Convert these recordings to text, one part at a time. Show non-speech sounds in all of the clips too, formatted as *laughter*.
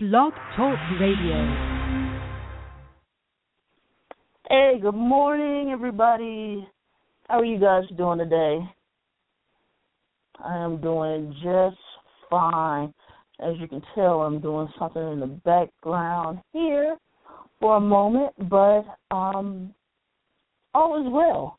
Blog Talk Radio. Hey, good morning, everybody. How are you guys doing today? I am doing just fine. As you can tell, I'm doing something in the background here for a moment, but um, all is well.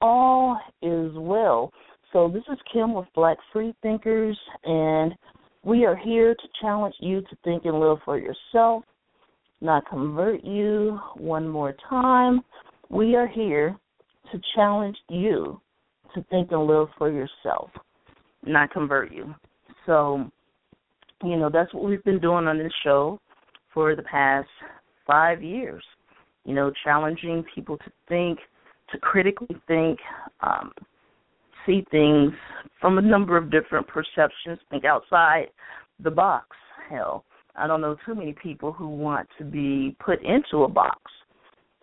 All is well. So this is Kim with Black Free Thinkers, and we are here to challenge you to think and live for yourself, not convert you. One more time, we are here to challenge you to think and live for yourself, not convert you. So, you know, that's what we've been doing on this show for the past five years. You know, challenging people to think, to critically think, um, see things from a number of different perceptions, think outside the box. Hell, I don't know too many people who want to be put into a box.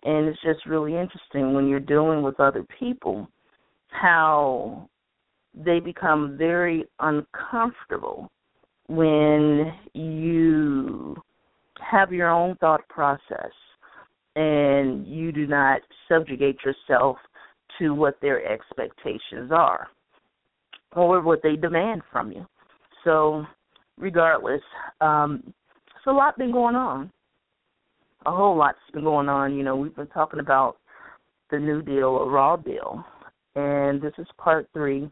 And it's just really interesting when you're dealing with other people how they become very uncomfortable when you have your own thought process and you do not subjugate yourself to what their expectations are or what they demand from you. So, regardless, um, it's a lot been going on. A whole lot's been going on. You know, we've been talking about the New Deal, a raw deal, and this is part three.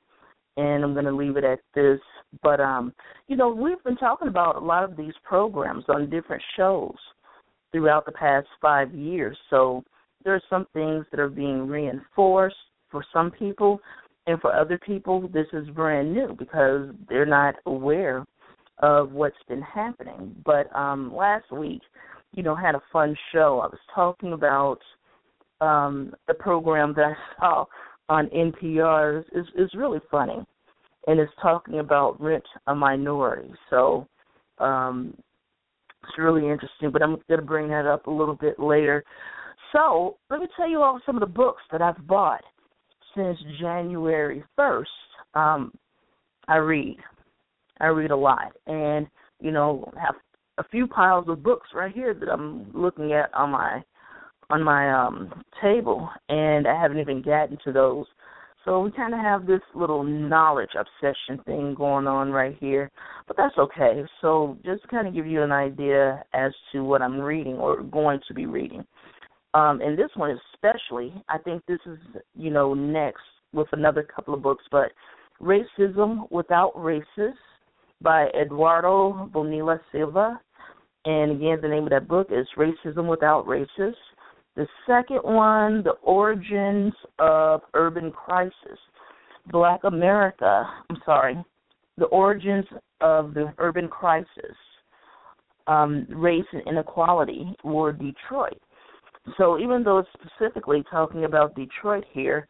And I'm going to leave it at this. But um, you know, we've been talking about a lot of these programs on different shows throughout the past five years. So there are some things that are being reinforced for some people, and for other people, this is brand new because they're not aware of what's been happening. But um last week, you know, had a fun show. I was talking about um the program that I saw on NPR is is really funny, and it's talking about rent a minority. So um it's really interesting. But I'm going to bring that up a little bit later. So let me tell you all some of the books that I've bought since January 1st. Um, I read. I read a lot. And, you know, have a few piles of books right here that I'm looking at on my on my um table and I haven't even gotten to those. So we kind of have this little knowledge obsession thing going on right here, but that's okay. So just kind of give you an idea as to what I'm reading or going to be reading. Um, and this one especially, I think this is, you know, next with another couple of books, but Racism Without Races by Eduardo Bonilla Silva. And again, the name of that book is Racism Without Races. The second one, The Origins of Urban Crisis. Black America, I'm sorry, The Origins of the Urban Crisis. Um, Race and Inequality, or Detroit. So even though it's specifically talking about Detroit here,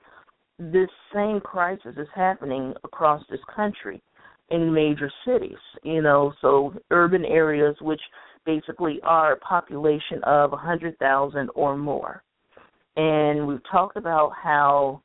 this same crisis is happening across this country in major cities, you know, so urban areas which basically are a population of 100,000 or more. And we've talked about how,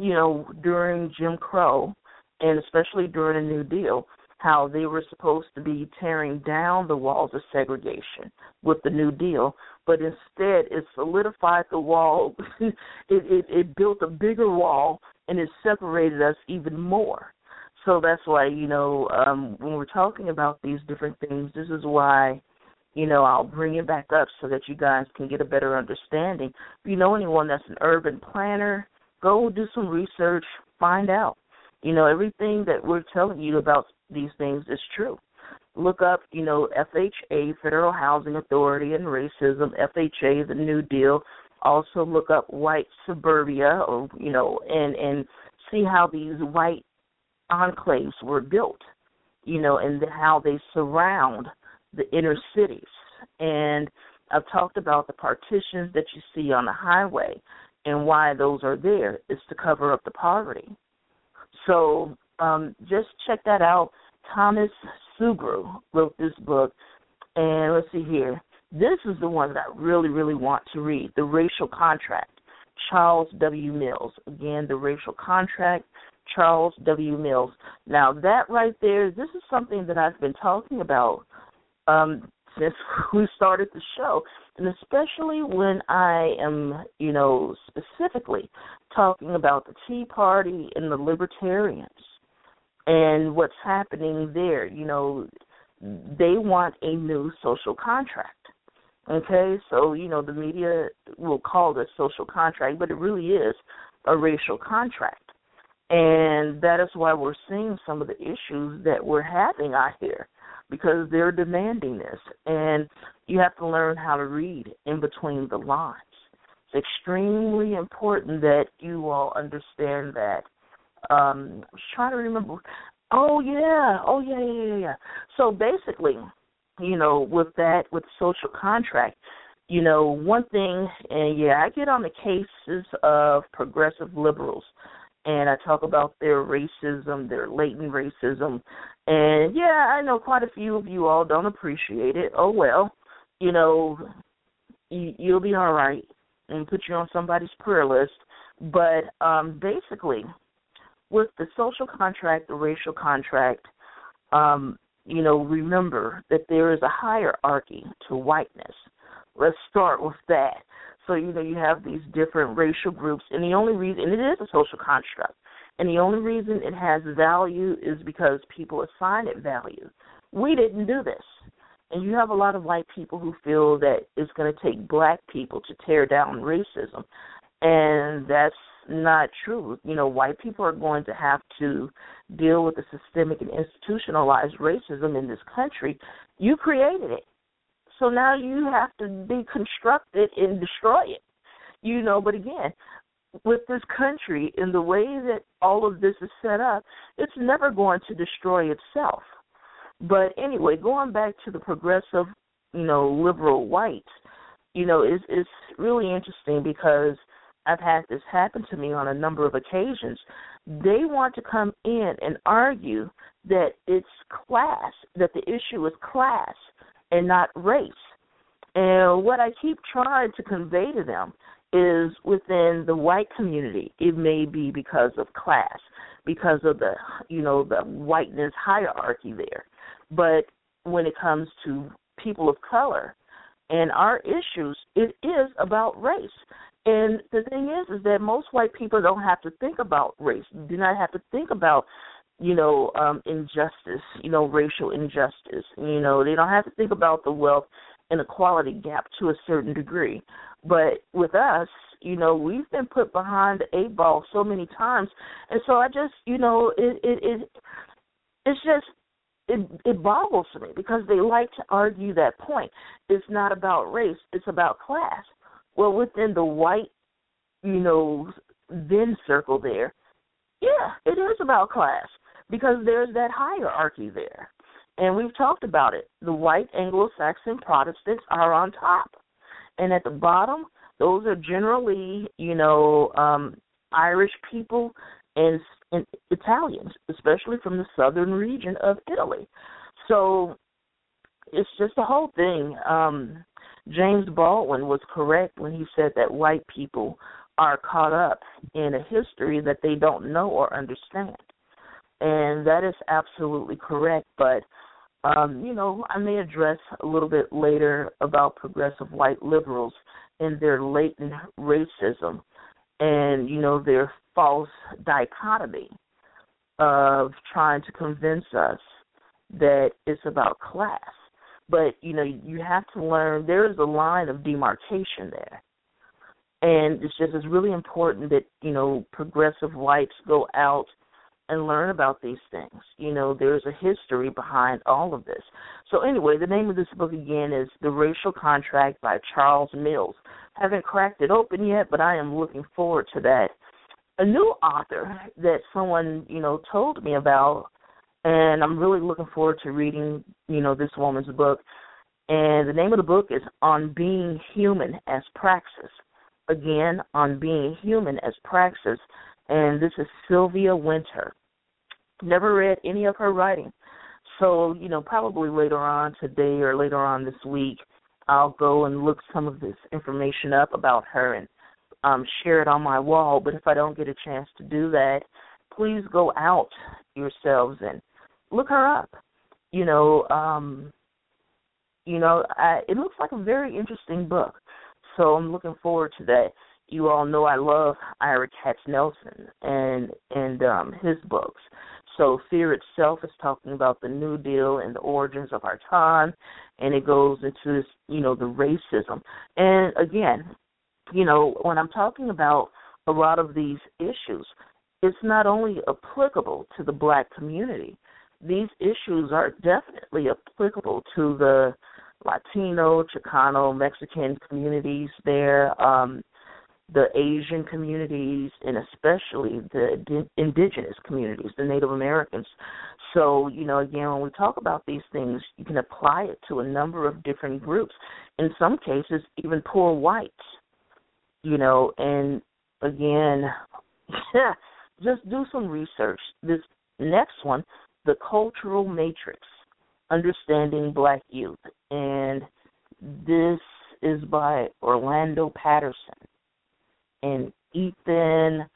you know, during Jim Crow, and especially during the New Deal, how they were supposed to be tearing down the walls of segregation with the New Deal, but instead it solidified the wall. *laughs* it, it it built a bigger wall and it separated us even more. So that's why you know um, when we're talking about these different things, this is why you know I'll bring it back up so that you guys can get a better understanding. If you know anyone that's an urban planner, go do some research, find out. You know everything that we're telling you about these things is true. Look up, you know, FHA, Federal Housing Authority, and racism. FHA, the New Deal. Also look up white suburbia, or you know, and and see how these white enclaves were built, you know, and how they surround the inner cities. And I've talked about the partitions that you see on the highway and why those are there is to cover up the poverty. So um, just check that out. Thomas Sugrue wrote this book, and let's see here. This is the one that I really, really want to read The Racial Contract, Charles W. Mills. Again, The Racial Contract, Charles W. Mills. Now, that right there, this is something that I've been talking about um, since *laughs* we started the show, and especially when I am, you know, specifically talking about the Tea Party and the Libertarians and what's happening there. You know, they want a new social contract. Okay, so you know the media will call this social contract, but it really is a racial contract. And that is why we're seeing some of the issues that we're having out here because they're demanding this. And you have to learn how to read in between the lines. It's extremely important that you all understand that. Um, I was trying to remember. Oh yeah, oh yeah, yeah, yeah, yeah. So basically, you know, with that, with social contract, you know, one thing, and yeah, I get on the cases of progressive liberals and I talk about their racism, their latent racism. And yeah, I know quite a few of you all don't appreciate it. Oh well, you know, you, you'll be all right and put you on somebody's prayer list. But um basically, with the social contract, the racial contract, um, you know, remember that there is a hierarchy to whiteness. Let's start with that. So you know you have these different racial groups, and the only reason, it is a social construct, and the only reason it has value is because people assign it value. We didn't do this, and you have a lot of white people who feel that it's going to take black people to tear down racism, and that's not true. You know, white people are going to have to deal with the systemic and institutionalized racism in this country. You created it. So now you have to deconstruct it and destroy it. You know, but again, with this country and the way that all of this is set up, it's never going to destroy itself. But anyway, going back to the progressive, you know, liberal whites, you know, is is really interesting because I've had this happen to me on a number of occasions. They want to come in and argue that it's class, that the issue is class, and not race. And what I keep trying to convey to them is within the white community, it may be because of class, because of the you know the whiteness hierarchy there. But when it comes to people of color and our issues, it is about race. And the thing is, is that most white people don't have to think about race. Do not have to think about you know, um, injustice, you know, racial injustice. You know, they don't have to think about the wealth inequality gap to a certain degree. But with us, you know, we've been put behind the eight ball so many times, and so I just, you know, it it, it it's just it it boggles me because they like to argue that point. It's not about race; it's about class. Well, within the white, you know, then circle there, yeah, it is about class because there's that hierarchy there. And we've talked about it. The white Anglo Saxon Protestants are on top. And at the bottom, those are generally, you know, um, Irish people and, and Italians, especially from the southern region of Italy. So it's just the whole thing. Um, James Baldwin was correct when he said that white people are caught up in a history that they don't know or understand and that is absolutely correct. But um, you know, I may address a little bit later about progressive white liberals and their latent racism and you know their false dichotomy of trying to convince us that it's about class. But you know, you have to learn there is a line of demarcation there. And it's just it's really important that, you know, progressive whites go out and learn about these things. You know, there's a history behind all of this. So anyway, the name of this book again is The Racial Contract by Charles Mills. Haven't cracked it open yet, but I am looking forward to that. A new author that someone, you know, told me about and I'm really looking forward to reading, you know, this woman's book. And the name of the book is On Being Human as Praxis. Again, On Being Human as Praxis and this is Sylvia Wynter. Never read any of her writing. So, you know, probably later on today or later on this week, I'll go and look some of this information up about her and um, share it on my wall. But if I don't get a chance to do that, please go out yourselves and look her up. You know, um, you know, I, it looks like a very interesting book. So I'm looking forward to that. You all know I love Ira Katznelson and and um his books. So Fear itself is talking about the New Deal and the origins of our time, and it goes into this, you know, the racism. And again, you know, when I'm talking about a lot of these issues, it's not only applicable to the black community. These issues are definitely applicable to the Latino, Chicano, Mexican communities there, um, the Asian communities, and especially the indigenous communities, the Native Americans. So, you know, again, when we talk about these things, you can apply it to a number of different groups. In some cases, even poor whites, you know, and again, *laughs* just do some research. This next one, the cultural matrix, understanding black youth, and this is by Orlando Patterson and Ethan.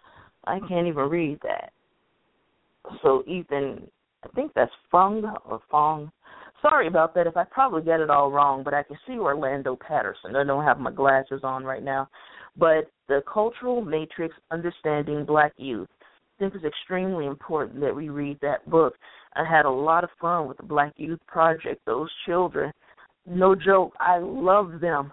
I can't even read that. So Ethan, I think that's Fung or Fong. Sorry about that if I probably get it all wrong, but I can see Orlando Patterson. I don't have my glasses on right now. But the cultural matrix understanding black youth think it's extremely important that we read that book. I had a lot of fun with the Black Youth Project. Those children, no joke, I love them.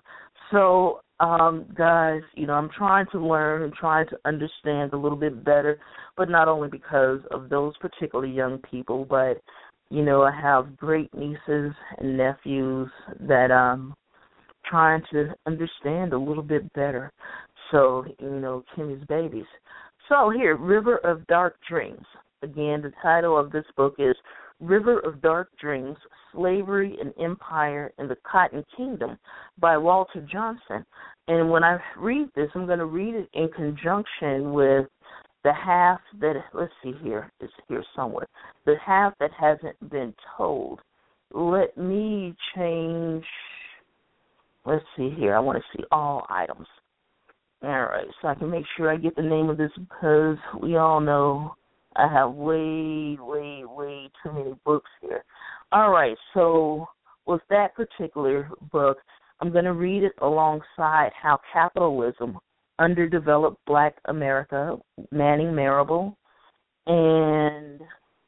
So, um, guys, you know, I'm trying to learn and trying to understand a little bit better, but not only because of those particular young people, but you know, I have great nieces and nephews that um trying to understand a little bit better. So, you know, Kimmy's babies. So here, River of Dark Dreams. Again, the title of this book is River of Dark Dreams: Slavery and Empire in the Cotton Kingdom by Walter Johnson. And when I read this, I'm going to read it in conjunction with the half that let's see here, it's here somewhere. The half that hasn't been told. Let me change let's see here. I want to see all items. All right, so I can make sure I get the name of this because we all know I have way, way, way too many books here. All right, so with that particular book, I'm going to read it alongside How Capitalism Underdeveloped Black America, Manning Marable, and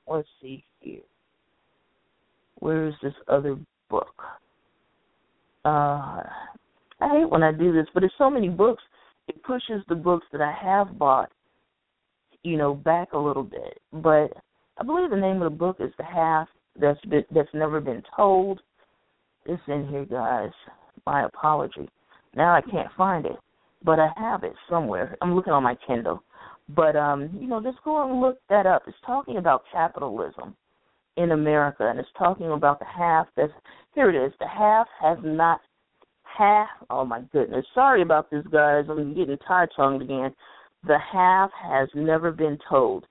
let's see here. Where's this other book? Uh, I hate when I do this, but there's so many books it pushes the books that I have bought, you know, back a little bit. But I believe the name of the book is The Half That's been That's Never Been Told. It's in here, guys. My apology. Now I can't find it, but I have it somewhere. I'm looking on my Kindle. But um, you know, just go and look that up. It's talking about capitalism in America, and it's talking about the half that's here. It is. The half has not half oh my goodness sorry about this guys i'm getting tie tongued again. The half has never been told.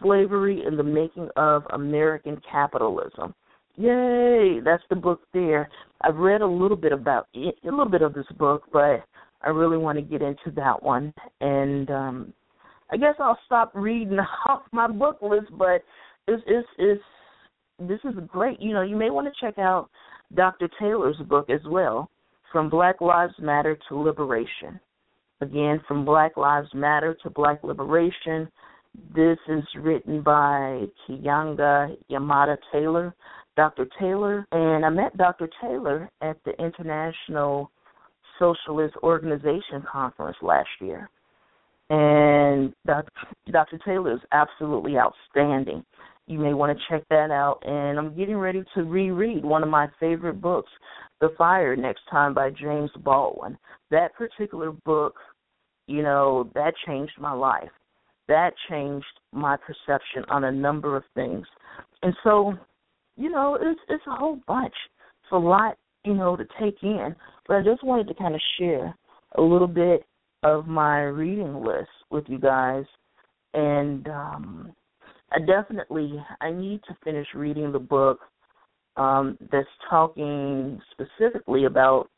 Slavery in the making of american capitalism. Yay that's the book there. I've read a little bit about it, a little bit of this book but i really want to get into that one. And um i guess i'll stop reading *laughs* off my book list but it's it's it's this is great. You know you may want to check out dr taylor's book as well from Black Lives Matter to Liberation. Again, from Black Lives Matter to Black Liberation. This is written by Keeanga Yamahtta Taylor, Dr. Taylor, and I met Dr. Taylor at the International Socialist Organization Conference last year. And. Dr. Taylor is absolutely outstanding. You may want to check that out. And I'm getting ready to reread one of my favorite books, The Fire, next time by James Baldwin. That particular book, you know, that changed my life. That changed my perception on a number of things. And so, you know, it's it's a whole bunch. It's a lot, you know, to take in. But I just wanted to kind of share a little bit of my reading list with you guys and um I definitely I need to finish reading the book um, that's talking specifically about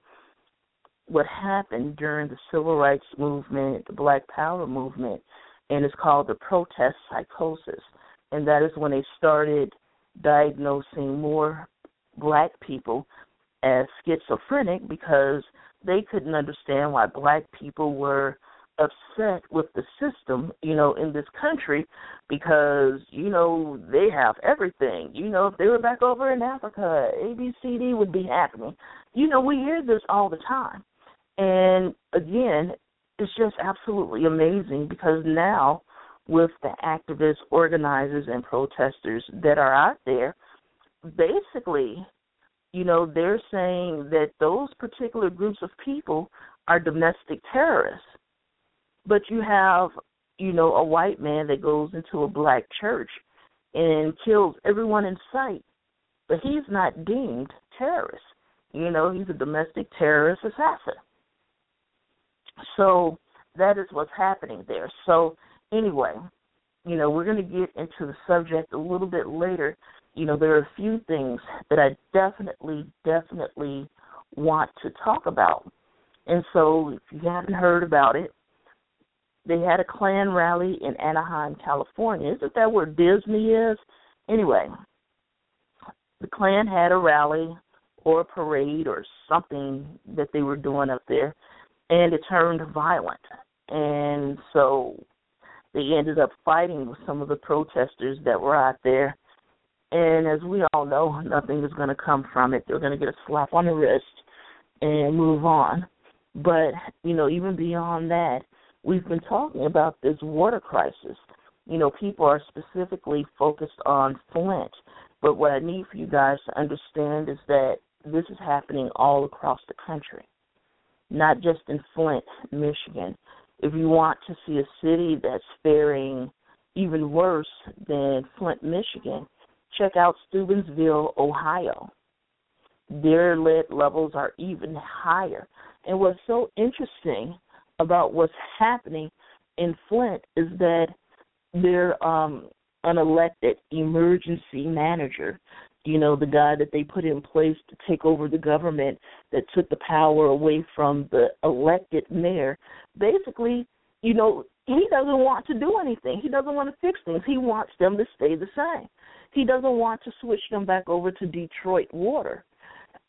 what happened during the civil rights movement, the Black Power movement, and it's called the protest psychosis. And that is when they started diagnosing more black people as schizophrenic because they couldn't understand why black people were upset with the system, you know, in this country because, you know, they have everything. You know, if they were back over in Africa, ABCD would be happening. You know, we hear this all the time. And again, it's just absolutely amazing because now with the activists, organizers, and protesters that are out there, basically, you know, they're saying that those particular groups of people are domestic terrorists. But you have, you know, a white man that goes into a black church and kills everyone in sight, but he's not deemed terrorist. You know, he's a domestic terrorist assassin. So that is what's happening there. So anyway, you know, we're going to get into the subject a little bit later. You know, there are a few things that I definitely, definitely want to talk about. And so if you haven't heard about it, they had a Klan rally in Anaheim, California. Isn't that where Disney is? Anyway, the Klan had a rally or a parade or something that they were doing up there, and it turned violent. And so they ended up fighting with some of the protesters that were out there. And as we all know, nothing is going to come from it. They're going to get a slap on the wrist and move on. But, you know, even beyond that, we've been talking about this water crisis. You know, people are specifically focused on Flint. But what I need for you guys to understand is that this is happening all across the country, not just in Flint, Michigan if you want to see a city that's faring even worse than Flint, Michigan, check out Steubenville, Ohio. Their lead levels are even higher. And what's so interesting about what's happening in Flint is that their um, unelected emergency manager you know, the guy that they put in place to take over the government that took the power away from the elected mayor, basically, you know, he doesn't want to do anything. He doesn't want to fix things. He wants them to stay the same. He doesn't want to switch them back over to Detroit Water.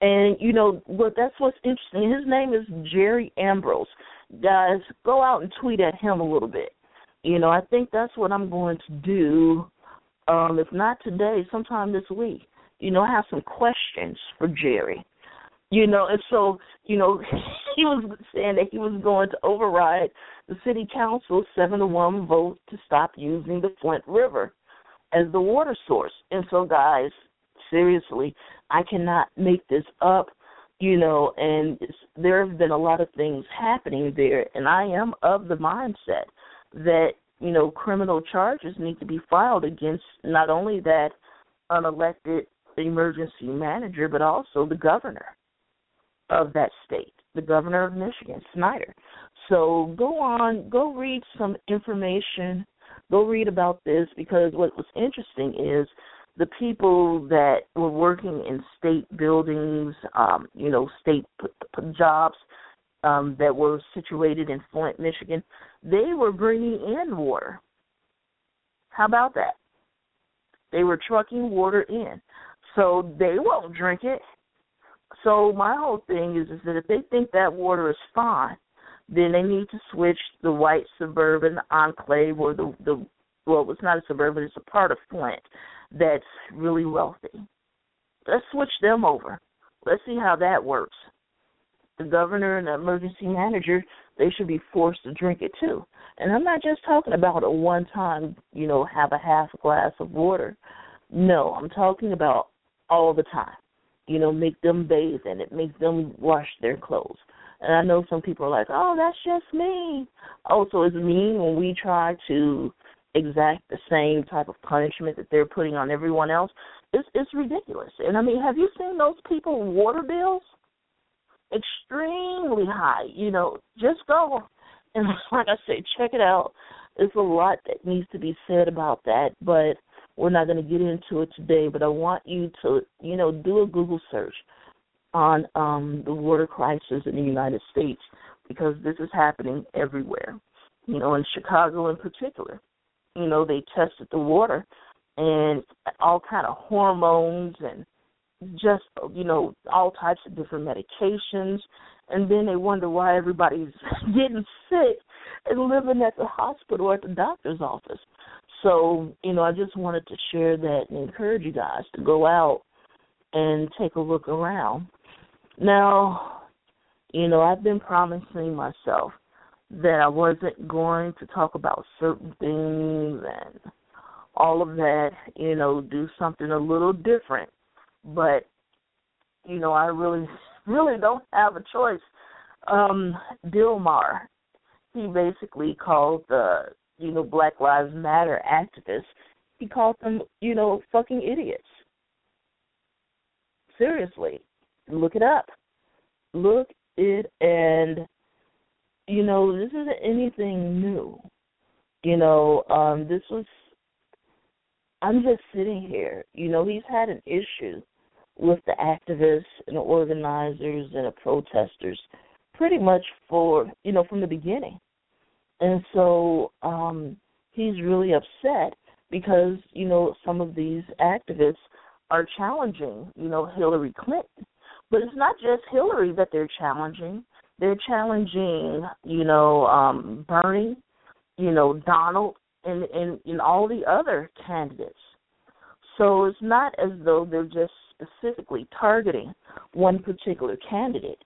And you know what? That's what's interesting. His name is Jerry Ambrose. Guys, go out and tweet at him a little bit. You know, I think that's what I'm going to do. Um, if not today, sometime this week you know, I have some questions for Jerry. You know, and so, you know, *laughs* he was saying that he was going to override the city council's seven to one vote to stop using the Flint River as the water source. And so guys, seriously, I cannot make this up, you know, and there have been a lot of things happening there and I am of the mindset that, you know, criminal charges need to be filed against not only that unelected emergency manager, but also the governor of that state, the governor of Michigan, Snyder. So go on, go read some information, go read about this because what was interesting is the people that were working in state buildings, um, you know, state p- p- jobs um, that were situated in Flint, Michigan, they were bringing in water. How about that? They were trucking water in so they won't drink it. So my whole thing is is that if they think that water is fine, then they need to switch the white suburban enclave or the the well, it's not a suburban, it's a part of Flint that's really wealthy. Let's switch them over. Let's see how that works. The governor and the emergency manager, they should be forced to drink it too. And I'm not just talking about a one time, you know, have a half glass of water. No, I'm talking about all the time. You know, make them bathe in it, make them wash their clothes. And I know some people are like, "Oh, that's just me." Oh, so it's mean when we try to exact the same type of punishment that they're putting on everyone else. It's it's ridiculous. And I mean, have you seen those people water bills? Extremely high. You know, just go *laughs* and like I say, check it out. There's a lot that needs to be said about that, but we're not going to get into it today, but I want you to, you know, do a Google search on um, the water crisis in the United States because this is happening everywhere. You know, in Chicago in particular, you know, they tested the water and all kind of hormones and just you know all types of different medications. And then they wonder why everybody's *laughs* getting sick and living at the hospital or at the doctor's office. So you know i just wanted to share that and encourage you guys to go out and take a look around. Now you know i've been promising myself that i wasn't going to talk about certain things and all of that you know do something a little different but you know, I really *laughs* really don't have a choice. Um, Bill Maher, he basically called the you know Black Lives Matter activists. He called them you know fucking idiots. Seriously, look it up. Look it and you know this isn't anything new. You know, um, this was. I'm just sitting here. You know, he's had an issue with the activists and organizers and the protesters pretty much for you know from the beginning and so um he's really upset because you know some of these activists are challenging you know Hillary Clinton but it's not just Hillary that they're challenging they're challenging you know um Bernie you know Donald and and, and all the other candidates so it's not as though they're just specifically targeting one particular candidate,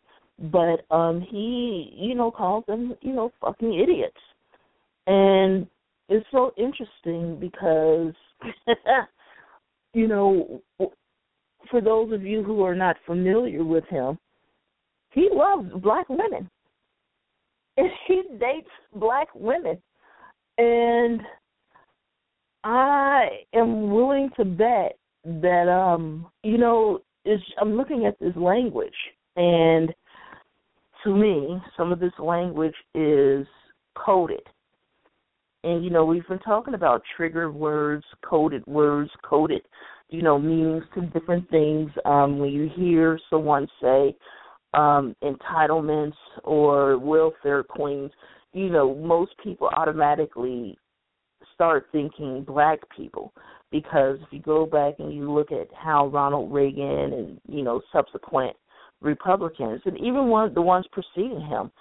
but um he, you know, calls them, you know, fucking idiots. And it's so interesting because *laughs* you know, for those of you who are not familiar with him, he loves black women. And he dates black women. And I am willing to bet that um you know is I'm looking at this language and to me some of this language is coded. And you know, we've been talking about trigger words, coded words, coded, you know, meanings to different things. Um when you hear someone say um entitlements or welfare queens, you know, most people automatically start thinking black people because if you go back and you look at how Ronald Reagan and you know subsequent Republicans and even one the ones preceding him,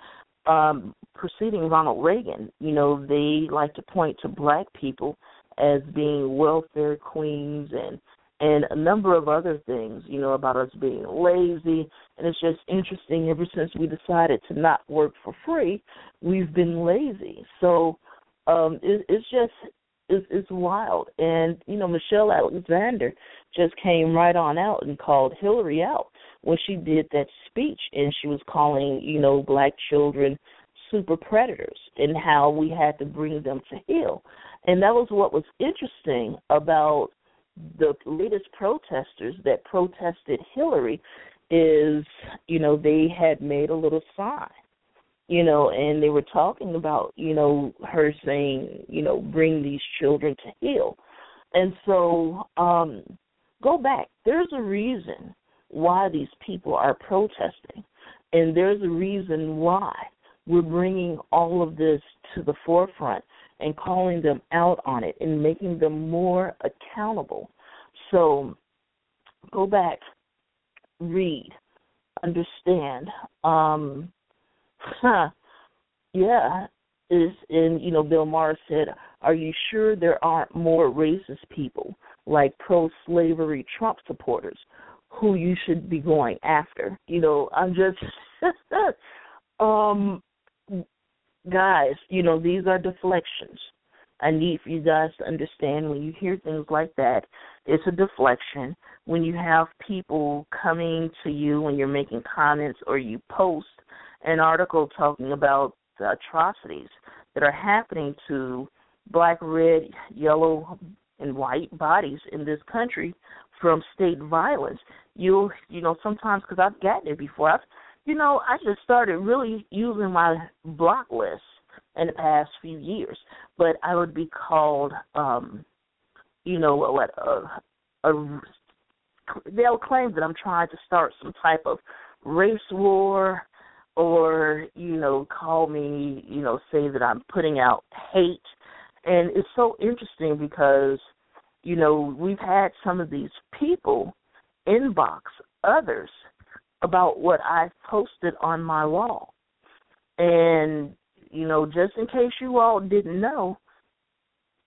um, preceding Ronald Reagan, you know they like to point to black people as being welfare queens and and a number of other things, you know, about us being lazy. And it's just interesting. Ever since we decided to not work for free, we've been lazy. So um, it, it's just it's, it's wild. And you know, Michelle Alexander just came right on out and called Hillary out when she did that speech, and she was calling you know black children super predators and how we had to bring them to heel. And that was what was interesting about the latest protesters that protested Hillary is, you know, they had made a little sign you know, and they were talking about, you know, her saying, you know, bring these children to heel. And so, um, go back. There's a reason why these people are protesting, and there's a reason why we're bringing all of this to the forefront and calling them out on it and making them more accountable. So, go back, read, understand. Um, huh, yeah, is in you know Bill Maher said, are you sure there aren't more racist people like pro-slavery Trump supporters who you should be going after? You know, I'm just *laughs* um guys, you know, these are deflections. I need for you guys to understand when you hear things like that, it's a deflection. When you have people coming to you when you're making comments or you post an article talking about the atrocities that are happening to black, red, yellow, and white bodies in this country from state violence. you'll, you know sometimes because I've gotten it before. I've you know I just started really using my block list in the past few years, but I would be called um you know what a, a they'll claim that I'm trying to start some type of race war or you know call me you know say that i'm putting out hate. And it's so interesting because you know we've had some of these people inbox others about what I posted on my wall. And, you know, just in case you all didn't know,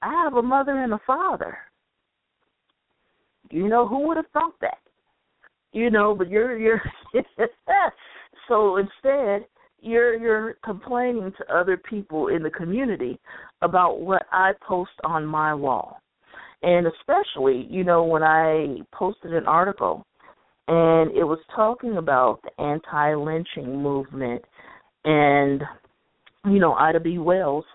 I have a mother and a father. You know, who would have thought that? You know, but you're you're *laughs* so instead you're you're complaining to other people in the community about what I post on my wall. And especially, you know, when I posted an article and it was talking about the anti lynching movement and you know, Ida B. Wells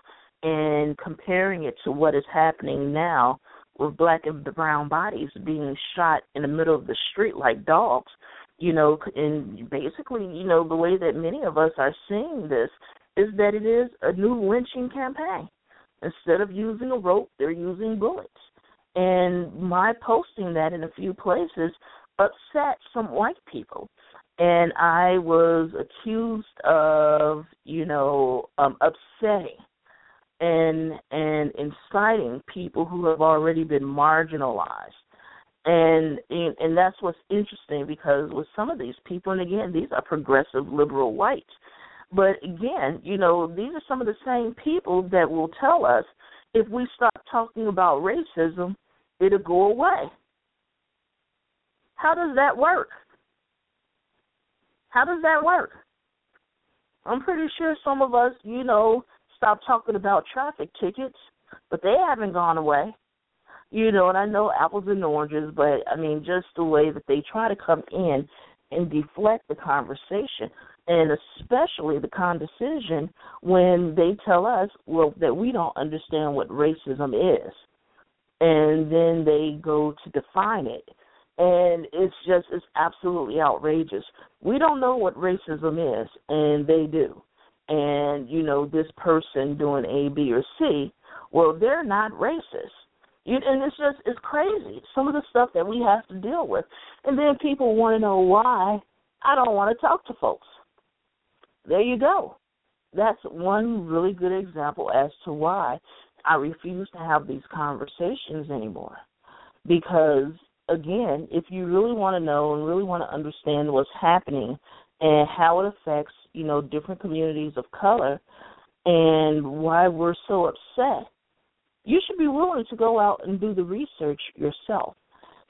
and comparing it to what is happening now with black and brown bodies being shot in the middle of the street like dogs, you know, and basically, you know, the way that many of us are seeing this is that it is a new lynching campaign. Instead of using a rope, they're using bullets. And my posting that in a few places upset some white people. And I was accused of, you know, um, upsetting and and inciting people who have already been marginalized. And, and and that's what's interesting because with some of these people, and again, these are progressive liberal whites. But again, you know, these are some of the same people that will tell us if we stop talking about racism, it'll go away. How does that work? How does that work? I'm pretty sure some of us, you know, stop talking about traffic tickets, but they haven't gone away. You know, and I know apples and oranges, but I mean, just the way that they try to come in and deflect the conversation, and especially the condescension when they tell us, well, that we don't understand what racism is, and then they go to define it and it's just it's absolutely outrageous. We don't know what racism is, and they do. And you know, this person doing A, B, or C, well, they're not racist. You, and it's just it's crazy. Some of the stuff that we have to deal with, and then people want to know why I don't want to talk to folks. There you go. That's one really good example as to why I refuse to have these conversations anymore. Because again, if you really want to know and really want to understand what's happening and how it affects, you know, different communities of color and why we're so upset, you should be willing to go out and do the research yourself.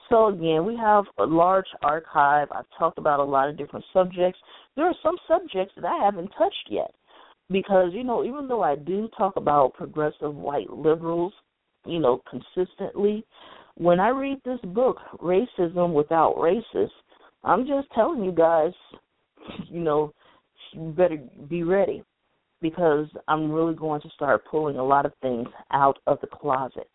So again, we have a large archive. I've talked about a lot of different subjects. There are some subjects that I haven't touched yet because, you know, even though I do talk about progressive white liberals, you know, consistently, when I read this book, Racism Without Racists, I'm just telling you guys, you know, you better be ready because I'm really going to start pulling a lot of things out of the closet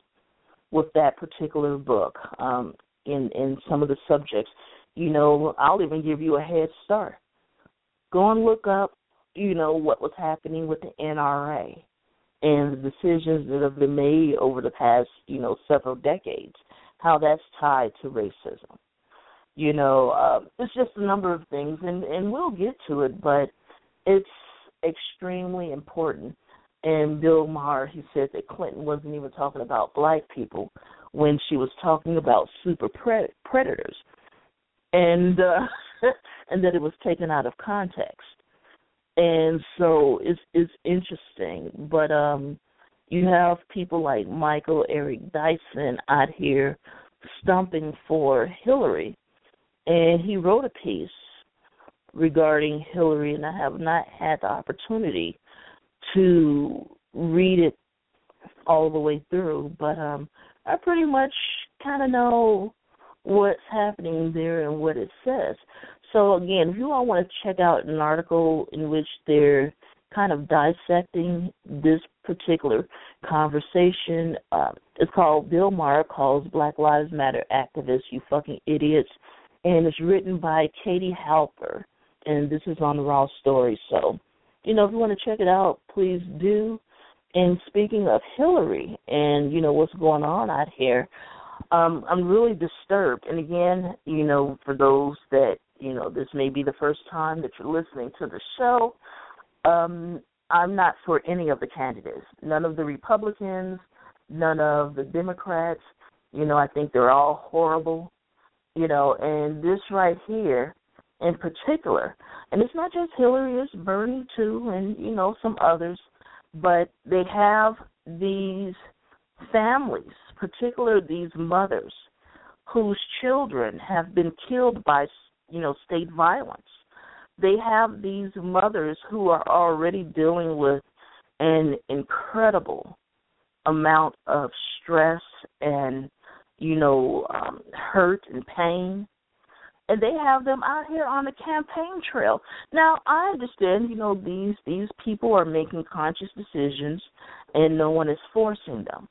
with that particular book um, in in some of the subjects. You know, I'll even give you a head start. Go and look up, you know, what was happening with the NRA and the decisions that have been made over the past, you know, several decades how that's tied to racism. You know, uh, it's just a number of things, and and we'll get to it, but it's extremely important. And Bill Maher, he said that Clinton wasn't even talking about black people when she was talking about super predators, and uh, *laughs* and that it was taken out of context. And so it's it's interesting, but um you have people like Michael Eric Dyson out here stumping for Hillary, and he wrote a piece regarding Hillary, and I have not had the opportunity to read it all the way through, but um, I pretty much kind of know what's happening there and what it says. So again, if you all want to check out an article in which they're kind of dissecting this particular conversation. Uh, it's called Bill Maher calls Black Lives Matter activists you fucking idiots, and it's written by Katie Halper, and this is on the Raw Story. So, you know, if you want to check it out, please do. And speaking of Hillary and you know what's going on out here, um, I'm really disturbed. And again, you know, for those that you know, this may be the first time that you're listening to the show. Um, I'm not for any of the candidates. None of the Republicans, none of the Democrats. You know, I think they're all horrible. You know, and this right here in particular, and it's not just Hillary, it's Bernie too, and you know some others, but they have these families, particularly these mothers, whose children have been killed by you know state violence. They have these mothers who are already dealing with an incredible amount of stress and you know um hurt and pain and they have them out here on the campaign trail. Now, I understand, you know, these these people are making conscious decisions and no one is forcing them.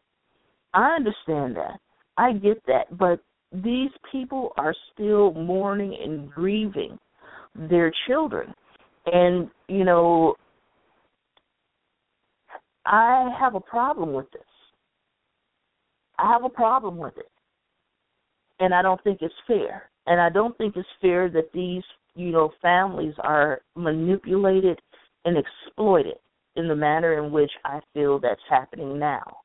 I understand that. I get that, but these people are still mourning and grieving their children. And, you know, I have a problem with this. I have a problem with it. And I don't think it's fair. And I don't think it's fair that these, you know, families are manipulated and exploited in the manner in which I feel that's happening now.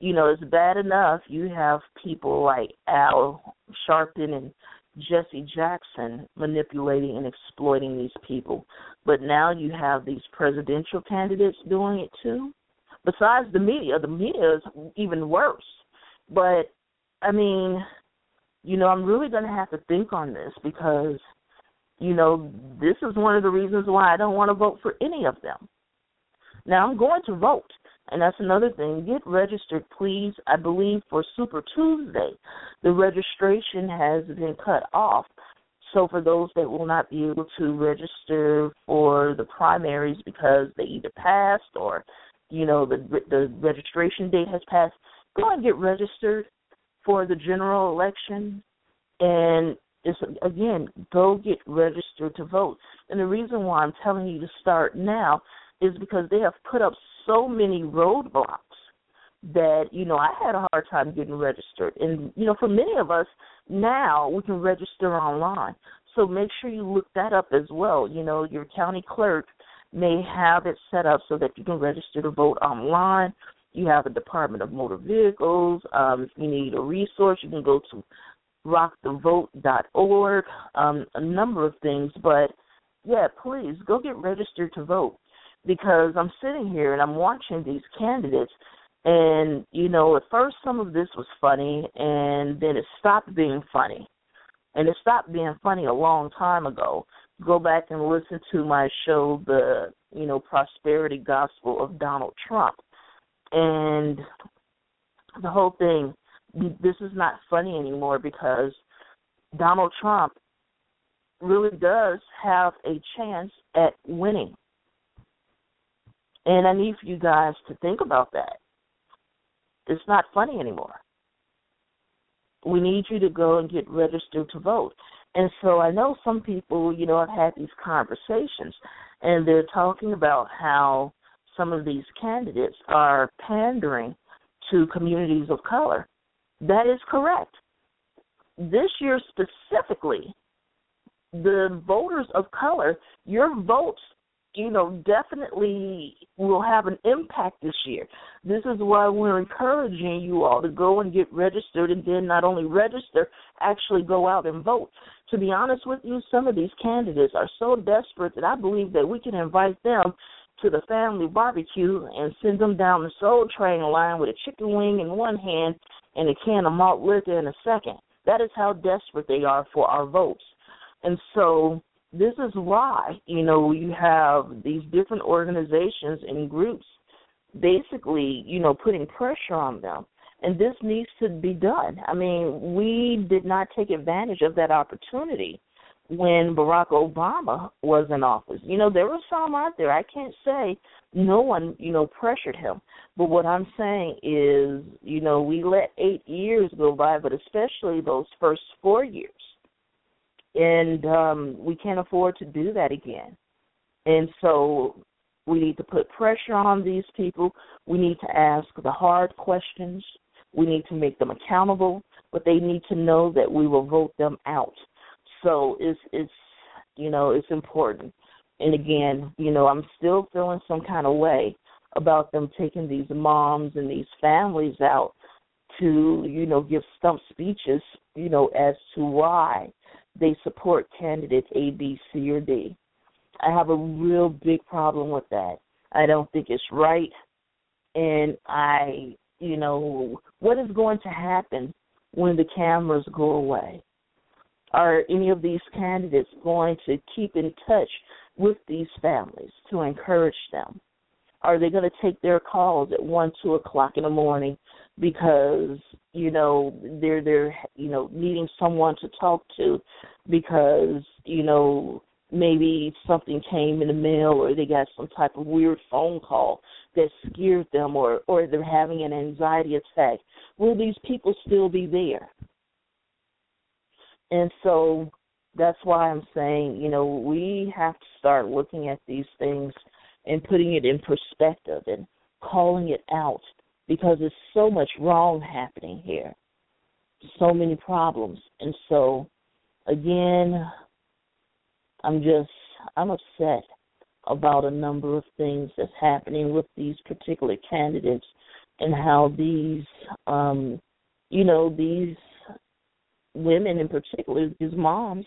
You know, it's bad enough you have people like Al Sharpton and Jesse Jackson manipulating and exploiting these people. But now you have these presidential candidates doing it too. Besides the media, the media is even worse. But I mean, you know, I'm really going to have to think on this because, you know, this is one of the reasons why I don't want to vote for any of them. Now, I'm going to vote, and that's another thing. Get registered, please. I believe for Super Tuesday, the registration has been cut off. So, for those that will not be able to register for the primaries because they either passed or, you know, the the registration date has passed, go and get registered for the general election and it's again go get registered to vote and the reason why i'm telling you to start now is because they have put up so many roadblocks that you know i had a hard time getting registered. And you know for many of us now we can register online. So make sure you look that up as well. You know your county clerk may have it set up so that you can register to vote online. You have a Department of Motor Vehicles. Um, if you need a resource, you can go to rockthevote.org. Um, a number of things, but yeah, please go get registered to vote because I'm sitting here and I'm watching these candidates, and you know, at first some of this was funny, and then it stopped being funny, and it stopped being funny a long time ago. Go back and listen to my show, the you know prosperity gospel of Donald Trump and the whole thing this is not funny anymore because Donald Trump really does have a chance at winning. And I need for you guys to think about that. It's not funny anymore. We need you to go and get registered to vote. And so I know some people, you know, have had these conversations and they're talking about how some of these candidates are pandering to communities of color. That is correct. This year specifically, the voters of color, your votes, you know, definitely will have an impact this year. This is why we're encouraging you all to go and get registered and then not only register, actually go out and vote. To be honest with you, some of these candidates are so desperate that I believe that we can invite them to the family barbecue and send them down the Soul Train line with a chicken wing in one hand and a can of malt liquor in a second. That is how desperate they are for our votes. And so this is why, you know, you have these different organizations and groups basically, you know, putting pressure on them. And this needs to be done. I mean, we did not take advantage of that opportunity when Barack Obama was in office. You know, there were some out there. I can't say no one, you know, pressured him. But what I'm saying is, you know, we let eight years go by, but especially those first four years. And um we can't afford to do that again. And so we need to put pressure on these people. We need to ask the hard questions. We need to make them accountable, but they need to know that we will vote them out so it's it's you know it's important. And again, you know, I'm still feeling some kind of way about them taking these moms and these families out to, you know, give stump speeches, you know, as to why they support candidate A, B, C, or D. I have a real big problem with that. I don't think it's right. And I, you know, what is going to happen when the cameras go away? Are any of these candidates going to keep in touch with these families to encourage them? Are they going to take their calls at one, two o'clock in the morning? Because you know they're they're you know needing someone to talk to because you know maybe something came in the mail or they got some type of weird phone call that scared them or or they're having an anxiety attack. Will these people still be there? And so that's why i'm saying you know we have to start looking at these things and putting it in perspective and calling it out because there's so much wrong happening here. So many problems. And so again I'm just I'm upset about a number of things that's happening with these particular candidates and how these um you know these women in particular these moms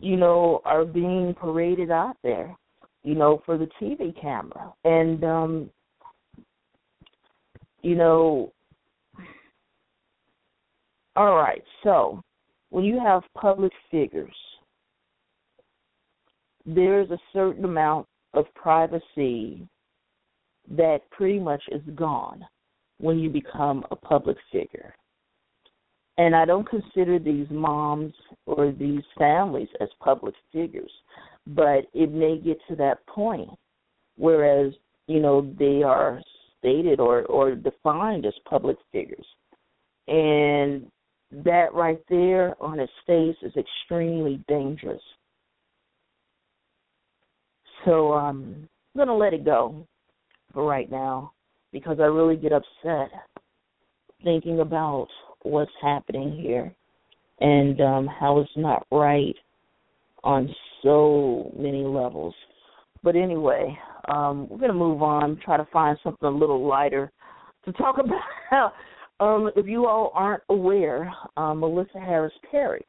you know are being paraded out there you know for the TV camera and um you know all right so when you have public figures there's a certain amount of privacy that pretty much is gone when you become a public figure. And I don't consider these moms or these families as public figures, but it may get to that point, whereas, you know, they are stated or, or defined as public figures. And that right there on its face is extremely dangerous so um, I'm going to let it go for right now because I really get upset thinking about what's happening here and um, how it's not right on so many levels. But anyway, um, we're going to move on, try to find something a little lighter to talk *laughs* about. um, if you all aren't aware, um, Melissa Harris Perry.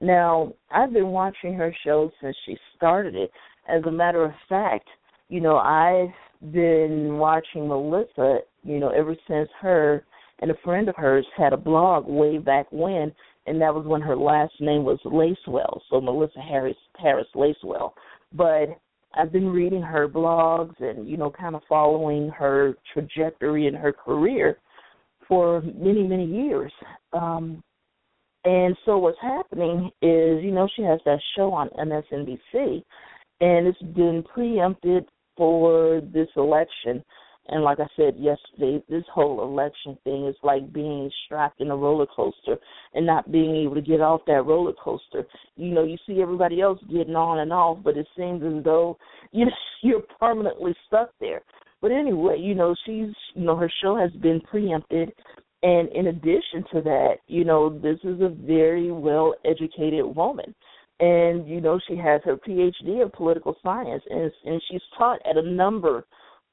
Now, I've been watching her show since she started it, as a matter of fact, you know, I've been watching Melissa, you know, ever since her and a friend of hers had a blog way back when, and that was when her last name was Lacewell, so Melissa Harris Harris Lacewell. But I've been reading her blogs and you know, kind of following her trajectory in her career for many many years. Um, and so what's happening is, you know, she has that show on MSNBC and it's been preempted for this election. And like I said yesterday, this whole election thing is like being strapped in a roller coaster and not being able to get off that roller coaster. You know, you see everybody else getting on and off, but it seems as though *laughs* you you're permanently stuck there. But anyway, you know, she's you know, her show has been preempted and in addition to that, you know, this is a very well educated woman and you know she has her PhD in political science, and and she's taught at a number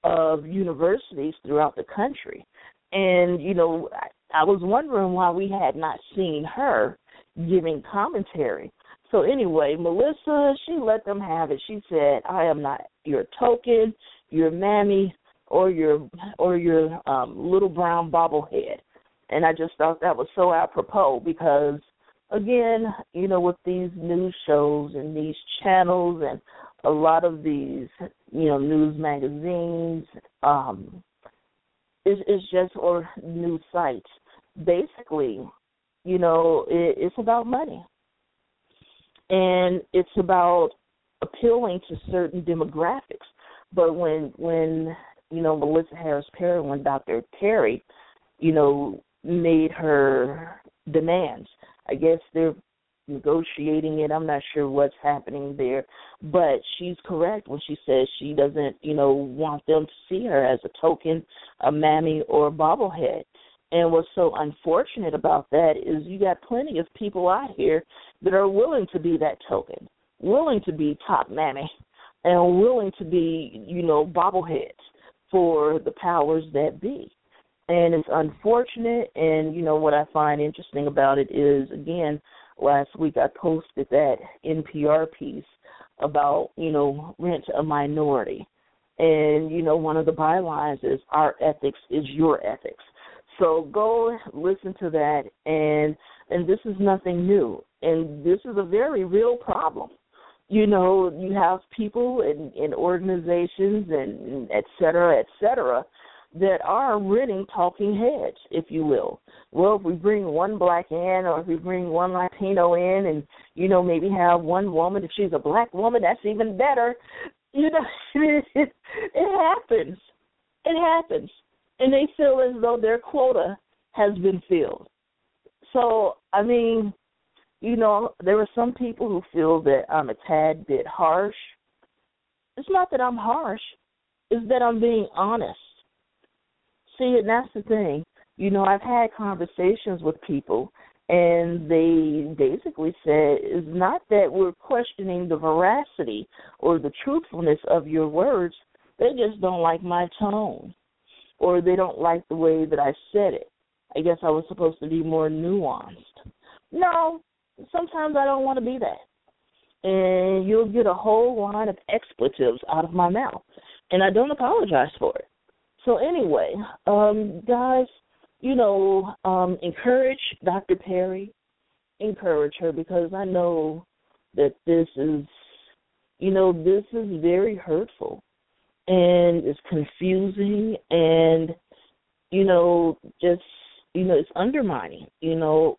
of universities throughout the country. And you know, I, I was wondering why we had not seen her giving commentary. So anyway, Melissa, she let them have it. She said, "I am not your token, your mammy, or your or your um little brown bobblehead." And I just thought that was so apropos because again, you know, with these news shows and these channels and a lot of these, you know, news magazines, um, it's, it's just or news sites. Basically, you know, it, it's about money, and it's about appealing to certain demographics. But when when you know Melissa Harris Perry, when Dr. Perry, you know, made her demands, I guess they're negotiating it. I'm not sure what's happening there, but she's correct when she says she doesn't, you know, want them to see her as a token, a mammy, or a bobblehead. And what's so unfortunate about that is you got plenty of people out here that are willing to be that token, willing to be top mammy, and willing to be, you know, bobbleheads for the powers that be. and it's unfortunate. And you know what I find interesting about it is, again, last week I posted that NPR piece about you know rent a minority, and you know one of the bylines is our ethics is your ethics. So go listen to that, and and this is nothing new, and this is a very real problem. You know, you have people and, and organizations and et cetera, et cetera, that are renting talking heads, if you will. Well, if we bring one black in, or if we bring one Latino in, and you know maybe have one woman, if she's a black woman, that's even better. You know, it, *laughs* it, it happens. It happens, and they feel as though their quota has been filled. So, I mean, you know, there are some people who feel that I'm a tad bit harsh. It's not that I'm harsh; it's that I'm being honest see, and that's the thing. You know, I've had conversations with people, and they basically said it's not that we're questioning the veracity or the truthfulness of your words. They just don't like my tone, or they don't like the way that I said it. I guess I was supposed to be more nuanced. No, sometimes I don't want to be that. And you'll get a whole line of expletives out of my mouth. And I don't apologize for it. So anyway, um, guys, you know, um, encourage Dr. Perry, encourage her because I know that this is, you know, this is very hurtful and it's confusing and, you know, just, you know, it's undermining. You know,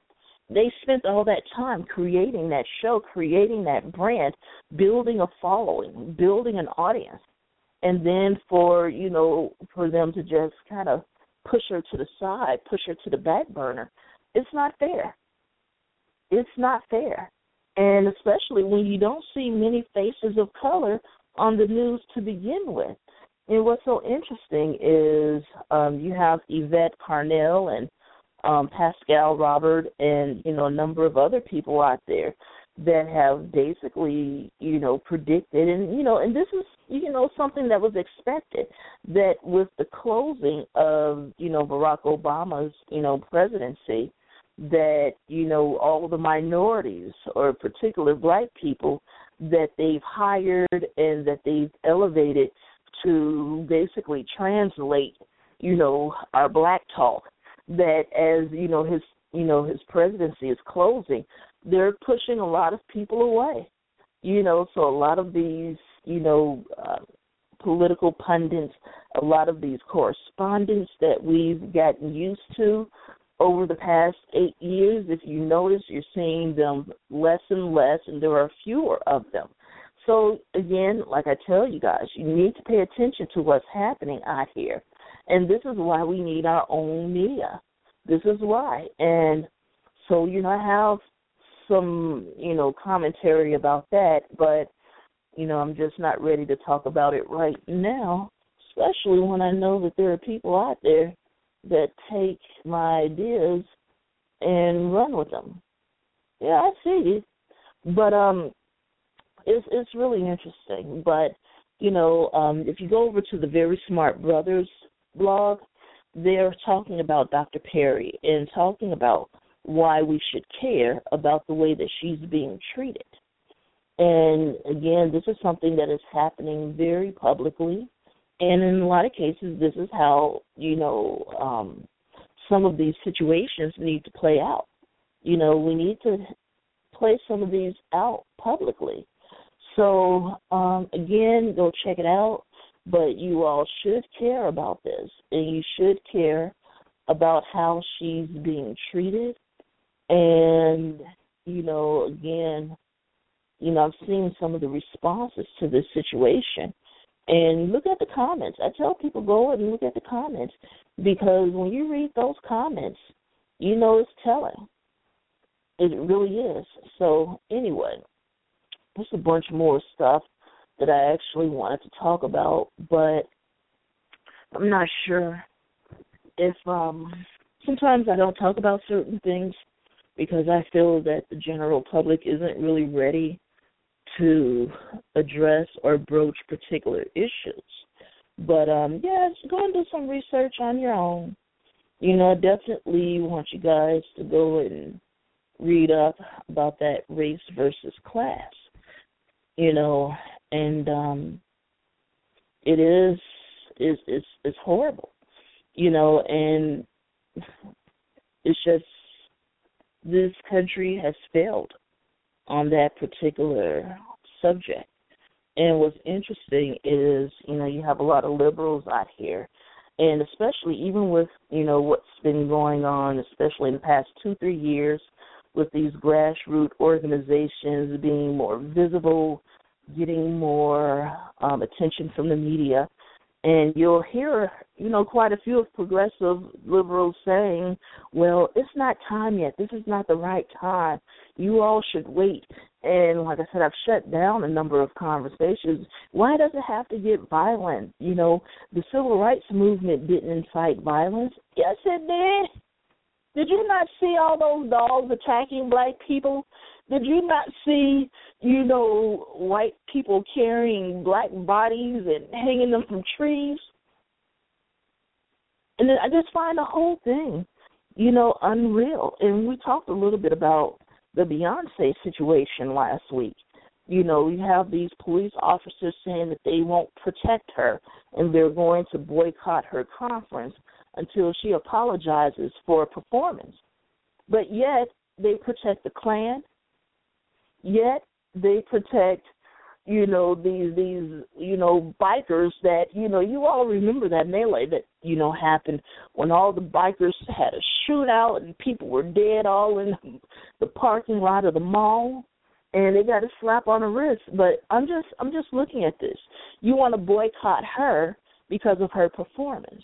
they spent all that time creating that show, creating that brand, building a following, building an audience and then for you know for them to just kind of push her to the side, push her to the back burner, it's not fair. It's not fair, and especially when you don't see many faces of color on the news to begin with. And what's so interesting is um, you have Yvette Carnell and um, Pascal Robert and you know a number of other people out there that have basically, you know, predicted. And you know, and this is you know something that was expected that with the closing of, you know, Barack Obama's, you know, presidency that, you know, all the minorities or particular black people that they've hired and that they've elevated to basically translate, you know, our black talk that as, you know, his you know, his presidency is closing, they're pushing a lot of people away. You know, so a lot of these, you know, uh, political pundits, a lot of these correspondents that we've gotten used to over the past eight years, if you notice, you're seeing them less and less, and there are fewer of them. So, again, like I tell you guys, you need to pay attention to what's happening out here. And this is why we need our own media. This is why. And so, you know, have some, you know, commentary about that, but you know, I'm just not ready to talk about it right now, especially when I know that there are people out there that take my ideas and run with them. Yeah, I see. But um it's it's really interesting. But, you know, um if you go over to the Very Smart Brothas blog, they're talking about Dr. Perry and talking about why we should care about the way that she's being treated. And again, this is something that is happening very publicly. And in a lot of cases, this is how, you know, um, some of these situations need to play out. You know, we need to play some of these out publicly. So, um, again, go check it out. But you all should care about this, and you should care about how she's being treated and, you know, again, you know, I've seen some of the responses to this situation. And look at the comments. I tell people go and look at the comments because when you read those comments, you know it's telling. It really is. So anyway, there's a bunch more stuff that I actually wanted to talk about, but I'm not sure if um sometimes I don't talk about certain things because I feel that the general public isn't really ready to address or broach particular issues. But um yeah, go and do some research on your own you know, I definitely want you guys to go and read up about that race versus class. You know, and um it is is it's it's horrible. You know, and it's just this country has failed on that particular subject. And what's interesting is, you know, you have a lot of liberals out here, and especially even with, you know, what's been going on, especially in the past two, three years, with these grassroots organizations being more visible, getting more um, attention from the media and you'll hear you know quite a few of progressive liberals saying well it's not time yet. This is not the right time. You all should wait. And like i said i've shut down a number of conversations. Why does it have to get violent? You know the civil rights movement didn't incite violence. Yes it did. Did you not see all those dogs attacking black people did you not see, you know, white people carrying black bodies and hanging them from trees? And then I just find the whole thing, you know, unreal. And we talked a little bit about the Beyonce situation last week. You know, you have these police officers saying that they won't protect her and they're going to boycott her conference until she apologizes for a performance. But yet they protect the Klan, yet they protect you know these these you know bikers that you know you all remember that melee that you know happened when all the bikers had a shootout and people were dead all in the parking lot of the mall and they got a slap on the wrist. But i'm just i'm just looking at this. You want to boycott her because of her performance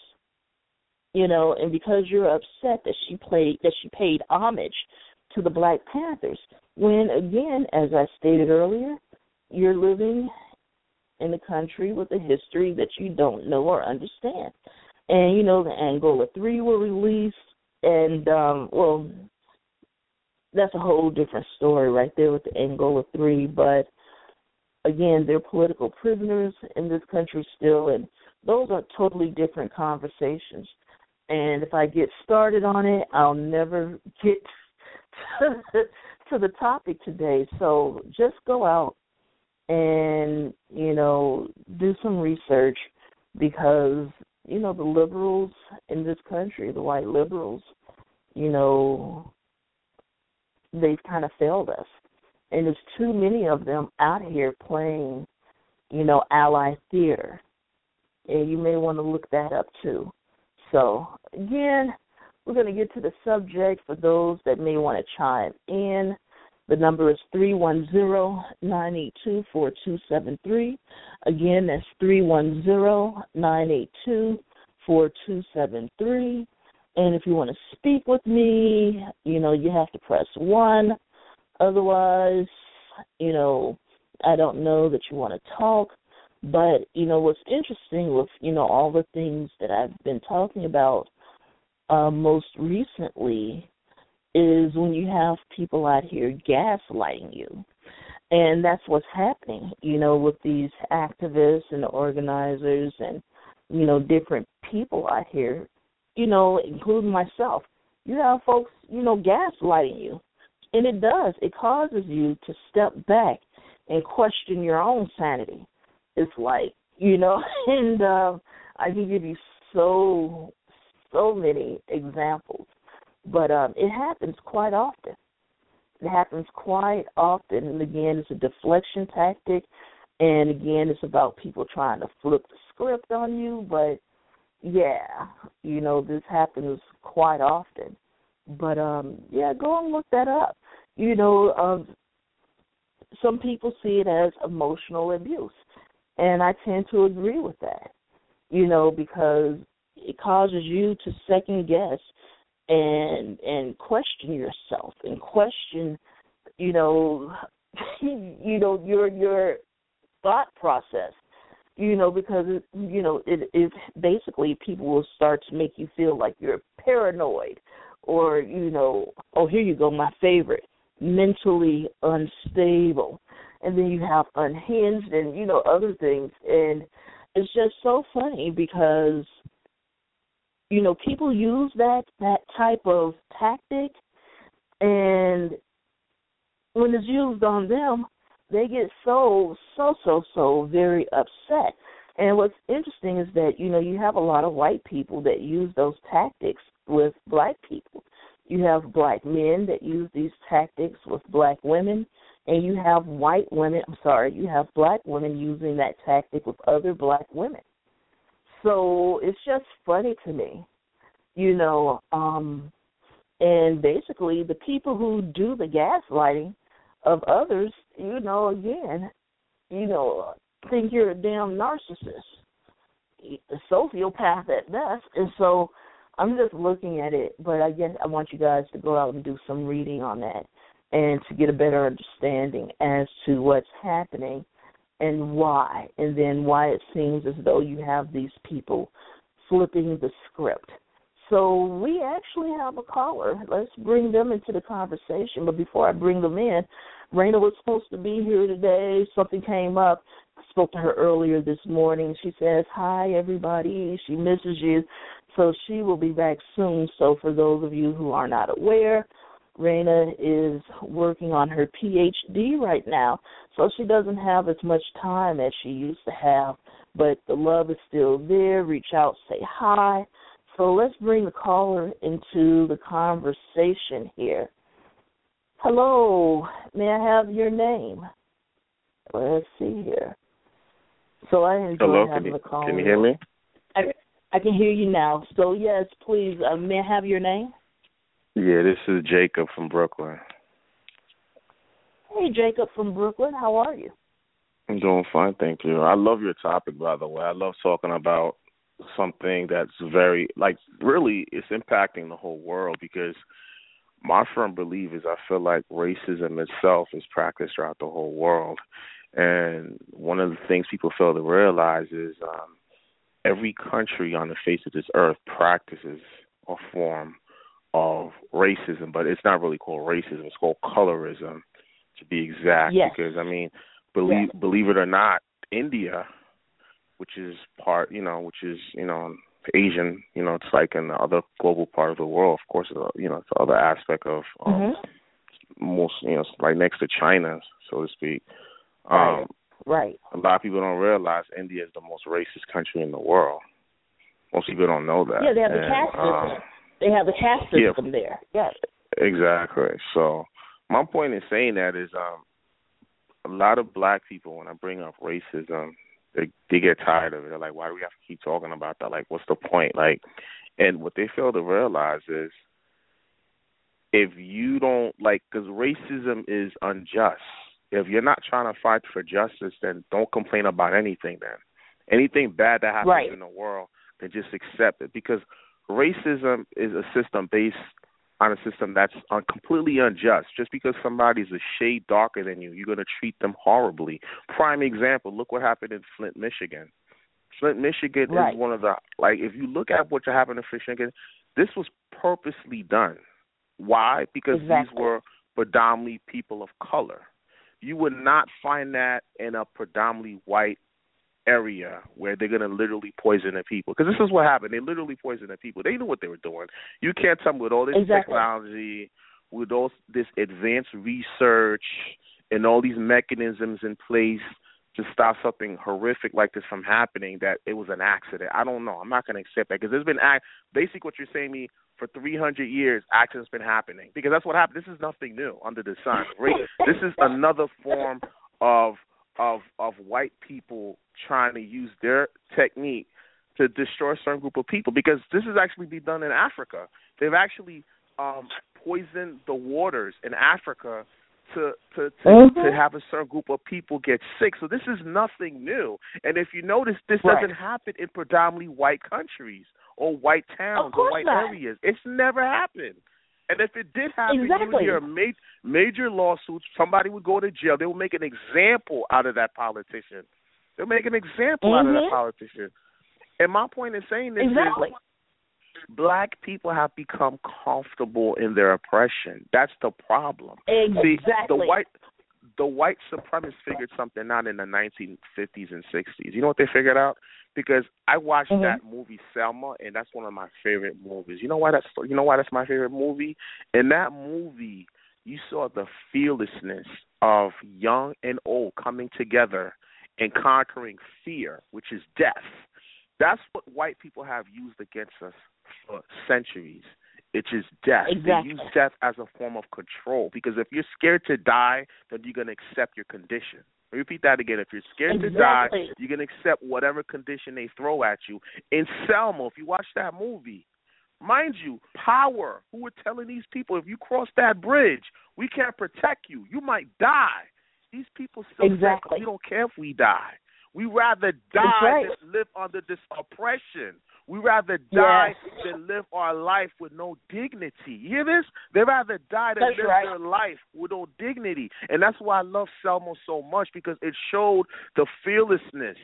you know and because you're upset that she played that she paid homage to the black panthers when, again, as I stated earlier, you're living in a country with a history that you don't know or understand. And, you know, the Angola 3 were released, and, um, well, that's a whole different story right there with the Angola 3, but again, they're political prisoners in this country still, and those are totally different conversations. And if I get started on it, I'll never get *laughs* to the topic today. So just go out and, you know, do some research because, you know, the liberals in this country, the white liberals, you know, they've kind of failed us. And there's too many of them out here playing, you know, ally theater. And you may want to look that up too. So, again, we're going to get to the subject for those that may want to chime in. The number is 310-982-4273. Again, that's 310-982-4273. And if you want to speak with me, you know, you have to press 1. Otherwise, you know, I don't know that you want to talk. But, you know, what's interesting with, you know, all the things that I've been talking about uh, most recently is when you have people out here gaslighting you. And that's what's happening, you know, with these activists and organizers and, you know, different people out here, you know, including myself. You have folks, you know, gaslighting you. And it does. It causes you to step back and question your own sanity. It's like, you know, *laughs* and uh, I can give you so so many examples, but um, it happens quite often. It happens quite often, and again, it's a deflection tactic, and again, it's about people trying to flip the script on you. But yeah, you know, this happens quite often. But um, yeah, go and look that up. You know, um, some people see it as emotional abuse, and I tend to agree with that. You know, because it causes you to second guess and and question yourself and question you know *laughs* you know your your thought process you know because it, you know it is basically people will start to make you feel like you're paranoid or you know oh here you go my favorite mentally unstable. And then you have unhinged and you know other things. And it's just so funny because you know, people use that that type of tactic, and when it's used on them, they get so so so so very upset. And what's interesting is that you know you have a lot of white people that use those tactics with black people. You have black men that use these tactics with black women, and you have white women. I'm sorry, you have black women using that tactic with other black women. So it's just funny to me, you know. Um, and basically, the people who do the gaslighting of others, you know, again, you know, think you're a damn narcissist, a sociopath at best. And so I'm just looking at it, but again, I want you guys to go out and do some reading on that and to get a better understanding as to what's happening and why, and then why it seems as though you have these people flipping the script. So we actually have a caller. Let's bring them into the conversation. But before I bring them in, Raina was supposed to be here today. Something came up. I spoke to her earlier this morning. She says, Hi, everybody. She misses you. So she will be back soon. So for those of you who are not aware, Raina is working on her PhD right now, so she doesn't have as much time as she used to have, but the love is still there. Reach out, say hi. So let's bring the caller into the conversation here. Hello, may I have your name? Let's see here. So I enjoy Hello, having can you, the call. can you hear me? I, I can hear you now. So yes, please, uh, may I have your name? Yeah, this is Jacob from Brooklyn. Hey, Jacob from Brooklyn. How are you? I'm doing fine, thank you. I love your topic, by the way. I love talking about something that's very, like, really, it's impacting the whole world because my firm belief is I feel like racism itself is practiced throughout the whole world. And one of the things people fail to realize is um, every country on the face of this earth practices a form of racism, but it's not really called racism. It's called colorism, to be exact. Yes. Because I mean, believe Yes. believe it or not, India, which is part, you know, which is you know Asian, you know, it's like in the other global part of the world. Of course, you know, it's the other aspect of um, Mhm. most, you know, like next to China, so to speak. Right. Um, Right. a lot of people don't realize India is the most racist country in the world. Most people don't know that. Yeah, they have the And, caste um, system. They have the caste yeah. system there. Yes. Exactly. So my point in saying that is um a lot of black people when I bring up racism, they they get tired of it. They're like, Why do we have to keep talking about that? Like what's the point? Like and what they fail to realize is if you don't like cuz racism is unjust. If you're not trying to fight for justice, then don't complain about anything then. Anything bad that happens Right. in the world, then just accept it because racism is a system based on a system that's un- completely unjust. Just because somebody's a shade darker than you, you're going to treat them horribly. Prime example: look what happened in Flint, Michigan. Flint, Michigan Right. is one of the like. If you look at what happened in Flint, Michigan, this was purposely done. Why? Because Exactly. these were predominantly people of color. You would not find that in a predominantly white area where they're going to literally poison the people. Because this is what happened. They literally poisoned the people. They knew what they were doing. You can't tell me with all this Exactly. technology, with all this advanced research, and all these mechanisms in place to stop something horrific like this from happening that it was an accident. I don't know. I'm not going to accept that because there's been act. Basically, what you're saying me for 300 years, accidents been happening because that's what happened. This is nothing new under the sun. Right? this is another form of of of white people trying to use their technique to destroy a certain group of people because this has actually been done in Africa. They've actually um poisoned the waters in Africa to to to, Mhm. to have a certain group of people get sick. So this is nothing new. And if you notice this Right. doesn't happen in predominantly white countries or white towns or white not. areas. It's never happened. And if it did happen, you Exactly. would hear ma- major lawsuits. Somebody would go to jail. They would make an example out of that politician. They'll make an example out of that Mhm. politician. And my point in saying this Exactly. is black people have become comfortable in their oppression. That's the problem. Exactly. See, the white the white supremacists figured something out in the 1950s and 60s. You know what they figured out? because I watched Mhm. that movie Selma, and that's one of my favorite movies. You know why that's you know why that's my favorite movie? In that movie, you saw the fearlessness of young and old coming together and conquering fear, which is death. That's what white people have used against us for centuries. It is death. Exactly. They use death as a form of control because if you're scared to die, then you're going to accept your condition. Repeat that again. If you're scared to die, you're going to accept whatever condition they throw at you. In Selma, if you watch that movie, mind you, power, who were telling these people, if you cross that bridge, we can't protect you. You might die. These people still Exactly. we don't care if we die. We rather die right. than live under this oppression. We rather die Yes. than live our life with no dignity. You hear this? They rather die than That's live right. their life with no dignity. And that's why I love Selma so much because it showed the fearlessness,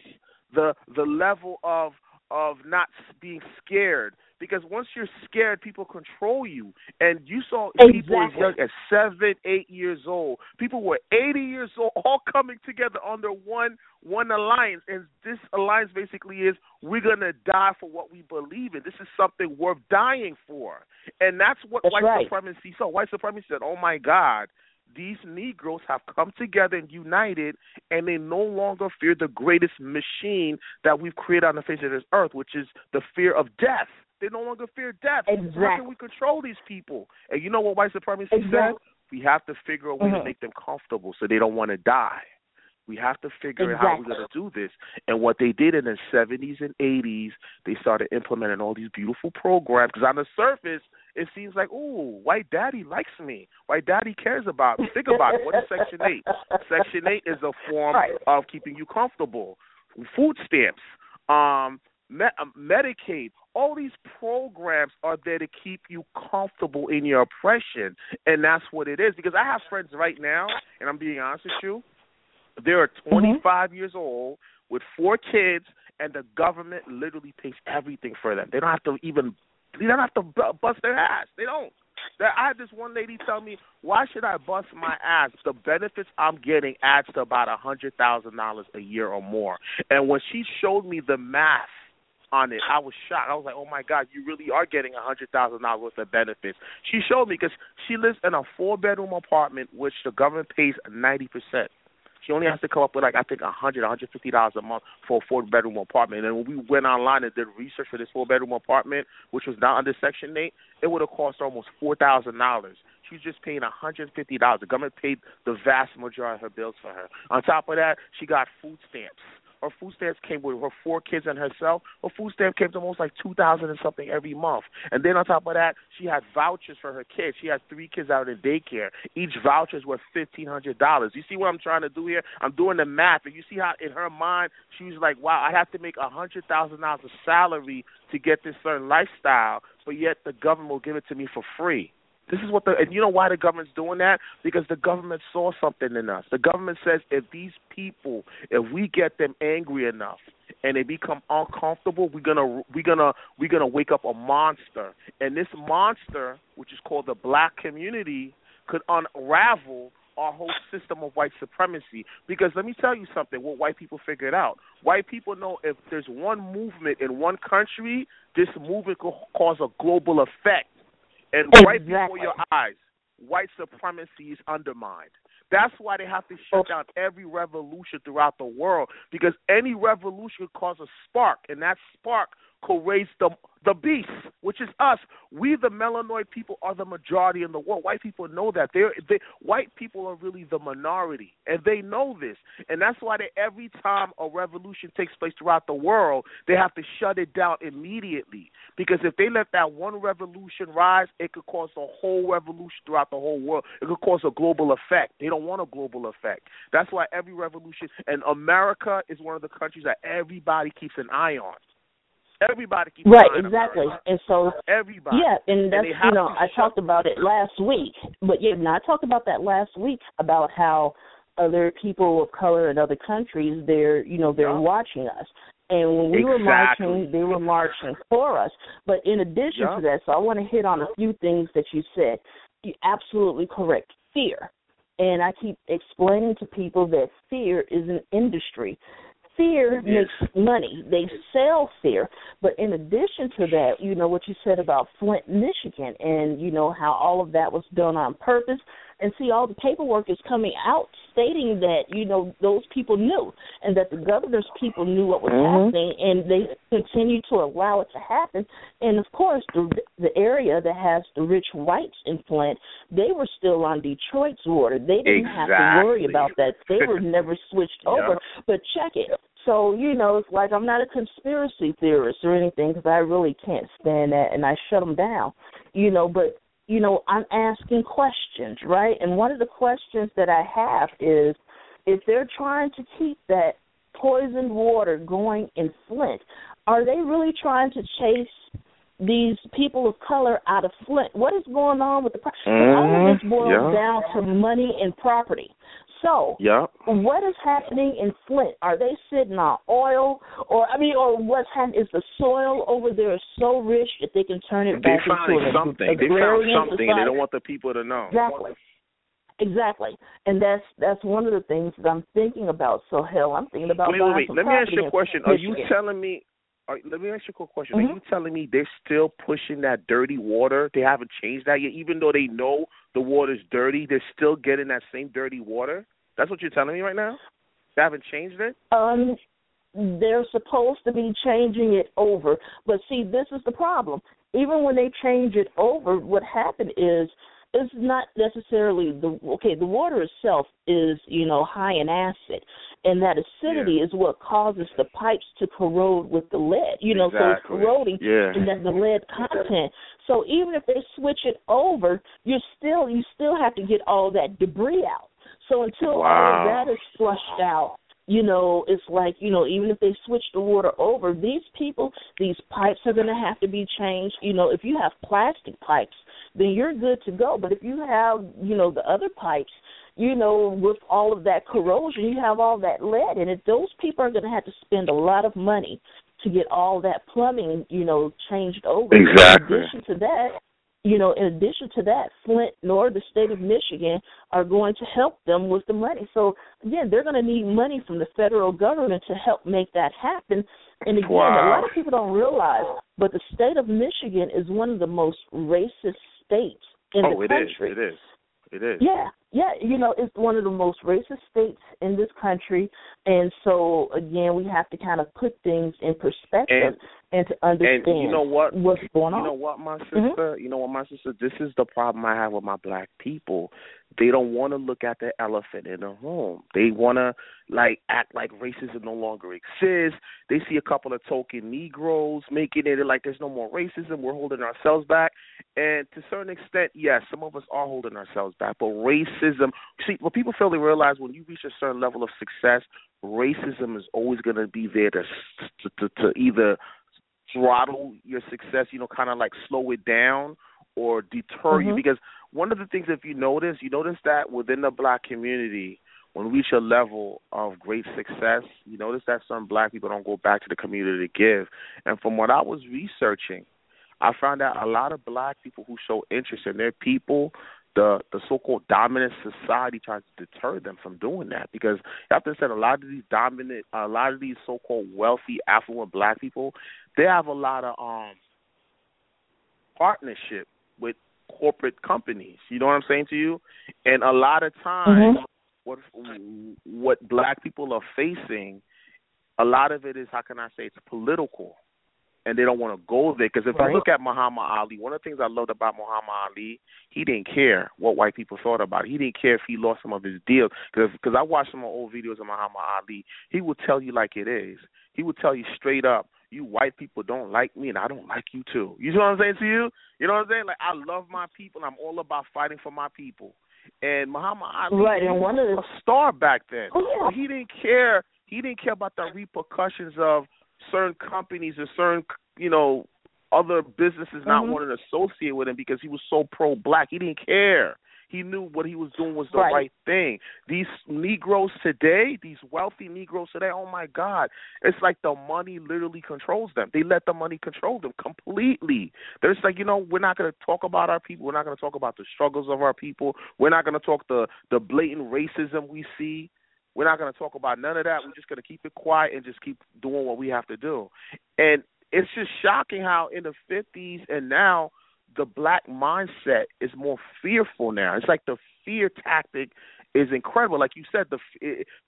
the the level of of not being scared. Because once you're scared, people control you. And you saw people as young as seven, eight years old. People were eighty years old, all coming together under one one alliance. And this alliance basically is we're gonna die for what we believe in. This is something worth dying for. And that's what That's white right. supremacy saw. White supremacy said, Oh my God, these Negroes have come together and united, and they no longer fear the greatest machine that we've created on the face of this earth, which is the fear of death. They no longer fear death. So How can we control these people? And you know what white supremacy Exactly. said? We have to figure a way to Mhm. make them comfortable so they don't want to die. We have to figure out how we're going to do this. And what they did in the 70s and 80s, they started implementing all these beautiful programs. Because on the surface, it seems like, ooh, white daddy likes me. White daddy cares about me. Think about it. What is Section 8? *laughs* Section 8 is a form Right. of keeping you comfortable. Food stamps, um, Uh, Medicaid, all these programs are there to keep you comfortable in your oppression. And that's what it is. Because I have friends right now, and I'm being honest with you, they are mm-hmm. 25 years old with four kids, and the government literally pays everything for them. They don't have to even, they don't have to bust their ass. They don't. That I had this one lady tell me, "Why should I bust my ass? The benefits I'm getting adds to about a hundred thousand dollars a year or more." And when she showed me the math on it, I was shocked. I was like, "Oh my God, you really are getting a hundred thousand dollars worth of benefits." She showed me because she lives in a four bedroom apartment, which the government pays ninety percent. She only has to come up with like I think a hundred, a hundred fifty dollars a month for a four bedroom apartment. And when we went online and did research for this four bedroom apartment, which was not under Section Eight, it would have cost almost four thousand dollars. She was just paying a hundred fifty dollars. The government paid the vast majority of her bills for her. On top of that, she got food stamps. Her food stamps came with her four kids and herself. Her food stamp came to almost like two thousand and something every month. And then on top of that, she had vouchers for her kids. She has three kids out in daycare. Each voucher is worth fifteen hundred dollars. You see what I'm trying to do here? I'm doing the math, and you see how in her mind she was like, "Wow, I have to make a hundred thousand dollars of salary to get this certain lifestyle, but yet the government will give it to me for free." This is what the and you know why the government's doing that? Because the government saw something in us. The government says if these people, if we get them angry enough and they become uncomfortable, we're gonna we're gonna we're gonna wake up a monster. And this monster, which is called the black community, could unravel our whole system of white supremacy. Because let me tell you something, what white people figured out. White people know if there's one movement in one country, this movement could cause a global effect. And right before your eyes, white supremacy is undermined. That's why they have to shut down every revolution throughout the world because any revolution causes a spark, and that spark could raise the the beast, which is us. We, the melanoid people, are the majority in the world. White people know that. They're, they white people are really the minority, and they know this. And that's why they, every time a revolution takes place throughout the world, they have to shut it down immediately. Because if they let that one revolution rise, it could cause a whole revolution throughout the whole world. It could cause a global effect. They don't want a global effect. That's why every revolution, and America is one of the countries that everybody keeps an eye on. Everybody keeps Right, exactly. And so Everybody. Yeah, and that's they you know I talked about it last week, but yeah, and I talked about that last week about how other people of color in other countries they're you know they're Yeah. watching us, and when we were marching, they were marching for us. But in addition Yeah. to that, so I want to hit on a few things that you said. You're absolutely correct. Fear, and I keep explaining to people that fear is an industry. Fear Yes. makes money. They sell fear. But in addition to that, you know what you said about Flint, Michigan, and you know how all of that was done on purpose. And see, all the paperwork is coming out stating that you know those people knew, and that the governor's people knew what was Mhm. happening, and they continued to allow it to happen. And of course, the the area that has the rich whites in Flint, they were still on Detroit's water. They didn't have to worry about that. They were *laughs* never switched Yeah. over. But check it. So you know, it's like I'm not a conspiracy theorist or anything because I really can't stand that, and I shut them down. You know, but you know, I'm asking questions, right? And one of the questions that I have is, if they're trying to keep that poisoned water going in Flint, are they really trying to chase these people of color out of Flint? What is going on with the? Pro- All of this Mhm. boils Yeah. down to money and property. So, Yep. what is happening in Flint? Are they sitting on oil, or I mean, or what's happening? Is the soil over there so rich that they can turn it They back into found an something. They found something, and they don't want the people to know. Exactly. Exactly, and that's that's one of the things that I'm thinking about. So hell, I'm thinking about Wait, wait, wait. Let me ask you a question. Are you telling me? Are, let me ask you a quick question. Are Mhm. you telling me they're still pushing that dirty water? They haven't changed that yet, even though they know the water's dirty. They're still getting that same dirty water. That's what you're telling me right now. They haven't changed it. Um, they're supposed to be changing it over, but see, this is the problem. Even when they change it over, what happened is it's not necessarily the okay. The water itself is you know high in acid, and that acidity is what causes the pipes to corrode with the lead. You know, so it's corroding Yeah. and then the lead content. So even if they switch it over, you're still you still have to get all that debris out. So until all Wow. of that is flushed out, you know, it's like, you know, even if they switch the water over, these people, these pipes are going to have to be changed. You know, if you have plastic pipes, then you're good to go. But if you have, you know, the other pipes, you know, with all of that corrosion, you have all that lead in it. Those people are going to have to spend a lot of money to get all that plumbing, you know, changed over. Exactly. In addition to that, you know, in addition to that, Flint nor the state of Michigan are going to help them with the money. So again, they're going to need money from the federal government to help make that happen. And again, a lot of people don't realize, but the state of Michigan is one of the most racist states in oh, the country. Oh, it is. It is. It is. Yeah, yeah, you know, it's one of the most racist states in this country, and so again, we have to kind of put things in perspective and, to understand And you know what? what's going on. You know what, my Mm-hmm. sister? You know what, my sister? This is the problem I have with my black people. They don't want to look at the elephant in the room. They want to like act like racism no longer exists. They see a couple of token Negroes making it like there's no more racism. We're holding ourselves back, and to a certain extent, yes, some of us are holding ourselves back. But racism, see, what people fail to realize when you reach a certain level of success, racism is always going to be there to to, to, to either throttle your success, you know, kind of like slow it down or deter you. Mhm. Because one of the things, if you notice, you notice that within the black community, when we reach a level of great success, you notice that some black people don't go back to the community to give. And from what I was researching, I found out a lot of black people who show interest in their people, the the so-called dominant society tries to deter them from doing that because have to understand a lot of these dominant, a lot of these so-called wealthy, affluent black people, they have a lot of um partnership with corporate companies. You know what I'm saying to you? And a lot of times, Mhm. what what black people are facing, a lot of it is how can I say it's political, and they don't want to go there because if Right. you look at Muhammad Ali, one of the things I loved about Muhammad Ali, he didn't care what white people thought about it. He didn't care if he lost some of his deals because I watched some old videos of Muhammad Ali. He would tell you like it is. He would tell you straight up, you white people don't like me and I don't like you too. You know what I'm saying to you? You know what I'm saying? Like I love my people and I'm all about fighting for my people. And Muhammad Ali Right, and one was of the- a star back then. Oh, yeah. He didn't care. He didn't care about the repercussions of certain companies or certain, you know, other businesses not Mhm. wanting to associate with him because he was so pro black. He didn't care. He knew what he was doing was the Right. right thing. These Negroes today, these wealthy Negroes today, oh my God, it's like the money literally controls them. They let the money control them completely. They're just like, you know, we're not going to talk about our people. We're not going to talk about the struggles of our people. We're not going to talk the the blatant racism we see. We're not going to talk about none of that. We're just going to keep it quiet and just keep doing what we have to do. And it's just shocking how in the 50s and now the black mindset is more fearful now. It's like the fear tactic is incredible. Like you said, the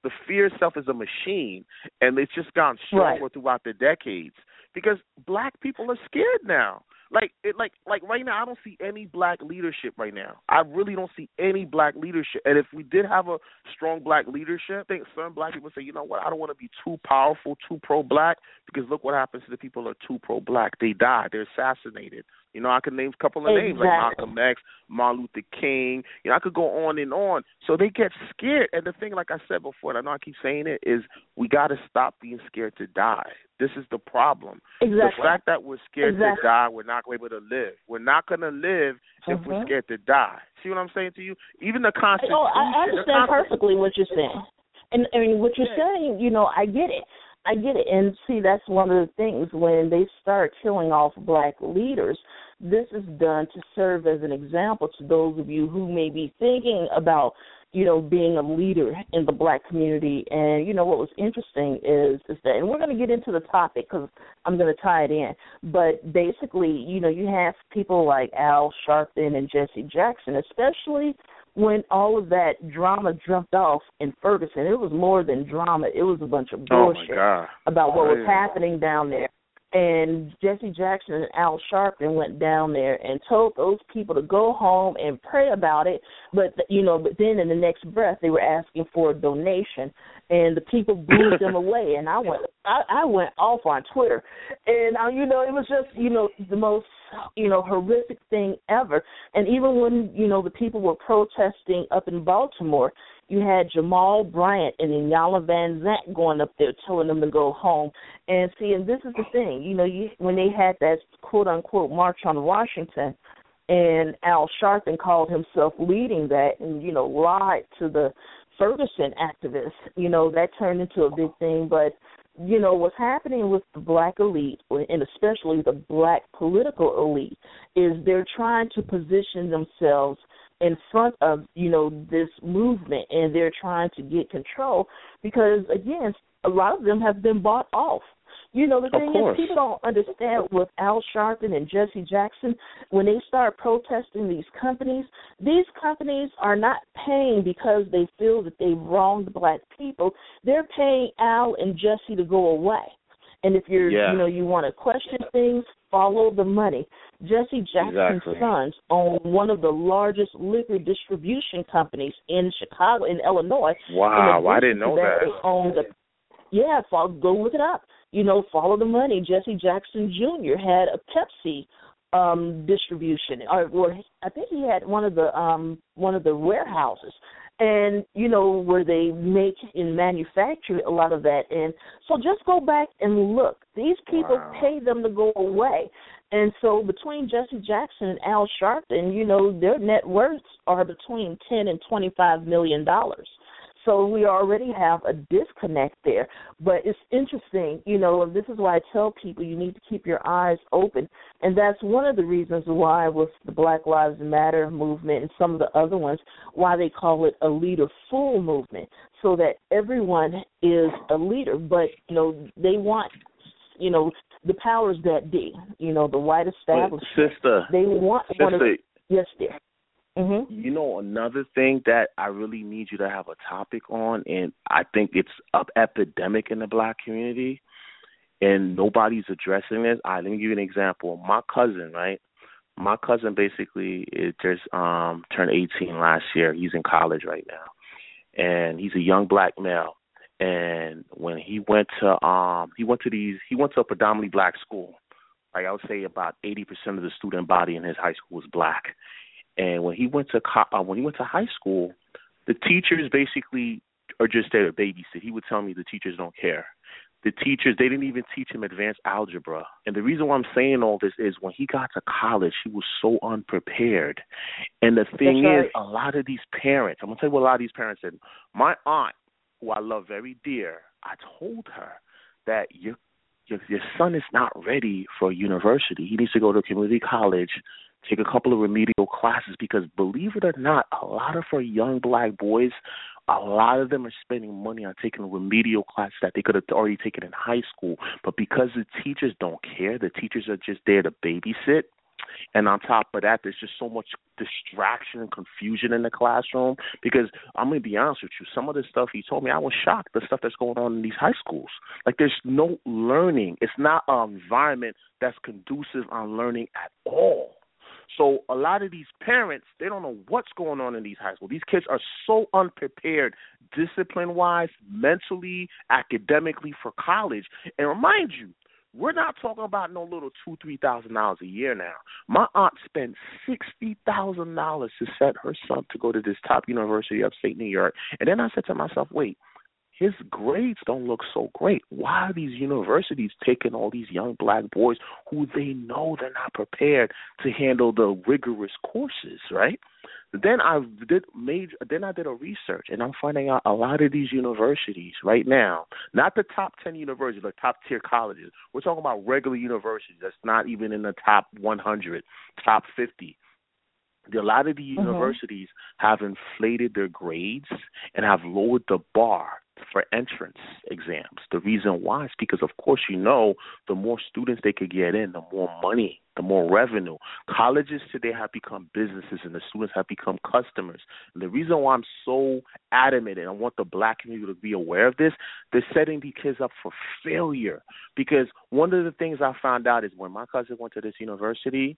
the fear itself is a machine, and it's just gone stronger right. throughout the decades because black people are scared now. Like it, like like right now, I don't see any black leadership right now. I really don't see any black leadership. And if we did have a strong black leadership, I think some black people say, you know what, I don't want to be too powerful, too pro-black, because look what happens to the people who are too pro-black. They die. They're assassinated. You know, I could name a couple of exactly. names like Malcolm X, Martin Luther King. You know, I could go on and on. So they get scared. And the thing, like I said before, and I know I keep saying it, is we got to stop being scared to die. This is the problem. Exactly. The fact that we're scared exactly. to die, we're not going to be able to live. We're not going to live if mm-hmm. we're scared to die. See what I'm saying to you? Even the Constitution. Oh, I understand perfectly what you're saying. And I mean, what you're saying, you know, I get it. I get it. And see, that's one of the things when they start killing off black leaders, this is done to serve as an example to those of you who may be thinking about you know, being a leader in the black community. And you know what was interesting is is that, and we're going to get into the topic because I'm going to tie it in. But basically, you know, you have people like Al Sharpton and Jesse Jackson, especially when all of that drama jumped off in Ferguson. It was more than drama; it was a bunch of oh bullshit oh about what oh, was happening down there and Jesse Jackson and Al Sharpton went down there and told those people to go home and pray about it. But you know, but then in the next breath, they were asking for a donation, and the people blew them *laughs* away. And I went, I, I went off on Twitter, and uh, you know, it was just you know the most you know horrific thing ever. And even when you know the people were protesting up in Baltimore, you had Jamal Bryant and Iyanla Vanzant going up there telling them to go home. And see, and this is the thing, you know, you when they had that quote unquote march on Washington, and Al Sharpton called himself leading that, and you know, lied to the Ferguson activists. You know, that turned into a big thing, but you know what's happening with the black elite and especially the black political elite is they're trying to position themselves in front of you know this movement and they're trying to get control because again a lot of them have been bought off. You know the thing is people don't understand with al sharpton and jesse jackson when they start protesting these companies these companies are not paying because they feel that they've wronged black people. They're paying al and jesse to go away. And if you're yeah. you know you want to question things follow the money Jesse Jackson's exactly. sons own one of the largest liquor distribution companies in Chicago, in Illinois. Wow, I didn't know that. that. They own the, yeah, follow, go look it up. You know, follow the money. Jesse Jackson Jr. had a Pepsi um distribution, or, or I think he had one of the um one of the warehouses and you know where they make and manufacture a lot of that and so just go back and look these people wow. pay them to go away and so between Jesse Jackson and Al Sharpton, you know, their net worths are between ten and twenty five million dollars. So we already have a disconnect there. But it's interesting, you know, and this is why I tell people you need to keep your eyes open. And that's one of the reasons why with the Black Lives Matter movement and some of the other ones, why they call it a leader full movement. So that everyone is a leader. But, you know, they want you know, the powers that be, you know, the white establishment. Sister, they want sister, one of yes, dear. Mm-hmm. You know, another thing that I really need you to have a topic on, and I think it's up epidemic in the black community, and nobody's addressing this. I let me give you an example. My cousin, right? My cousin basically is just um turned 18 last year. He's in college right now, and he's a young black male and when he went to um he went to these he went to a predominantly black school like i would say about eighty percent of the student body in his high school was black and when he went to co- uh, when he went to high school the teachers basically are just there to babysit. He would tell me the teachers don't care. The teachers they didn't even teach him advanced algebra. And the reason why i'm saying all this is when he got to college he was so unprepared. And the thing right. is a lot of these parents i'm going to tell you what a lot of these parents said. My aunt who I love very dear, I told her that your your, your son is not ready for university. He needs to go to community college take a couple of remedial classes because believe it or not, a lot of our young black boys, a lot of them are spending money on taking remedial classes that they could have already taken in high school. But because the teachers don't care, the teachers are just there to babysit. And on top of that, there's just so much distraction and confusion in the classroom. Because I'm gonna be honest with you, some of the stuff he told me, I was shocked. The stuff that's going on in these high schools, like there's no learning. It's not an environment that's conducive on learning at all. So a lot of these parents, they don't know what's going on in these high schools. These kids are so unprepared, discipline wise, mentally, academically for college. And remind you, we're not talking about no little two, three thousand dollars a year now. My aunt spent sixty thousand dollars to set her son to go to this top university upstate New York. And then I said to myself, wait, his grades don't look so great. Why are these universities taking all these young black boys who they know they're not prepared to handle the rigorous courses, right? Then I did major. Then I did a research, and I'm finding out a lot of these universities right now, not the top ten universities, the top tier colleges. We're talking about regular universities that's not even in the top 100, top 50 a lot of the mm-hmm. universities have inflated their grades and have lowered the bar for entrance exams. The reason why is because, of course, you know, the more students they could get in, the more money, the more revenue. Colleges today have become businesses, and the students have become customers. And the reason why I'm so adamant, and I want the black community to be aware of this, they're setting these kids up for failure. Because one of the things I found out is when my cousin went to this university,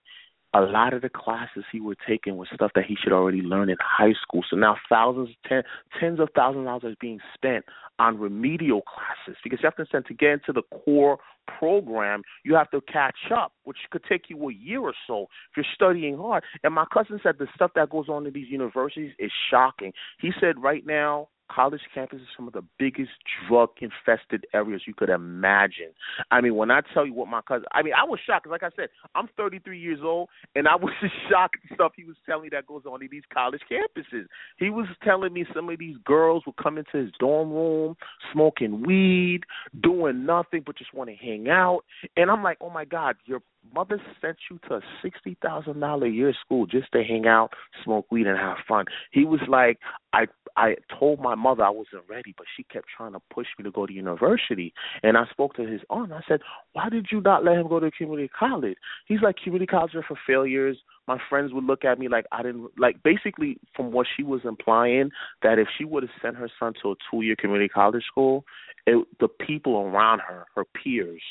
a lot of the classes he was taking was stuff that he should already learn in high school. So now thousands, ten, tens of thousands of dollars is being spent on remedial classes because you have to understand to get into the core program, you have to catch up, which could take you a year or so if you're studying hard. And my cousin said the stuff that goes on in these universities is shocking. He said right now college campuses some of the biggest drug infested areas you could imagine. I mean, when I tell you what my cousin, I mean, I was shocked. Like I said, I'm 33 years old, and I was *laughs* just shocked at stuff he was telling me that goes on in these college campuses. He was telling me some of these girls would come into his dorm room smoking weed, doing nothing but just want to hang out, and I'm like, oh my God, your mother sent you to a sixty thousand dollar a year school just to hang out, smoke weed, and have fun. He was like, I I told my mother I wasn't ready, but she kept trying to push me to go to university. And I spoke to his aunt. I said, Why did you not let him go to community college? He's like, community college are for failures. My friends would look at me like I didn't like. Basically, from what she was implying, that if she would have sent her son to a two year community college school, it, the people around her, her peers,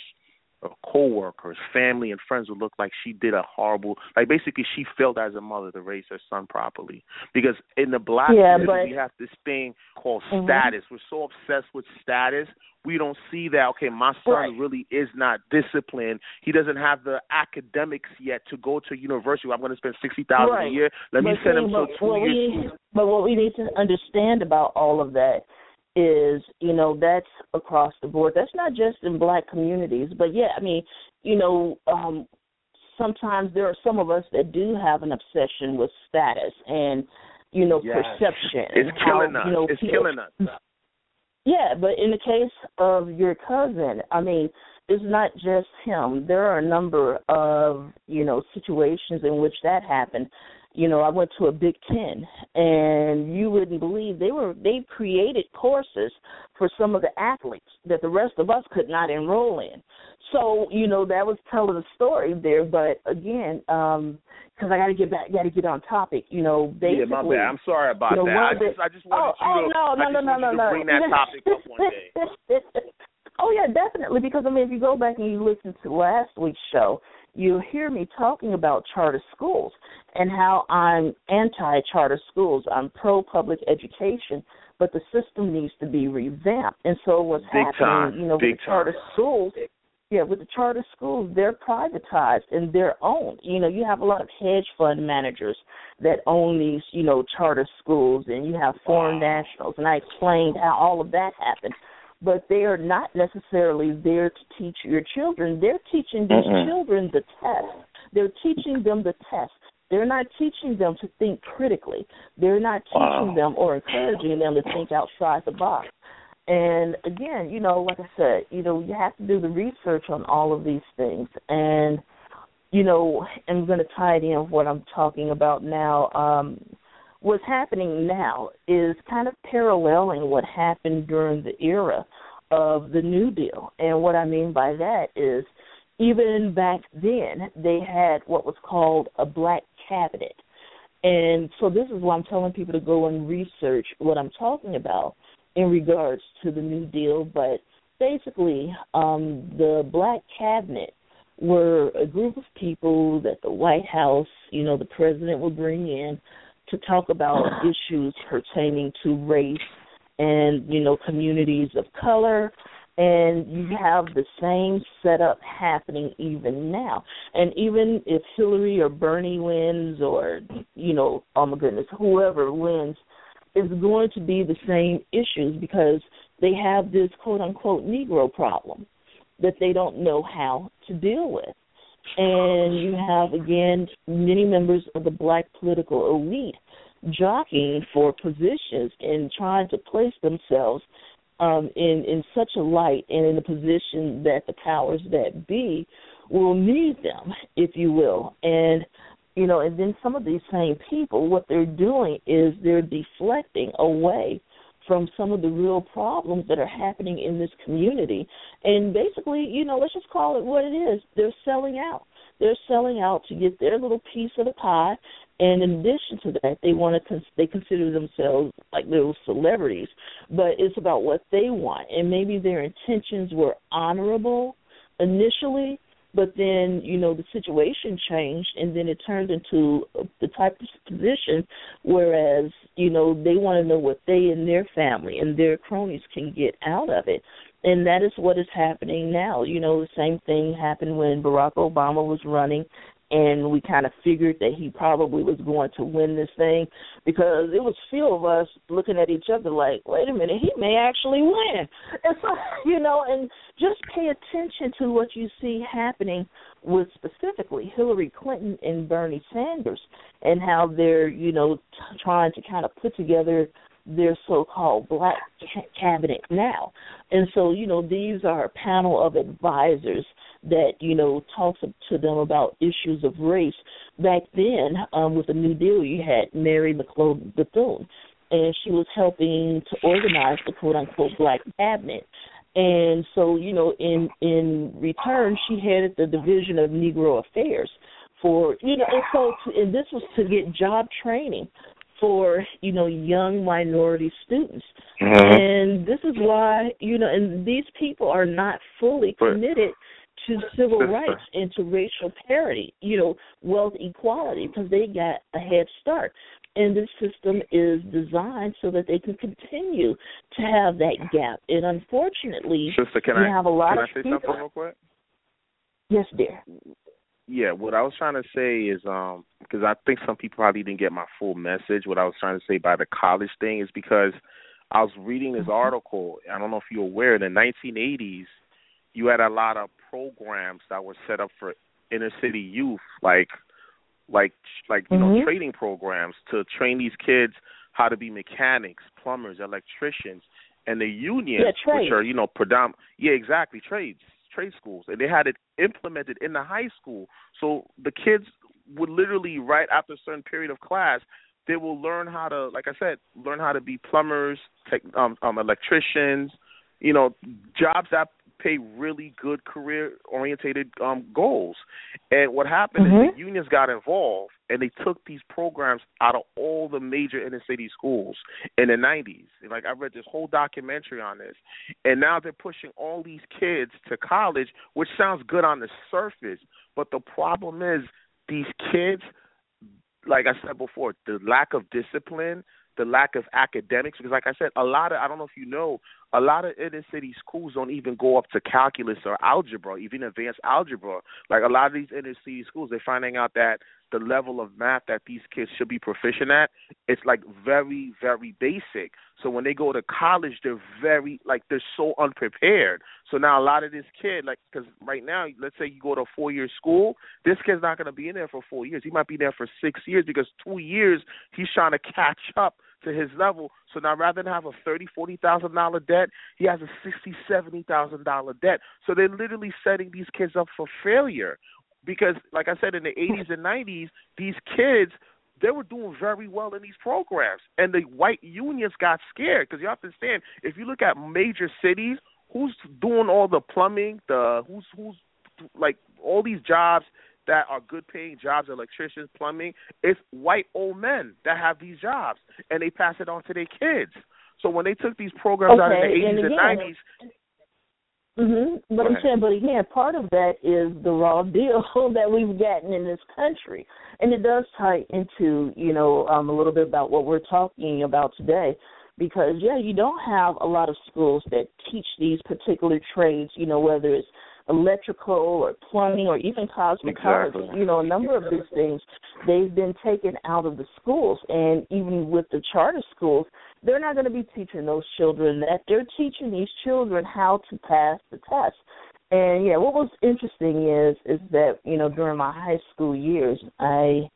or coworkers, family, and friends would look like she did a horrible. Like basically, she failed as a mother to raise her son properly. Because in the black yeah, community, but... we have this thing called mm-hmm. status. We're so obsessed with status. We don't see that. Okay, my son right. really is not disciplined. He doesn't have the academics yet to go to university. I'm going to spend sixty thousand right. a year. Let but me send see, him to two years. But what we need to understand about all of that is, you know, that's across the board. That's not just in black communities, but yeah, I mean, you know, um sometimes there are some of us that do have an obsession with status and, you know, yes. perception. It's killing how, us. You know, it's people, killing us. *laughs* Yeah, but in the case of your cousin, I mean, it's not just him. There are a number of, you know, situations in which that happened you know, I went to a Big Ten, and you wouldn't believe they were they created courses for some of the athletes that the rest of us could not enroll in. So you know that was telling a story there, but again, um, because I got to get back, got to get on topic. You know, basically. Yeah, my bad. I'm sorry about you know, that. I just, I just wanted oh, you to, oh, no, I no, no, no, no, bring that topic up one day. *laughs* oh yeah, definitely. Because I mean, if you go back and you listen to last week's show, you hear me talking about charter schools and how I'm anti charter schools. I'm pro public education, but the system needs to be revamped. And so what's Big happening, time. you know, Big with the charter time. schools, yeah, with the charter schools, they're privatized and they're owned. You know, you have a lot of hedge fund managers that own these, you know, charter schools, and you have foreign wow. nationals. And I explained how all of that happened but they are not necessarily there to teach your children. They're teaching these Mm-mm. children the test. They're teaching them the test. They're not teaching them to think critically. They're not teaching Wow. them or encouraging them to think outside the box. And again, you know, like I said, you know, you have to do the research on all of these things. And you know, I'm going to tie it in with what I'm talking about now. Um, what's happening now is kind of paralleling what happened during the era of the New Deal. And what I mean by that is even back then, they had what was called a black cabinet. And so this is why I'm telling people to go and research what I'm talking about in regards to the New Deal. But basically, um, the black cabinet were a group of people that the White House, you know, the president would bring in to talk about *sighs* issues pertaining to race and, you know, communities of color. And you have the same setup happening even now. And even if Hillary or Bernie wins or, you know, oh my goodness, whoever wins, is going to be the same issues because they have this quote unquote Negro problem that they don't know how to deal with. And you have, again, many members of the black political elite jockeying for positions and trying to place themselves um, in, in such a light and in a position that the powers that be will need them, if you will. And you know, and then some of these same people, what they're doing is they're deflecting away from some of the real problems that are happening in this community. And basically, you know, let's just call it what it is. They're selling out. They're selling out to get their little piece of the pie. And in addition to that, they want to cons- they consider themselves like little celebrities, but it's about what they want. And maybe their intentions were honorable initially, but then you know the situation changed and then it turned into the type of position whereas you know they want to know what they and their family and their cronies can get out of it. And that is what is happening now. You know the same thing happened when barack obama was running and we kind of figured that he probably was going to win this thing because it was few of us looking at each other like, wait a minute, he may actually win. And so, *laughs* you know, and just pay attention to what you see happening with specifically Hillary Clinton and Bernie Sanders and how they're, you know, t- trying to kind of put together their so-called black cabinet now. And so, you know, these are a panel of advisors that you know talks to them about issues of race. Back then, um, with the New Deal, you had Mary McLeod Bethune, and she was helping to organize the quote unquote black cabinet. And so, you know, in in return, she headed the division of Negro Affairs for you know, and so to, and this was to get job training for you know young minority students mm-hmm. and this is why you know and these people are not fully committed to civil rights and to racial parity, you know, wealth equality, because they got a head start. And this system is designed so that they can continue to have that gap. And unfortunately, Sister, can you I, have a lot can of I say people. something real quick? Yes, dear. Yeah, what I was trying to say is um because I think some people probably didn't get my full message. What I was trying to say by the college thing is because I was reading this mm-hmm. article. I don't know if you're aware. In the 1980s, you had a lot of programs that were set up for inner city youth, like like like you mm-hmm. know training programs to train these kids how to be mechanics, plumbers, electricians, and the unions, yeah, which are you know predominant. Yeah, exactly, trades, trade schools, and they had it implemented in the high school. So the kids would literally right after a certain period of class they will learn how to like i said learn how to be plumbers tech, um, um electricians you know jobs that pay really good career orientated um goals. And what happened mm-hmm. is the unions got involved and they took these programs out of all the major inner city schools in the 90s. And like I read this whole documentary on this. And now they're pushing all these kids to college, which sounds good on the surface, but the problem is these kids like I said before, the lack of discipline, the lack of academics because like I said, a lot of I don't know if you know, a lot of inner city schools don't even go up to calculus or algebra, even advanced algebra. Like a lot of these inner city schools, they're finding out that the level of math that these kids should be proficient at, it's like very, very basic. So when they go to college, they're very like they're so unprepared. So now a lot of this kid, like, because right now, let's say you go to a four-year school, this kid's not going to be in there for four years. He might be there for six years because two years he's trying to catch up to his level. So now rather than have a thirty, forty thousand dollar debt, he has a sixty, seventy thousand dollar debt. So they're literally setting these kids up for failure because, like I said, in the 80s and 90s, these kids they were doing very well in these programs, and the white unions got scared because you have to understand if you look at major cities, who's doing all the plumbing, the who's who's like all these jobs that are good paying jobs, electricians, plumbing, it's white old men that have these jobs and they pass it on to their kids. So when they took these programs okay, out in the eighties and, nineties Mm-hmm. But I'm saying, but again, part of that is the raw *laughs* deal that we've gotten in this country, and it does tie into you know um, a little bit about what we're talking about today, because yeah, you don't have a lot of schools that teach these particular trades. You know, whether it's electrical or plumbing or even cosmetology. Exactly. You know, a number of these things they've been taken out of the schools, and even with the charter schools, they're not going to be teaching those children that. They're teaching these children how to pass the test. And yeah, what was interesting is is that you know during my high school years, I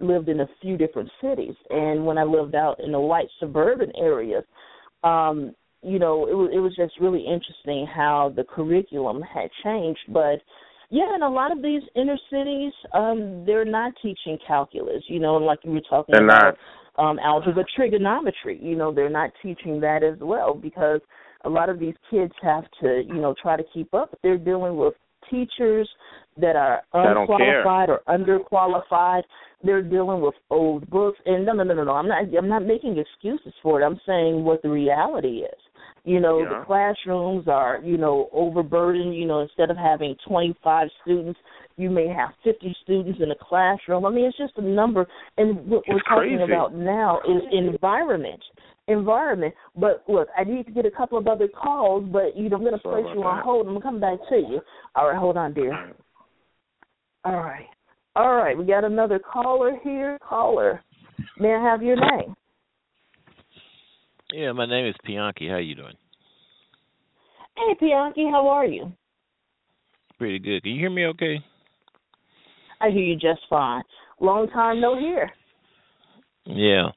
lived in a few different cities, and when I lived out in the white suburban areas, um, you know, it was it was just really interesting how the curriculum had changed. But yeah, in a lot of these inner cities, um, they're not teaching calculus. You know, like you were talking They're about not. um, algebra, trigonometry. You know, they're not teaching that as well because a lot of these kids have to, you know, try to keep up. They're dealing with teachers that are That don't care. unqualified or underqualified. They're dealing with old books, and no, no, no, no, no. I'm not. I'm not making excuses for it. I'm saying what the reality is. You know, Yeah. the classrooms are, you know, overburdened. You know, instead of having 25 students, you may have 50 students in a classroom. I mean, it's just a number. And what we're It's talking crazy. about now is environment. Environment. But look, I need to get a couple of other calls, but you know, I'm going to place you on that. hold. I'm going to come back to you. All right, hold on, dear. All right. All right, we got another caller here. Caller, may I have your name? Yeah, my name is Pianki. How you doing? Hey, Pianki, how are you? Pretty good. Can you hear me okay? I hear you just fine. Long time no hear. Yeah.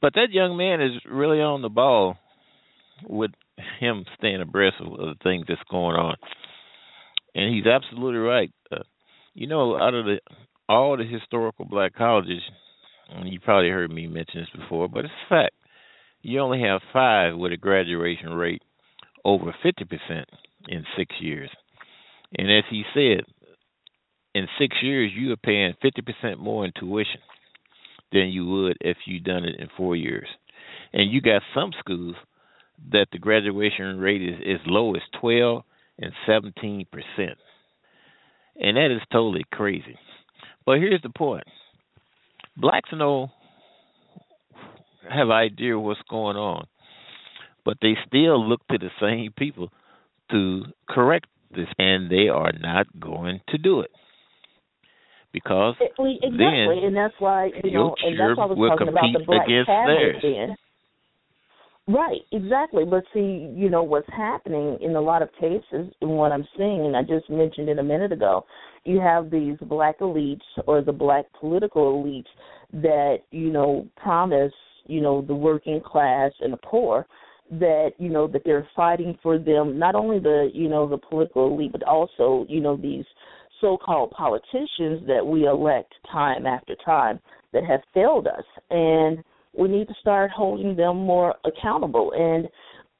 But that young man is really on the ball with him staying abreast of the things that's going on. And he's absolutely right. Uh, you know, out of the all the historical black colleges, and you probably heard me mention this before, but it's a fact. You only have five with a graduation rate over 50% in six years. And as he said, in six years, you are paying 50% more in tuition than you would if you done it in four years. And you got some schools that the graduation rate is as low as 12 and 17%. And that is totally crazy. But here's the point. Blacks know have idea what's going on, but they still look to the same people to correct this, and they are not going to do it because exactly, then and that's why you know, and that's why I was will talking about the black against cabinet theirs. then. Right, exactly. But see, you know what's happening in a lot of cases, and what I'm seeing, and I just mentioned it a minute ago, you have these black elites or the black political elites that you know promise, you know, the working class and the poor that you know that they're fighting for them, not only the you know the political elite, but also you know these so-called politicians that we elect time after time that have failed us. And we need to start holding them more accountable. And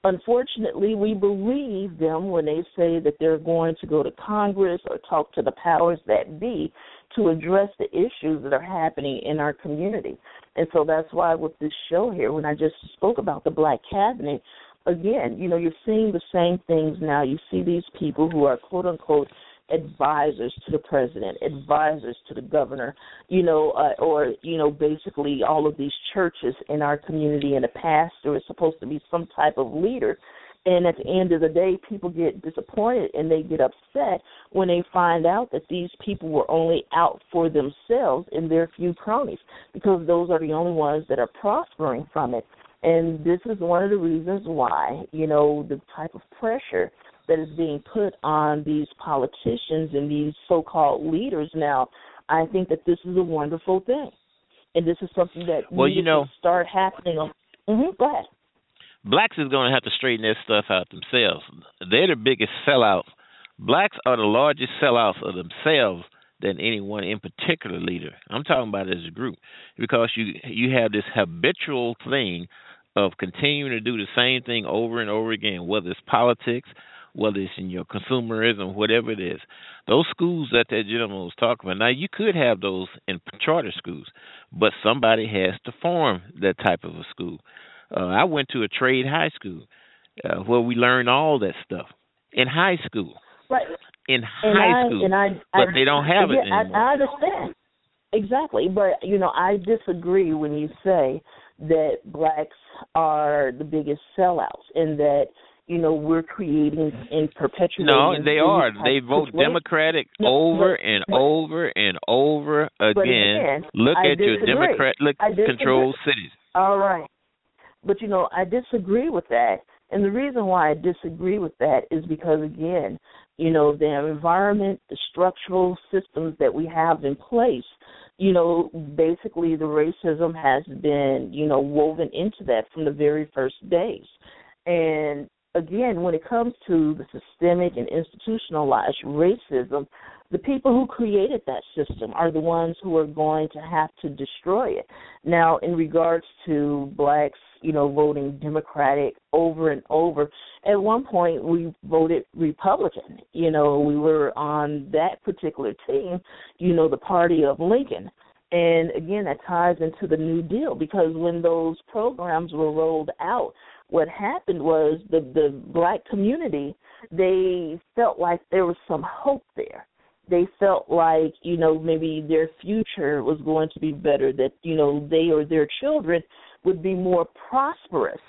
unfortunately we believe them when they say that they're going to go to congress or talk to the powers that be to address the issues that are happening in our community and so that's why with this show here when i just spoke about the black cabinet again you know you're seeing the same things now you see these people who are quote unquote advisors to the president, advisors to the governor, you know, uh, or you know, basically all of these churches in our community, and a pastor is supposed to be some type of leader. And at the end of the day, people get disappointed and they get upset when they find out that these people were only out for themselves and their few cronies, because those are the only ones that are prospering from it. And this is one of the reasons why, you know, the type of pressure that is being put on these politicians and these so-called leaders now, I think that this is a wonderful thing, and this is something that Well, needs you know- to start happening. On, mm-hmm, go ahead. Blacks is going to have to straighten their stuff out themselves. They're the biggest sellouts. Blacks are the largest sellouts of themselves than any one in particular leader. I'm talking about as a group because you you have this habitual thing of continuing to do the same thing over and over again, whether it's politics, whether it's in your consumerism, whatever it is. Those schools that that gentleman was talking about. Now you could have those in charter schools, but somebody has to form that type of a school. Uh, I went to a trade high school uh, where we learned all that stuff in high school. Right. In and high I, school, and I, but I, they don't have yeah, it anymore. I, I understand exactly, but you know, I disagree when you say that blacks are the biggest sellouts and that you know we're creating and perpetuating. No, they are. They vote Democratic No, over but- and over and over again. again, Look I at your disagree. Democrat I disagree. controlled cities. All right. But you know, I disagree with that. And the reason why I disagree with that is because again, you know, the environment, the structural systems that we have in place, you know, basically the racism has been, you know, woven into that from the very first days. And again, when it comes to the systemic and institutionalized racism, the people who created that system are the ones who are going to have to destroy it. Now, in regards to blacks, you know, voting Democratic over and over, at one point we voted Republican. You know, we were on that particular team, you know, the party of Lincoln. And again, that ties into the New Deal because when those programs were rolled out, what happened was the the black community they felt like there was some hope there. They felt like you know maybe their future was going to be better that you know they or their children would be more prosperous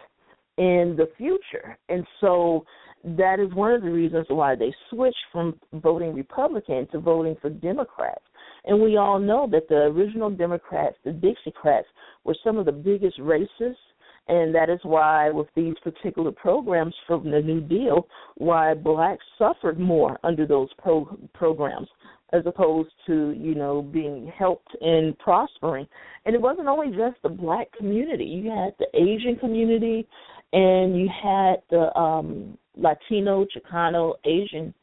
in the future. And so that is one of the reasons why they switched from voting republican to voting for democrats. And we all know that the original democrats the dixiecrats were some of the biggest racists and that is why, with these particular programs from the New Deal, why blacks suffered more under those pro- programs as opposed to, you know, being helped and prospering. And it wasn't only just the black community. You had the Asian community and you had the um Latino, Chicano, Asian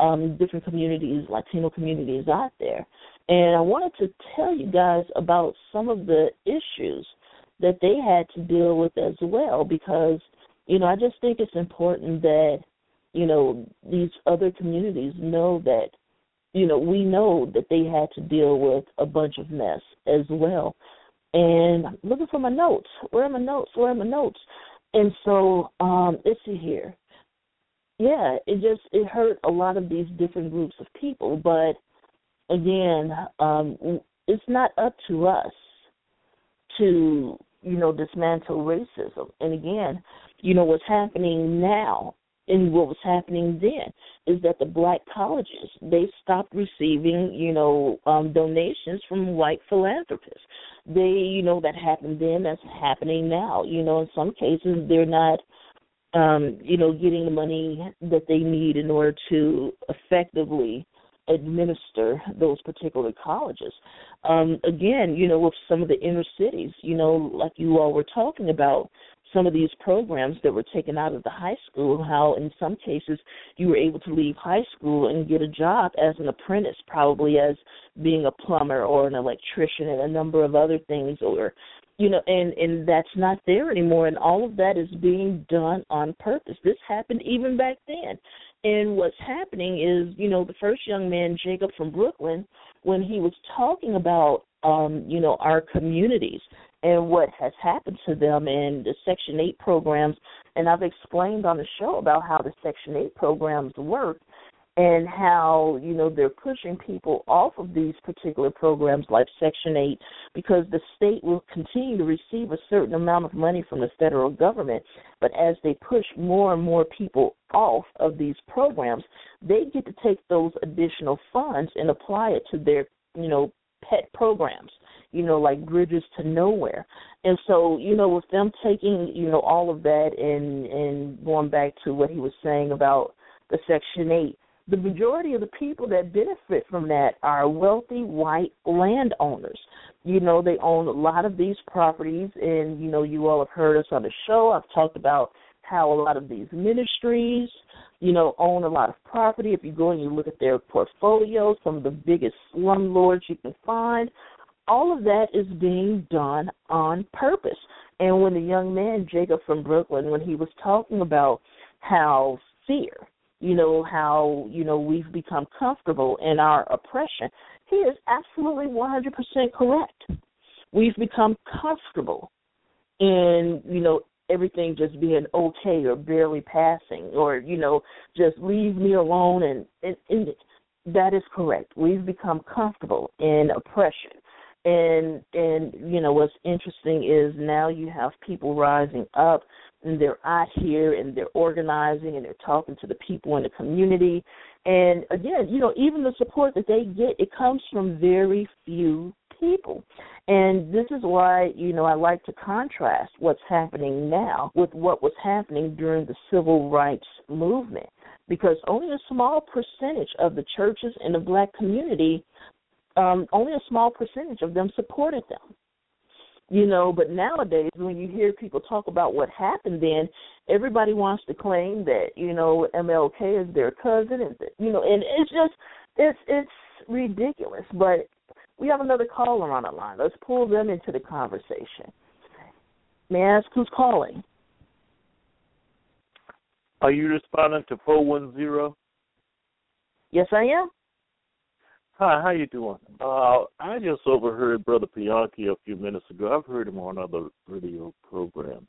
um different communities, Latino communities out there. And I wanted to tell you guys about some of the issues that they had to deal with as well because you know I just think it's important that you know these other communities know that you know we know that they had to deal with a bunch of mess as well. And I'm looking for my notes. Where are my notes? Where are my notes? And so um let's see here. Yeah it just it hurt a lot of these different groups of people but again um it's not up to us to you know, dismantle racism. And again, you know, what's happening now and what was happening then is that the black colleges they stopped receiving you know um donations from white philanthropists they you know that happened then that's happening now you know in some cases they're not um you know getting the money that they need in order to effectively administer those particular colleges. Um, again, you know, with some of the inner cities, you know, like you all were talking about, some of these programs that were taken out of the high school, how in some cases you were able to leave high school and get a job as an apprentice, probably as being a plumber or an electrician and a number of other things or you know and and that's not there anymore. And all of that is being done on purpose. This happened even back then and what's happening is, you know, the first young man, Jacob from Brooklyn, when he was talking about, um, you know, our communities and what has happened to them and the Section 8 programs, and I've explained on the show about how the Section 8 programs work and how you know they're pushing people off of these particular programs like section 8 because the state will continue to receive a certain amount of money from the federal government. But as they push more and more people off of these programs they get to take those additional funds and apply it to their you know pet programs you know like bridges to nowhere. And so you know with them taking you know all of that and and going back to what he was saying about the section 8 the majority of the people that benefit from that are wealthy white landowners. You know, they own a lot of these properties, and you know, you all have heard us on the show. I've talked about how a lot of these ministries you know, own a lot of property. If you go and you look at their portfolios, some of the biggest slumlords you can find, all of that is being done on purpose. And when the young man, Jacob from Brooklyn, when he was talking about how fear, you know, how, you know, we've become comfortable in our oppression, he is absolutely 100% correct. We've become comfortable in, you know, everything just being okay or barely passing or, you know, just leave me alone and, and, and that is correct. We've become comfortable in oppression and and you know what's interesting is now you have people rising up and they're out here and they're organizing and they're talking to the people in the community. And again you know even the support that they get it comes from very few people. And this is why you know i like to contrast what's happening now with what was happening during the civil rights movement. Because only a small percentage of the churches in the black community um, only a small percentage of them supported them. You know, but nowadays when you hear people talk about what happened then, everybody wants to claim that, you know, MLK is their cousin and you know, and it's just it's it's ridiculous. But we have another caller on the line. Let's pull them into the conversation. May I ask who's calling? Are you responding to four one zero? Yes, I am. Hi, how you doing? Uh, I just overheard Brother Pianki a few minutes ago. I've heard him on other radio programs.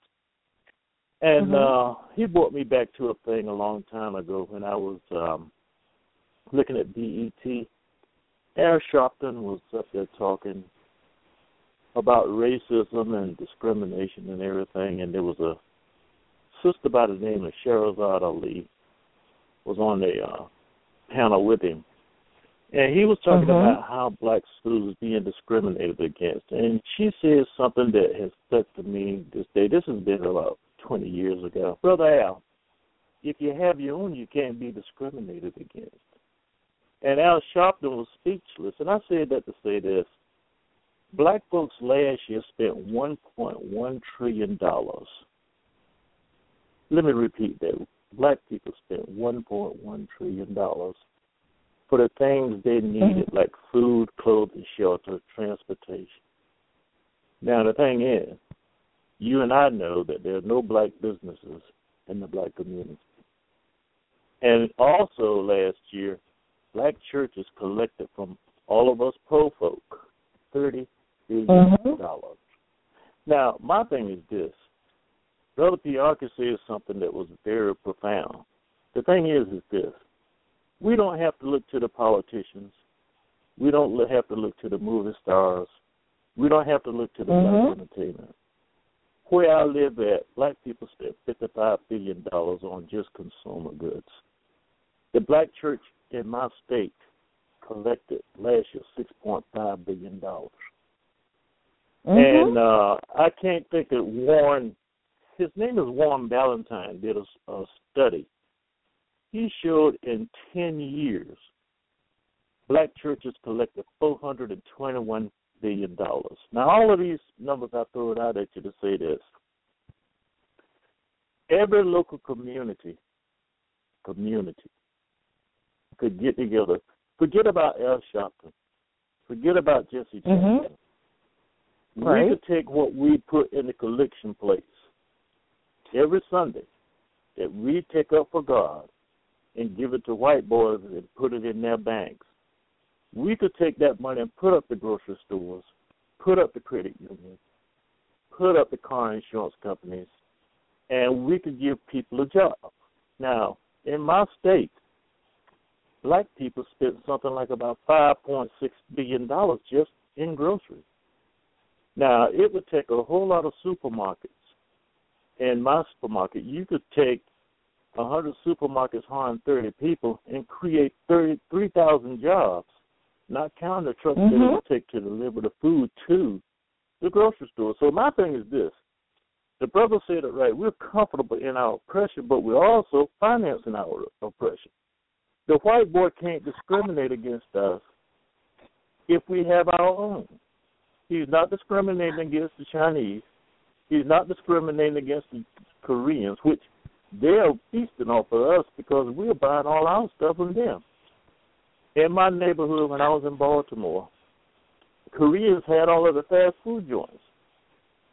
And mm-hmm. uh he brought me back to a thing a long time ago when I was um looking at BET. Al Sharpton was up there talking about racism and discrimination and everything and there was a sister by the name of Shahrazad Ali was on the uh panel with him and he was talking mm-hmm. about how black schools being discriminated against. And she says something that has stuck to me this day. This has been about 20 years ago. Brother Al, if you have your own, you can't be discriminated against. And Al Sharpton was speechless. And I said that to say this. Black folks last year spent $1.1 trillion. Let me repeat that. Black people spent $1.1 trillion for the things they needed, mm-hmm. like food, clothing, shelter, transportation. Now, the thing is, you and I know that there are no black businesses in the black community. And also last year, black churches collected from all of us poor folk thirty billion mm-hmm. dollars. Now, my thing is this. Brother Pianki says something that was very profound. The thing is, is this we don't have to look to the politicians. We don't have to look to the movie stars. We don't have to look to the mm-hmm. black entertainment. Where I live at, black people spend fifty-five billion dollars on just consumer goods. The black church in my state collected last year six point five billion dollars. Mm-hmm. And uh I can't think of Warren. His name is Warren Valentine. Did a, a study he showed in 10 years, black churches collected $421 billion. Now, all of these numbers I throw it out at you to say this. Every local community, community, could get together. Forget about Al Sharpton. Forget about Jesse Jackson. Mm-hmm. Right. We could take what we put in the collection plates every Sunday that we take up for God and give it to white boys and put it in their banks. We could take that money and put up the grocery stores, put up the credit unions, put up the car insurance companies, and we could give people a job. Now, in my state, black people spent something like about $5.6 billion just in groceries. Now, it would take a whole lot of supermarkets. In my supermarket, you could take 100 supermarkets hiring 30 people and create 33,000 jobs, not counting the trucks mm-hmm. that it would take to deliver the food to the grocery store. So my thing is this. The brother said it right. We're comfortable in our oppression, but we're also financing our oppression. The white boy can't discriminate against us if we have our own. He's not discriminating against the Chinese. He's not discriminating against the Koreans, which they're feasting off of us because we're buying all our stuff from them. In my neighborhood, when I was in Baltimore, Koreans had all of the fast food joints.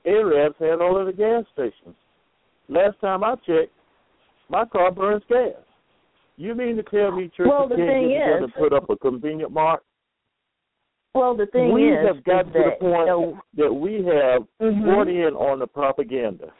Arabs had all of the gas stations. Last time I checked, my car burns gas. You mean to tell me churches well, the can't get together is, and put up a convenient mart? Well, the thing we is, have got to that, the point you know, that we have Mhm. bought in on the propaganda.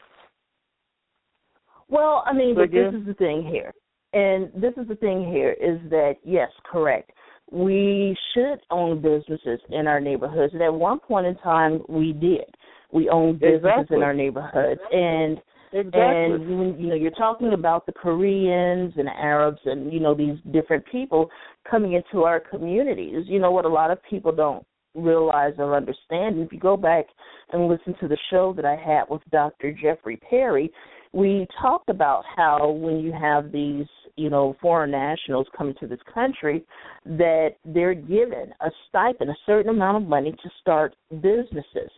Well, I mean, but this is the thing here, and this is the thing here is that yes, correct. We should own businesses in our neighborhoods, and at one point in time, we did. We owned businesses Exactly. in our neighborhoods, and Exactly. and when you know you're talking about the Koreans and Arabs and you know these different people coming into our communities, you know what a lot of people don't realize or understand. If you go back and listen to the show that I had with Dr. Jeffrey Perry, we talked about how when you have these, you know, foreign nationals coming to this country, that they're given a stipend, a certain amount of money to start businesses.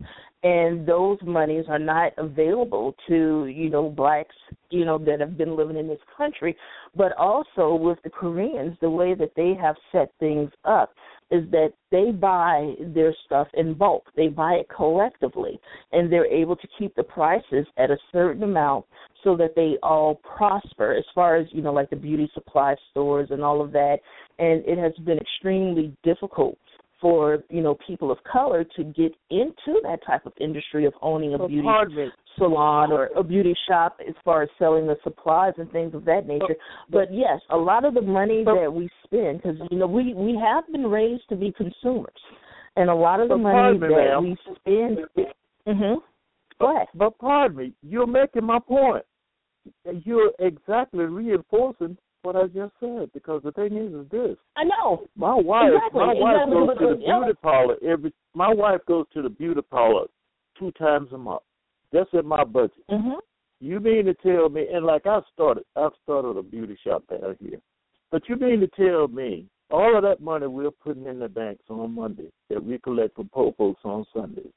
And those monies are not available to, you know, blacks, you know, that have been living in this country, but also with the Koreans, the way that they have set things up is that they buy their stuff in bulk. They buy it collectively, and they're able to keep the prices at a certain amount so that they all prosper as far as, you know, like the beauty supply stores and all of that. And it has been extremely difficult for, you know, people of color to get into that type of industry of owning a So beauty salon or a beauty shop as far as selling the supplies and things of that nature. But yes, a lot of the money But- that we spend, because you know we we have been raised to be consumers, and a lot of the money me, that ma'am. we spend. Mhm. Go ahead. But pardon me, you're making my point. You're exactly reinforcing what I just said because the thing is, is this: I know. my wife, Exactly, my wife exactly, goes to the beauty parlor every. My wife goes to the beauty parlor two times a month. That's in my budget. Mhm. You mean to tell me? And like I started, I've started a beauty shop down here. But you mean to tell me all of that money we're putting in the banks on Monday that we collect from poor folks on Sundays?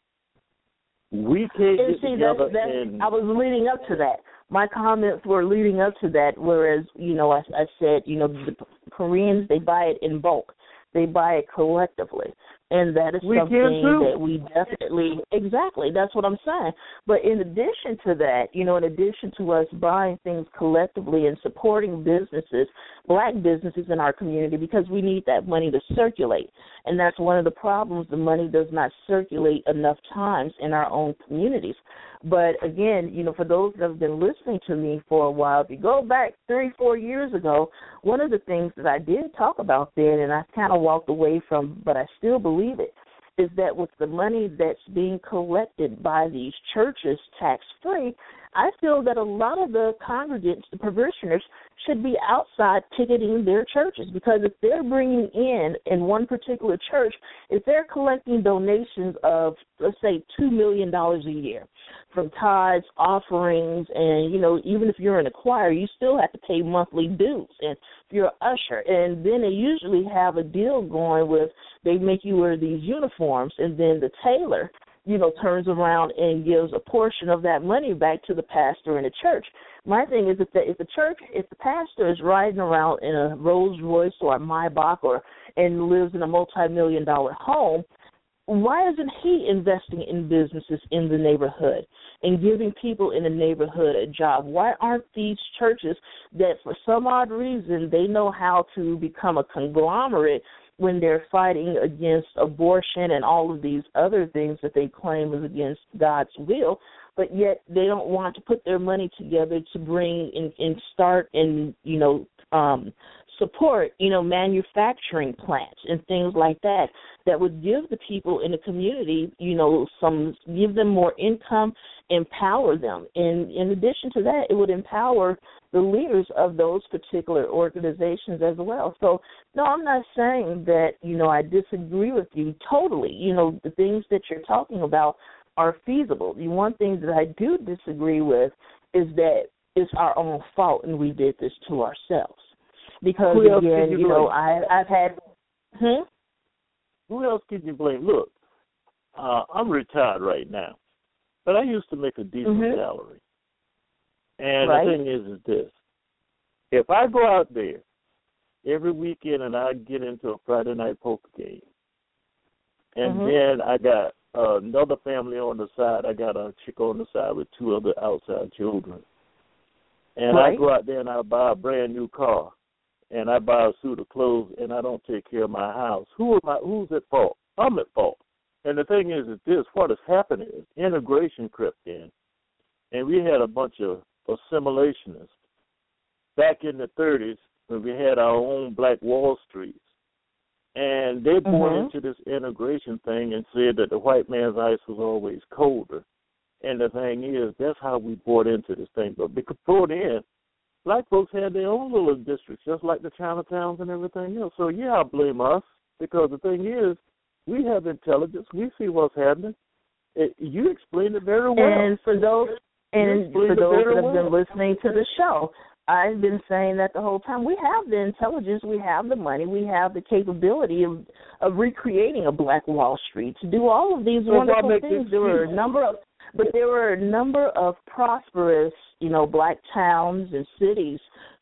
We can't And get see, together that's, that's, and I was leading up to that. My comments were leading up to that. Whereas, you know, I, I said, you know, the Koreans they buy it in bulk, they buy it collectively, and that is We something that we definitely exactly. That's what I'm saying. But in addition to that, you know, in addition to us buying things collectively and supporting businesses, black businesses in our community, because we need that money to circulate, and that's one of the problems. The money does not circulate enough times in our own communities. But again, you know, for those that have been listening to me for a while, if you go back three, four years ago, one of the things that I did talk about then, and I kind of walked away from, but I still believe it, is that with the money that's being collected by these churches tax free, I feel that a lot of the congregants, the parishioners, should be outside ticketing their churches because if they're bringing in in one particular church, if they're collecting donations of let's say two million dollars a year from tithes, offerings, and you know even if you're in a choir, you still have to pay monthly dues, and if you're an usher, and then they usually have a deal going with they make you wear these uniforms, and then the tailor you know, turns around and gives a portion of that money back to the pastor in the church. My thing is if the if the church if the pastor is riding around in a Rolls Royce or a Maybach or and lives in a multi million dollar home, why isn't he investing in businesses in the neighborhood and giving people in the neighborhood a job? Why aren't these churches that for some odd reason they know how to become a conglomerate when they're fighting against abortion and all of these other things that they claim is against God's will, but yet they don't want to put their money together to bring and, and start and you know um, support you know manufacturing plants and things like that that would give the people in the community you know some give them more income empower them. And in addition to that it would empower the leaders of those particular organizations as well. So no i'm not saying that you know i disagree with you totally. You know the things that you're talking about are feasible the one thing that i do disagree with is that it's our own fault and we did this to ourselves because Who else again you you know i i've had hmm Who else can you blame? Look, uh, I'm retired right now, but I used to make a decent Mhm. salary. And right. the thing is, is this: if I go out there every weekend and I get into a Friday night poker game, and Mhm. then I got uh, another family on the side, I got a chick on the side with two other outside children, and I go out there and I buy a brand new car, and I buy a suit of clothes, and I don't take care of my house. Who am I? Who's at fault? I'm at fault. And the thing is, is this: what has happened is integration crept in, and we had a bunch of assimilationists back in the 30s when we had our own black Wall Streets, and they bought Mhm. into this integration thing and said that the white man's ice was always colder. And the thing is, that's how we bought into this thing. But before then, black folks had their own little districts, just like the Chinatowns and everything else. So yeah, I blame us because the thing is, we have intelligence. We see what's happening. It, you explained it very well. And for those and for those that have well. been listening to the show, I've been saying that the whole time. We have the intelligence, we have the money, we have the capability of of recreating a Black Wall Street to do all of these wonderful things. There were a number of but there were a number of prosperous, you know, black towns and cities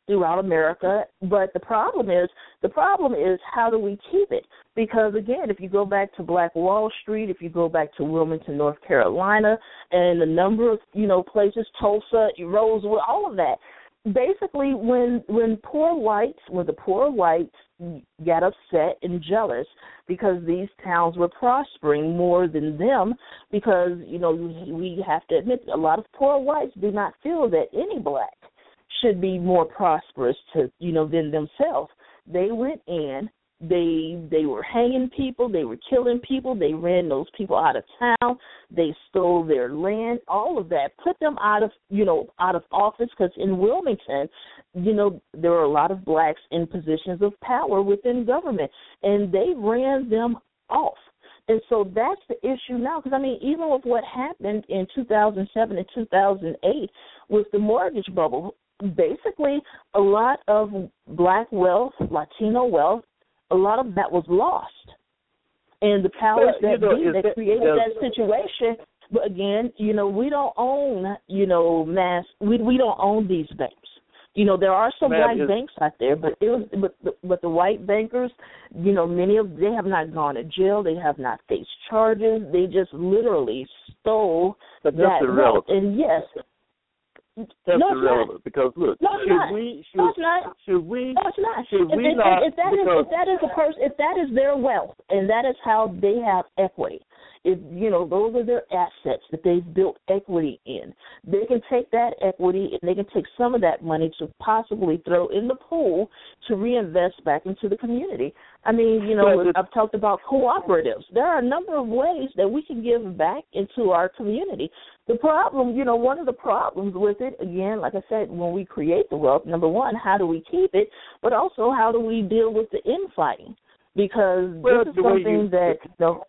throughout America. But the problem is the problem is how do we keep it? Because again, if you go back to Black Wall Street, if you go back to Wilmington, North Carolina, and a number of you know places, Tulsa, Rosewood, all of that. Basically, when when poor whites, when the poor whites got upset and jealous because these towns were prospering more than them, because you know we have to admit a lot of poor whites do not feel that any black should be more prosperous to you know than themselves. They went in, they they were hanging people, they were killing people, they ran those people out of town, they stole their land, all of that, put them out of you know out of office because in Wilmington, you know there were a lot of blacks in positions of power within government, and they ran them off. And so that's the issue now. Because I mean, even with what happened in 2007 and 2008 with the mortgage bubble, basically a lot of black wealth, Latino wealth, a lot of that was lost. And the powers you that know, be that created that situation. But again, you know, we don't own, you know, mass. We we don't own these banks. You know, there are some is- banks out there, but it was, but the, but the white bankers, you know, many of they have not gone to jail. They have not faced charges. They just literally stole But that wealth. And yes, That's no, irrelevant not. because look, No, should not. we should, No, it's not. should we No, it's not. should if, we if, not if that is because if that is a person if that is their wealth and that is how they have equity, if you know those are their assets that they've built equity in, they can take that equity and they can take some of that money to possibly throw in the pool to reinvest back into the community. I mean, you know, I've talked about cooperatives. There are a number of ways that we can give back into our community. The problem, you know, one of the problems with it, again, like I said, when we create the wealth, number one, how do we keep it? But also, how do we deal with the infighting? Because Well, this is the something you- that, *laughs* you know,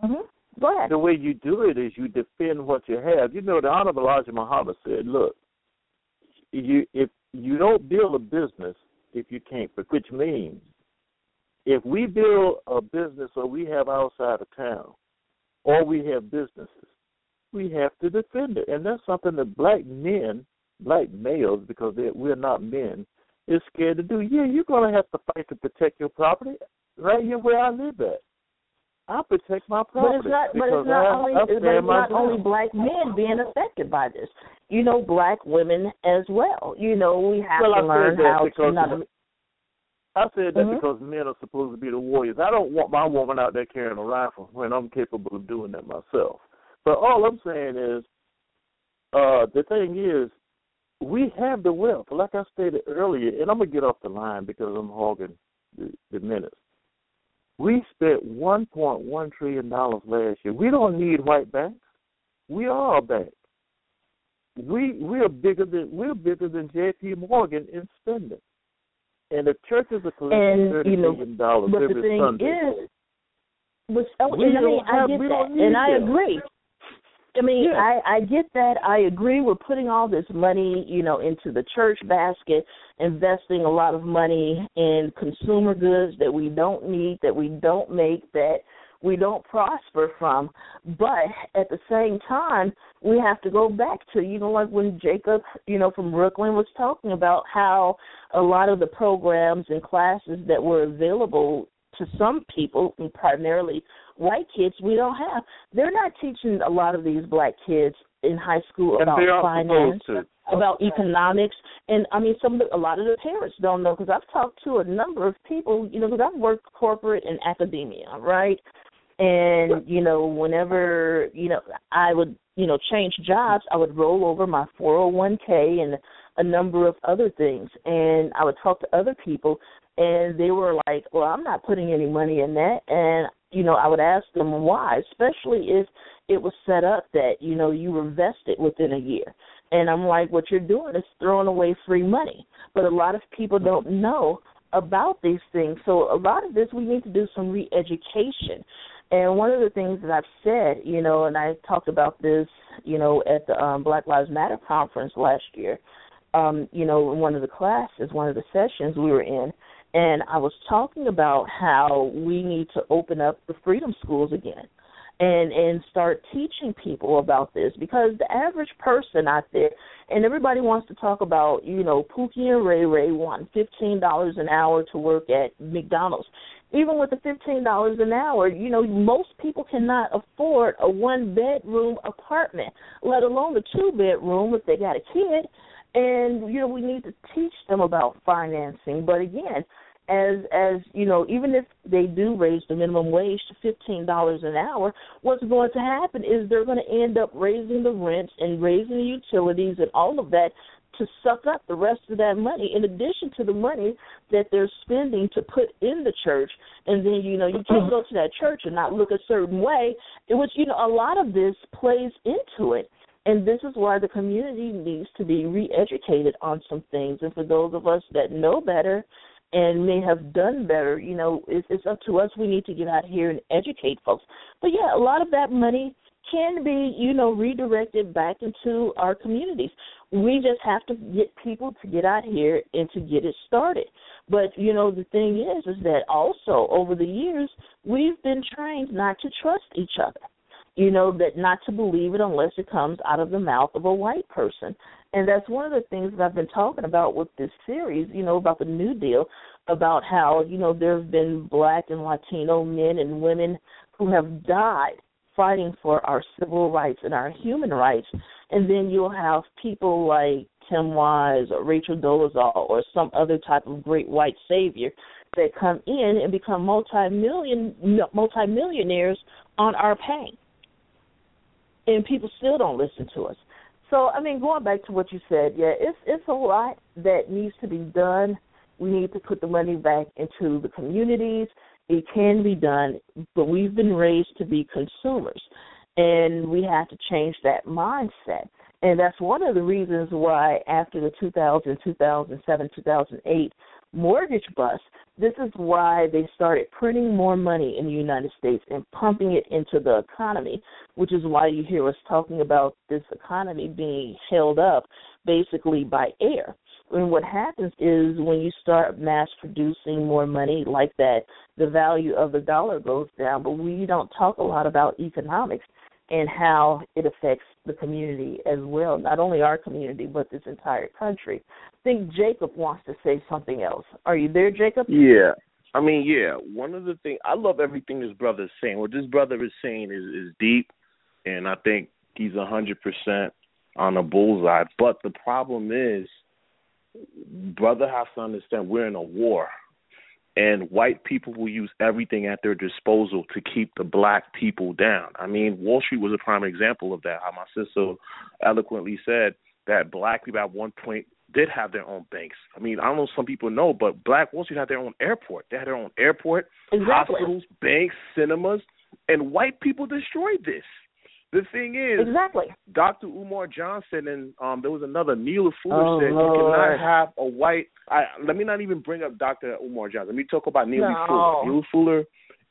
hmm go ahead. the way you do it is you defend what you have. You know, the Honorable Elijah Muhammad said, "Look, you if you don't build a business if you can't, but which means if we build a business or we have outside of town, or we have businesses, we have to defend it, and that's something that black men, black males, because we're not men, is scared to do. Yeah, you're gonna have to fight to protect your property right here where I live at. I protect my But property it's not. But it's not I, only. I But it's not only black men being affected by this. You know, black women as well. You know, we have well, to I learn how to not. I said that Mhm. because men are supposed to be the warriors. I don't want my woman out there carrying a rifle when I'm capable of doing that myself. But all I'm saying is, uh, the thing is, we have the wealth. Like I stated earlier, and I'm gonna get off the line because I'm hogging the, the minutes. We spent 1.1 trillion dollars last year. We don't need white banks. We are a bank. We we are bigger than we're bigger than J.P. Morgan in spending, and the churches are collecting And, thirty you know, million dollars But every the thing Sunday. is, but oh, We and I mean, I get that, and I agree. I mean, Yeah. I I get that. I agree. We're putting all this money, you know, into the church basket, investing a lot of money in consumer goods that we don't need, that we don't make, that we don't prosper from. But at the same time, we have to go back to, you know, like when Jacob, you know, from Brooklyn was talking about how a lot of the programs and classes that were available to some people, and primarily white kids, we don't have. They're not teaching a lot of these black kids in high school about finance, about economics, and I mean, some of the, a lot of the parents don't know because I've talked to a number of people, you know, because I've worked corporate and academia, right? And you know, whenever you know I would you know change jobs, I would roll over my 401k and a number of other things, and I would talk to other people, and they were like, "Well, I'm not putting any money in that," and you know, I would ask them why, especially if it was set up that you know you were vested within a year. And I'm like, what you're doing is throwing away free money. But a lot of people don't know about these things. So a lot of this we need to do some re-education. And one of the things that I've said, you know, and I talked about this, you know, at the um, Black Lives Matter conference last year, um, you know, in one of the classes, one of the sessions we were in, and I was talking about how we need to open up the freedom schools again and and start teaching people about this because the average person out there and everybody wants to talk about you know Pookie and Ray Ray want fifteen dollars an hour to work at McDonald's. Even with the fifteen dollars an hour, you know most people cannot afford a one bedroom apartment, let alone a two bedroom if they got a kid. And you know we need to teach them about financing. But again, as as you know, even if they do raise the minimum wage to fifteen dollars an hour, what's going to happen is they're going to end up raising the rents and raising the utilities and all of that to suck up the rest of that money in addition to the money that they're spending to put in the church. And then you know you can't mm-hmm. go to that church and not look a certain way was you know a lot of this plays into it and this is why the community needs to be re-educated on some things and for those of us that know better and may have done better. You know, it's, it's up to us. We need to get out here and educate folks. But yeah, a lot of that money can be, you know, redirected back into our communities. We just have to get people to get out here and to get it started. But you know, the thing is, is that also over the years we've been trained not to trust each other you know that not to believe it unless it comes out of the mouth of a white person. And that's one of the things that I've been talking about with this series you know about the new deal about how you know there have been black and latino men and women who have died fighting for our civil rights and our human rights. And then you'll have people like Tim Wise or Rachel Dolezal or some other type of great white savior that come in and become multi-million multi-millionaires on our pain and people still don't listen to us. So I mean, going back to what you said, yeah, it's it's a lot that needs to be done. We need to put the money back into the communities. It can be done, but we've been raised to be consumers, and we have to change that mindset. And that's one of the reasons why after the 2000, 2007, 2008 mortgage bust, this is why they started printing more money in the United States and pumping it into the economy, which is why you hear us talking about this economy being held up basically by air. And what happens is when you start mass producing more money like that, the value of the dollar goes down. But we don't talk a lot about economics and how it affects the community as well, not only our community, but this entire country. I think Jacob wants to say something else. Are you there, Jacob? Yeah. I mean, yeah. One of the things I love everything this brother is saying. What this brother is saying is is deep, and I think he's a hundred percent on a bullseye. But the problem is, brother has to understand we're in a war and white people will use everything at their disposal to keep the black people down. I mean, Wall Street was a prime example of that. How my sister eloquently said that black people at one point did have their own banks. I mean, I don't know if some people know, but Black Wall Street had their own airport. They had their own airport, exactly. hospitals, banks, cinemas, and white people destroyed this. The thing is, exactly. Dr. Umar Johnson and um, there was another Neely Fuller oh, said you cannot have a white. I, let me not even bring up Dr. Umar Johnson. Let me talk about Neely no. Fuller. Neely Fuller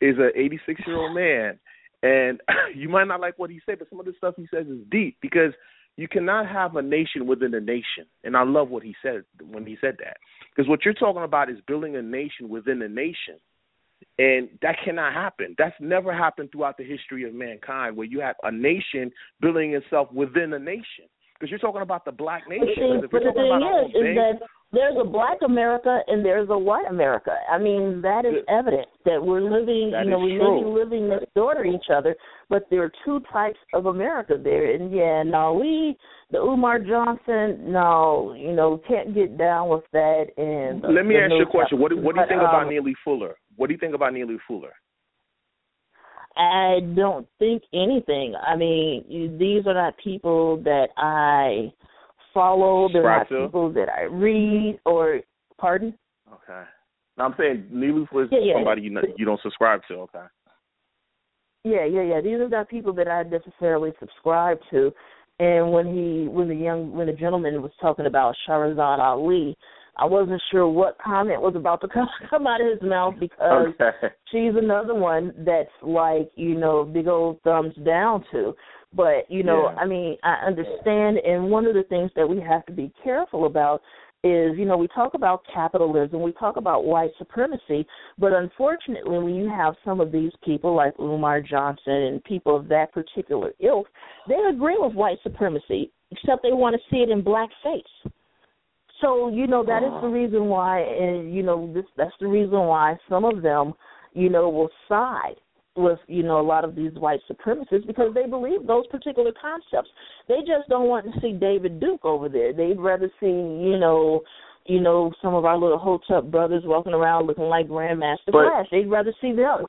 is an 86 year old *sighs* man, and *laughs* you might not like what he said, but some of the stuff he says is deep because you cannot have a nation within a nation. And I love what he said when he said that because what you're talking about is building a nation within a nation And that cannot happen. That's never happened throughout the history of mankind where you have a nation building itself within a nation. Because you're talking about the black nation. But the thing, but the thing is, is that there's a black America and there's a white America. I mean, that is evident that we're living, that you know, we true. may be living next door to each other, but there are two types of America there. And yeah, no, we, the Umar Johnson, no, you know, can't get down with that. And the, let me ask you a question. What, what do you think um, about Neely Fuller? What do you think about Neely Fuller? I don't think anything. I mean, these are not people that I follow. They're Subscribe not people that I read or pardon. Okay. Now I'm saying Neely Fuller is Yeah, yeah. somebody you not, you don't subscribe to. Okay. Yeah, yeah, yeah. These are not people that I necessarily subscribe to. And when he, when the young, when the gentleman was talking about Shahrazad Ali, I wasn't sure what comment was about to *laughs* come come out of his mouth because Okay. she's another one that's like you know big old thumbs down to but you know Yeah. i mean i understand and one of the things that we have to be careful about is you know we talk about capitalism we talk about white supremacy but unfortunately when you have some of these people like umar johnson and people of that particular ilk they agree with white supremacy except they want to see it in black face so you know that is ah. the reason why, and you know this that's the reason why some of them, you know, will side with you know a lot of these white supremacists because they believe those particular concepts. They just don't want to see David Duke over there. They'd rather see you know, you know some of our little Hotep brothers walking around looking like Grandmaster But- Flash. They'd rather see them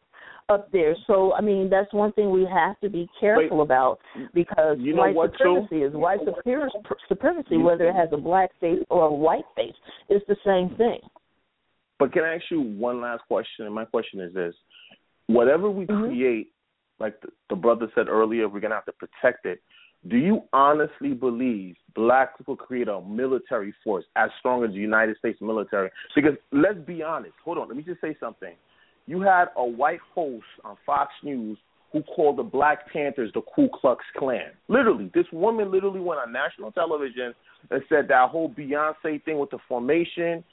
up there. So I mean that's one thing we have to be careful about because you know white what, too? supremacy is white superior, supremacy You- whether it has a black face or a white face. It's the same thing. But can I ask you one last question? And my question is this: Whatever we Mhm. create, like the, the brother said earlier, we're gonna have to protect it. Do you honestly believe black people create a military force as strong as the United States military? Because let's be honest. Hold on. Let me just say something. You had a white host on Fox News who called the Black Panthers the Ku Klux Klan. Literally, this woman literally went on national television and said that whole Beyonce thing with the formation,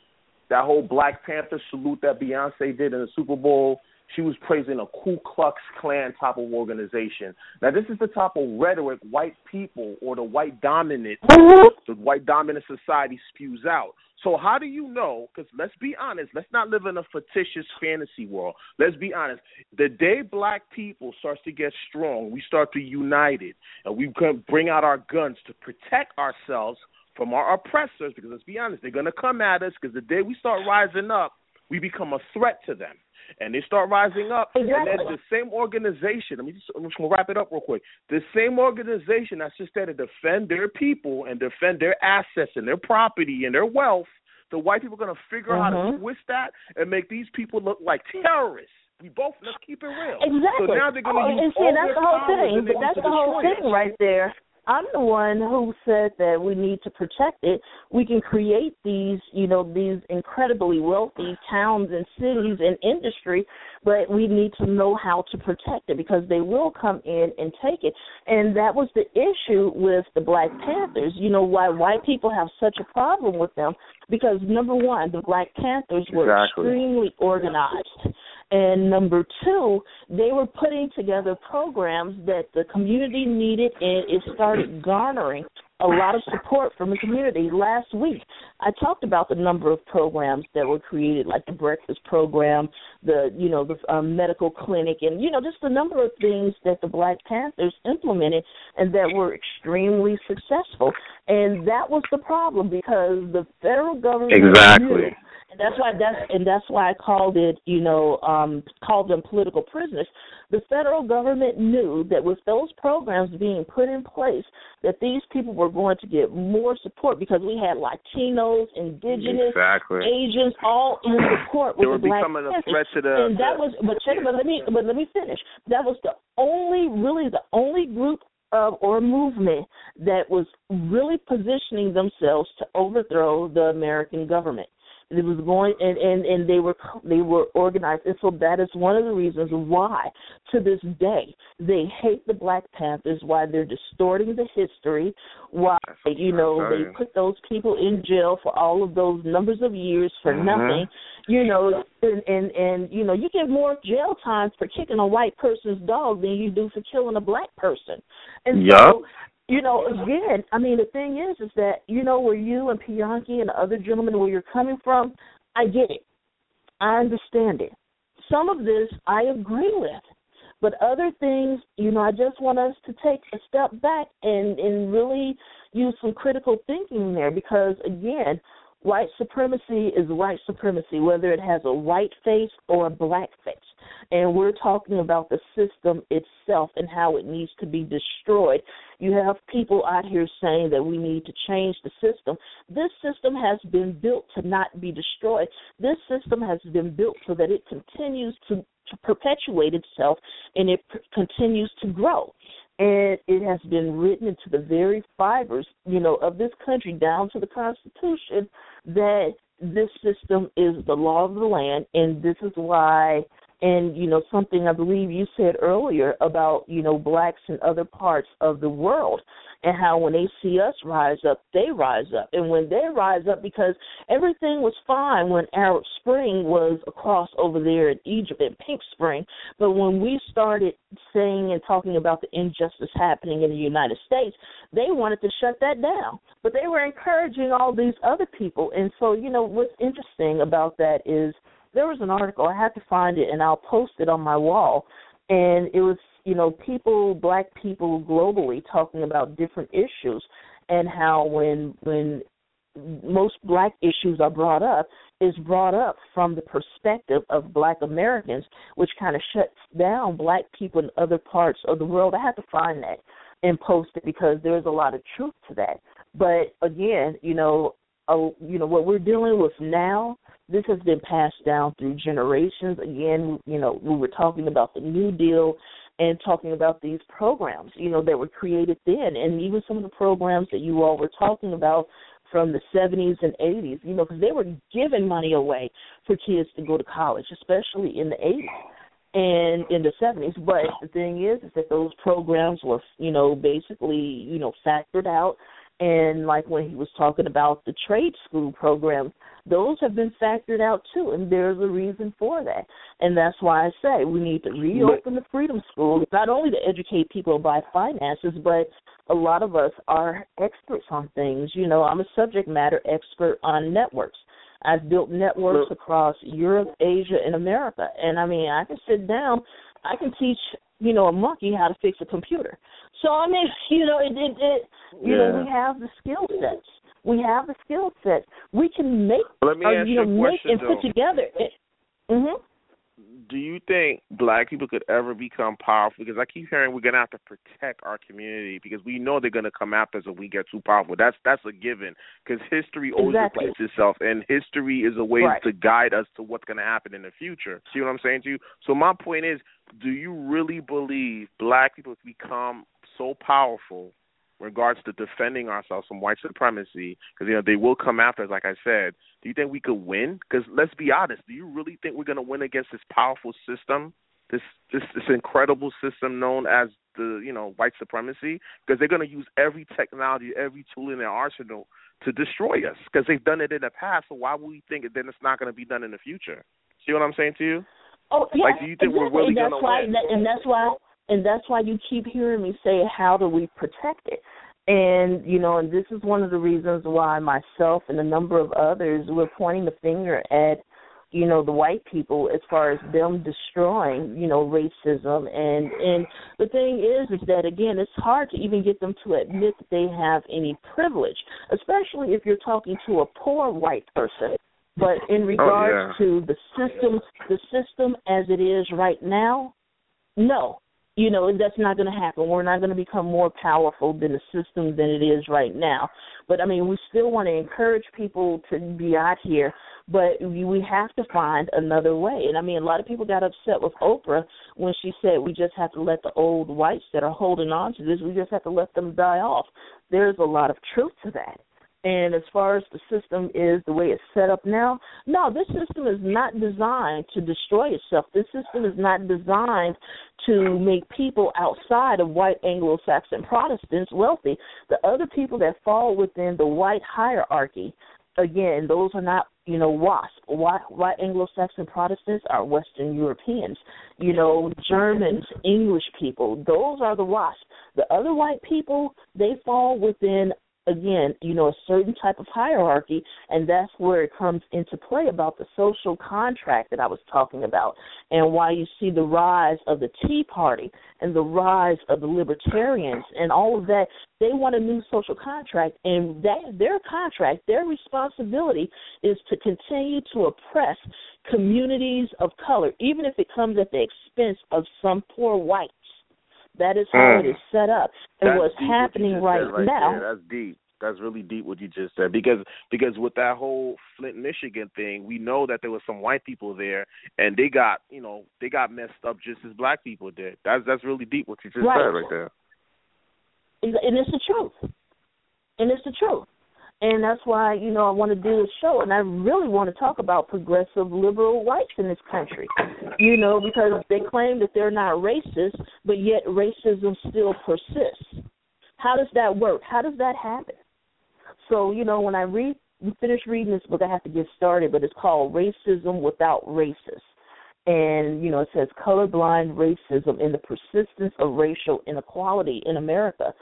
that whole Black Panther salute that Beyonce did in the Super Bowl. She was praising a Ku Klux Klan type of organization. Now, this is the type of rhetoric white people or the white dominant, mm-hmm. the white dominant society spews out. So, how do you know? Because let's be honest, let's not live in a fictitious fantasy world. Let's be honest. The day black people starts to get strong, we start to unite it, and we can bring out our guns to protect ourselves from our oppressors. Because let's be honest, they're going to come at us. Because the day we start rising up, we become a threat to them and they start rising up, and then the same organization. Let me just, I'm just gonna wrap it up real quick. The same organization that's just there to defend their people and defend their assets and their property and their wealth. The white people are gonna figure out how to Mhm. twist that and make these people look like terrorists. We both let's keep it real. Exactly. So now they're gonna oh, use and see, all that's their the whole thing. But that's the whole thing right there. I'm the one who said that we need to protect it. We can create these, you know, these incredibly wealthy towns and cities and industry, but we need to know how to protect it because they will come in and take it. And that was the issue with the Black Panthers. You know why white people have such a problem with them because number one, the Black Panthers were Exactly. extremely organized. And number two, they were putting together programs that the community needed, and it started garnering a lot of support from the community. Last week, I talked about the number of programs that were created, like the breakfast program, the you know the um, medical clinic, and you know just the number of things that the Black Panthers implemented and that were extremely successful. And that was the problem because the federal government Exactly. And that's why that's and that's why I called it, you know, um, called them political prisoners. The federal government knew that with those programs being put in place, that these people were going to get more support because we had Latinos, Indigenous, Exactly. Asians all in support They with were the Black becoming a threat to the. and that was but check but let me but let me finish. That was the only really the only group of or movement that was really positioning themselves to overthrow the American government. It was going and, and, and they were they were organized and so that is one of the reasons why to this day They hate the Black Panthers, why they're distorting the history, why you know they put those people in jail for all of those numbers of years for mm-hmm. nothing. You know, and, and and you know you get more jail time for kicking a white person's dog than you do for killing a black person. And yep. so you know, again, I mean, the thing is, is that you know where you and Pianki and the other gentlemen where you're coming from. I get it. I understand it. Some of this I agree with, but other things, you know, I just want us to take a step back and and really use some critical thinking there because again, white supremacy is white supremacy, whether it has a white face or a black face. And we're talking about the system itself and how it needs to be destroyed. You have people out here saying that we need to change the system. This system has been built to not be destroyed. This system has been built so that it continues to, to perpetuate itself and it continues to grow and it has been written into the very fibers, you know, of this country down to the Constitution that this system is the law of the land, and this is why. And you know something I believe you said earlier about you know blacks in other parts of the world and how when they see us rise up, they rise up. And when they rise up, because everything was fine when Arab Spring was across over there in Egypt and Pink Spring, but when we started saying and talking about the injustice happening in the United States, they wanted to shut that down. But they were encouraging all these other people. And so, you know, what's interesting about that is there was an article, I had to find it and I'll post it on my wall. And it was you know, people, black people globally talking about different issues and how when when most black issues are brought up is brought up from the perspective of black Americans, which kind of shuts down black people in other parts of the world. I had to find that and post it because there's a lot of truth to that. But again, you know, you know what we're dealing with now. This has been passed down through generations. Again, you know, we were talking about the New Deal and talking about these programs, you know, that were created then, and even some of the programs that you all were talking about from the 70s and 80s, you know, because they were giving money away for kids to go to college, especially in the 80s and in the 70s. But the thing is, is that those programs were, you know, basically, you know, factored out and like when he was talking about the trade school programs, those have been factored out too, and there's a reason for that. And that's why I say we need to reopen the Freedom School, not only to educate people about finances, but a lot of us are experts on things. You know, I'm a subject matter expert on networks. I've built networks across Europe, Asia, and America. And I mean, I can sit down, I can teach, you know, a monkey how to fix a computer. So I mean, *laughs* you know, it, it, it you yeah. know, we have the skill sets. We have the skill sets. We can make, Let me or, ask you know, make question, and though. put together. It, mhm do you think black people could ever become powerful? Because I keep hearing we're gonna have to protect our community because we know they're gonna come after us if we get too powerful. That's that's a given. Because history always exactly. repeats itself, and history is a way right. to guide us to what's gonna happen in the future. See what I'm saying to you? So my point is, do you really believe black people become so powerful regards to defending ourselves from white supremacy, because you know they will come after us. Like I said, do you think we could win? Because let's be honest, do you really think we're going to win against this powerful system, this this this incredible system known as the you know white supremacy? Because they're going to use every technology, every tool in their arsenal to destroy us. Because they've done it in the past, so why would we think then it's not going to be done in the future? See what I'm saying to you? Oh, yeah, like, do you think exactly. we're really going to win? That, and that's why and that's why you keep hearing me say how do we protect it? And you know and this is one of the reasons why myself and a number of others we're pointing the finger at you know the white people as far as them destroying you know racism. And and the thing is is that again it's hard to even get them to admit that they have any privilege especially if you're talking to a poor white person. But in oh, regards oh, yeah. to the system the system as it is right now no you know that's not going to happen. We're not going to become more powerful than the system than it is right now. But i mean we still want to encourage people to be out here but we have to find another way. And i mean a lot of people got upset with oprah when she said we just have to let the old whites that are holding on to this we just have to let them die off. There's a lot of truth to that And as far as the system is the way it's set up now, no, this system is not designed to destroy itself. This system is not designed to make people outside of white Anglo Saxon Protestants wealthy. The other people that fall within the white hierarchy, again, those are not you know, WASP. White, Anglo-Saxon Protestants are Western Europeans. You know, Germans, English people. Those are the WASP. The other white people, they fall within again, you know, a certain type of hierarchy, and that's where it comes into play about the social contract that I was talking about, and why you see the rise of the Tea Party and the rise of the libertarians and all of that. They want a new social contract, and that their contract, their responsibility is to continue to oppress communities of color, even if it comes at the expense of some poor whites. That is how mm. it is set up. And That's what's happening what right, right now. There. That's deep. That's really deep what you just said because because with that whole Flint, Michigan thing, we know that there was some white people there and they got you know they got messed up just as black people did. That's that's really deep what you just right. said right there. And it's the truth. And it's the truth. And that's why, you know, I want to do a show and I really want to talk about progressive liberal whites in this country. You know, because they claim that they're not racist, but yet racism still persists. How does that work? How does that happen? So, you know, when I read finish reading this book I have to get started, but it's called Racism Without Racists. And, you know, it says colorblind racism and the persistence of racial inequality in America.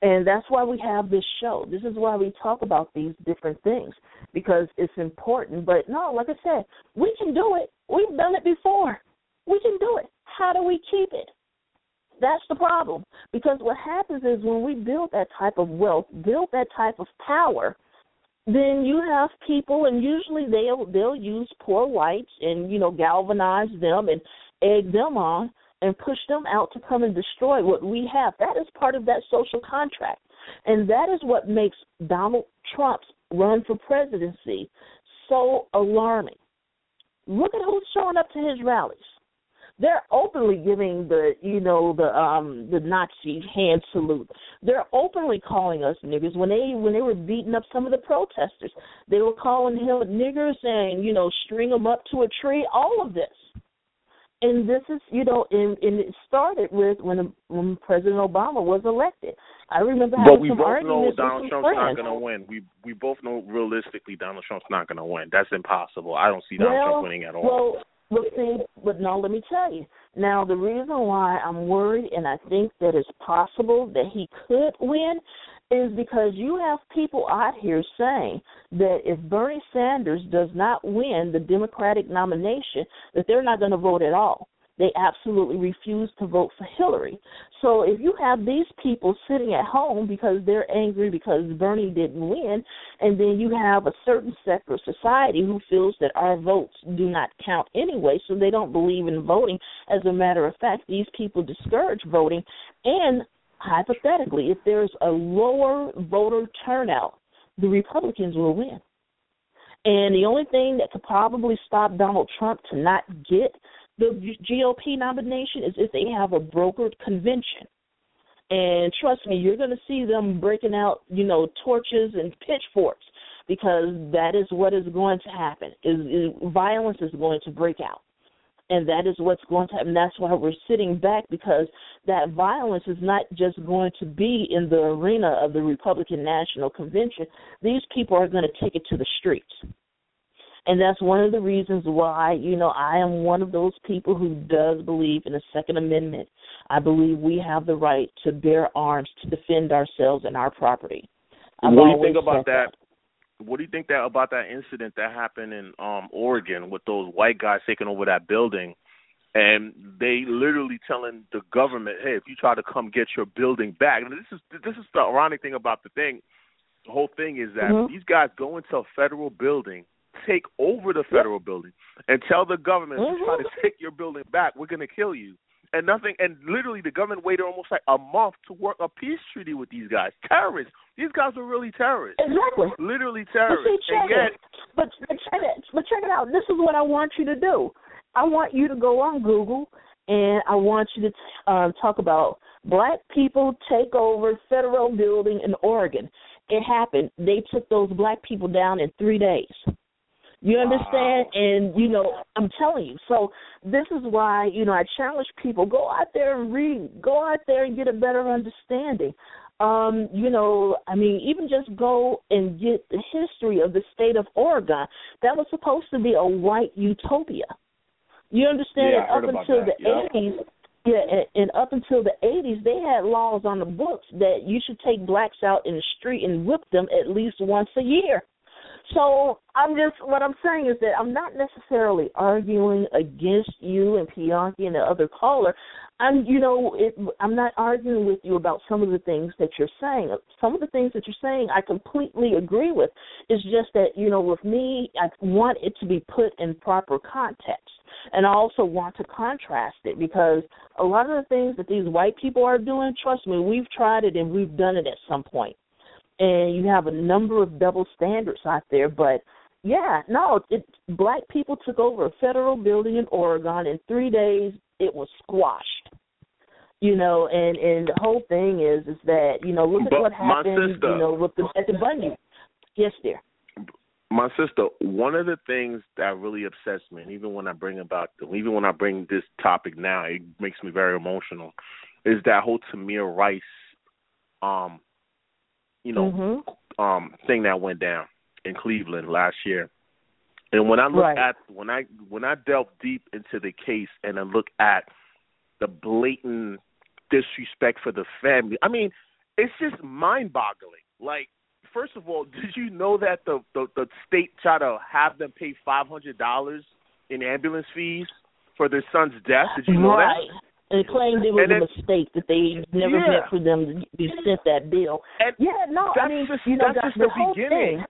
And that's why we have this show. This is why we talk about these different things because it's important. But no, like I said, we can do it. We've done it before. We can do it. How do we keep it? That's the problem. Because what happens is when we build that type of wealth, build that type of power, then you have people and usually they'll they'll use poor whites and, you know, galvanize them and egg them on and push them out to come and destroy what we have. That is part of that social contract. And that is what makes Donald Trump's run for presidency so alarming. Look at who's showing up to his rallies. They're openly giving the you know the um the Nazi hand salute. They're openly calling us niggers when they when they were beating up some of the protesters. They were calling him niggers and you know string them up to a tree. All of this and this is you know and, and it started with when when President Obama was elected. I remember having but we some both arguments know Donald Trump's friends. not going to win. We we both know realistically Donald Trump's not going to win. That's impossible. I don't see Donald well, Trump winning at all. Well, but see, but no, let me tell you. Now, the reason why I'm worried and I think that it's possible that he could win is because you have people out here saying that if Bernie Sanders does not win the Democratic nomination, that they're not going to vote at all. They absolutely refuse to vote for Hillary. So if you have these people sitting at home because they're angry because Bernie didn't win, and then you have a certain sector of society who feels that our votes do not count anyway, so they don't believe in voting. As a matter of fact, these people discourage voting, and hypothetically, if there's a lower voter turnout, the Republicans will win. And the only thing that could probably stop Donald Trump to not get the GOP nomination is if they have a brokered convention. And trust me, you're going to see them breaking out, you know, torches and pitchforks because that is what is going to happen. Is, is violence is going to break out and that is what's going to happen. That's why we're sitting back because that violence is not just going to be in the arena of the Republican National Convention. These people are going to take it to the streets. And that's one of the reasons why, you know, I am one of those people who does believe in the Second Amendment. I believe we have the right to bear arms to defend ourselves and our property. I've what do you think about that? that? What do you think that about that incident that happened in um Oregon with those white guys taking over that building and they literally telling the government, "Hey, if you try to come get your building back." And this is this is the ironic thing about the thing. The whole thing is that mm-hmm. these guys go into a federal building, take over the federal building, and tell the government, mm-hmm. "If you try to Mm-hmm. take your building back, we're going to kill you." And nothing and literally the government waited almost like a month to work a peace treaty with these guys. Terrorists. These guys were really terrorists. Exactly. Literally but terrorists see, check and yet it. But, but check it. But check it out. This is what i want you to do. I want you to go on google and i want you to um talk about black people take over federal building in oregon. It happened. They took those black people down in three days. You understand? Wow. And you know, I'm telling you. So this is why you know I challenge people: go out there and read. Go out there and get a better understanding. Um, you know, I mean, even just go and get the history of the state of Oregon. That was supposed to be a white utopia. You understand? Yeah, and up until that. the Yep. 80s, yeah, and, and up until the 80s, they had laws on the books that you should take blacks out in the street and whip them at least once a year. So I'm just what I'm saying is that I'm not necessarily arguing against you and Pianki and the other caller. I'm you know it, I'm not arguing with you about some of the things that you're saying. Some of the things that you're saying I completely agree with. It's just that you know with me I want it to be put in proper context. And I also want to contrast it because a lot of the things that these white people are doing, trust me, we've tried it and we've done it at some point and you have a number of double standards out there. But yeah, no, it, black people took over a federal building in Oregon in three days. It was squashed. You know, and and the whole thing is is that you know look at But what happened. sister- You know, with the at the Bundy. Yes, dear. my sister, one of the things that really upsets me, and even when I bring about, even when I bring this topic now, it makes me very emotional, is that whole Tamir Rice, um, you know, hmm um, thing that went down in Cleveland last year. And when I look Right. at when I when I delve deep into the case and I look at the blatant disrespect for the family, I mean, it's just mind-boggling. Like, first of all, *laughs* did you know that the the, the state tried to have them pay five hundred dollars in ambulance fees for their son's death? Did you know right. And claimed it was And a mistake that they never Yeah. meant for them to be sent that bill. And Yeah, no, I That's mean, just- you know, that's that- just the the beginning. thing.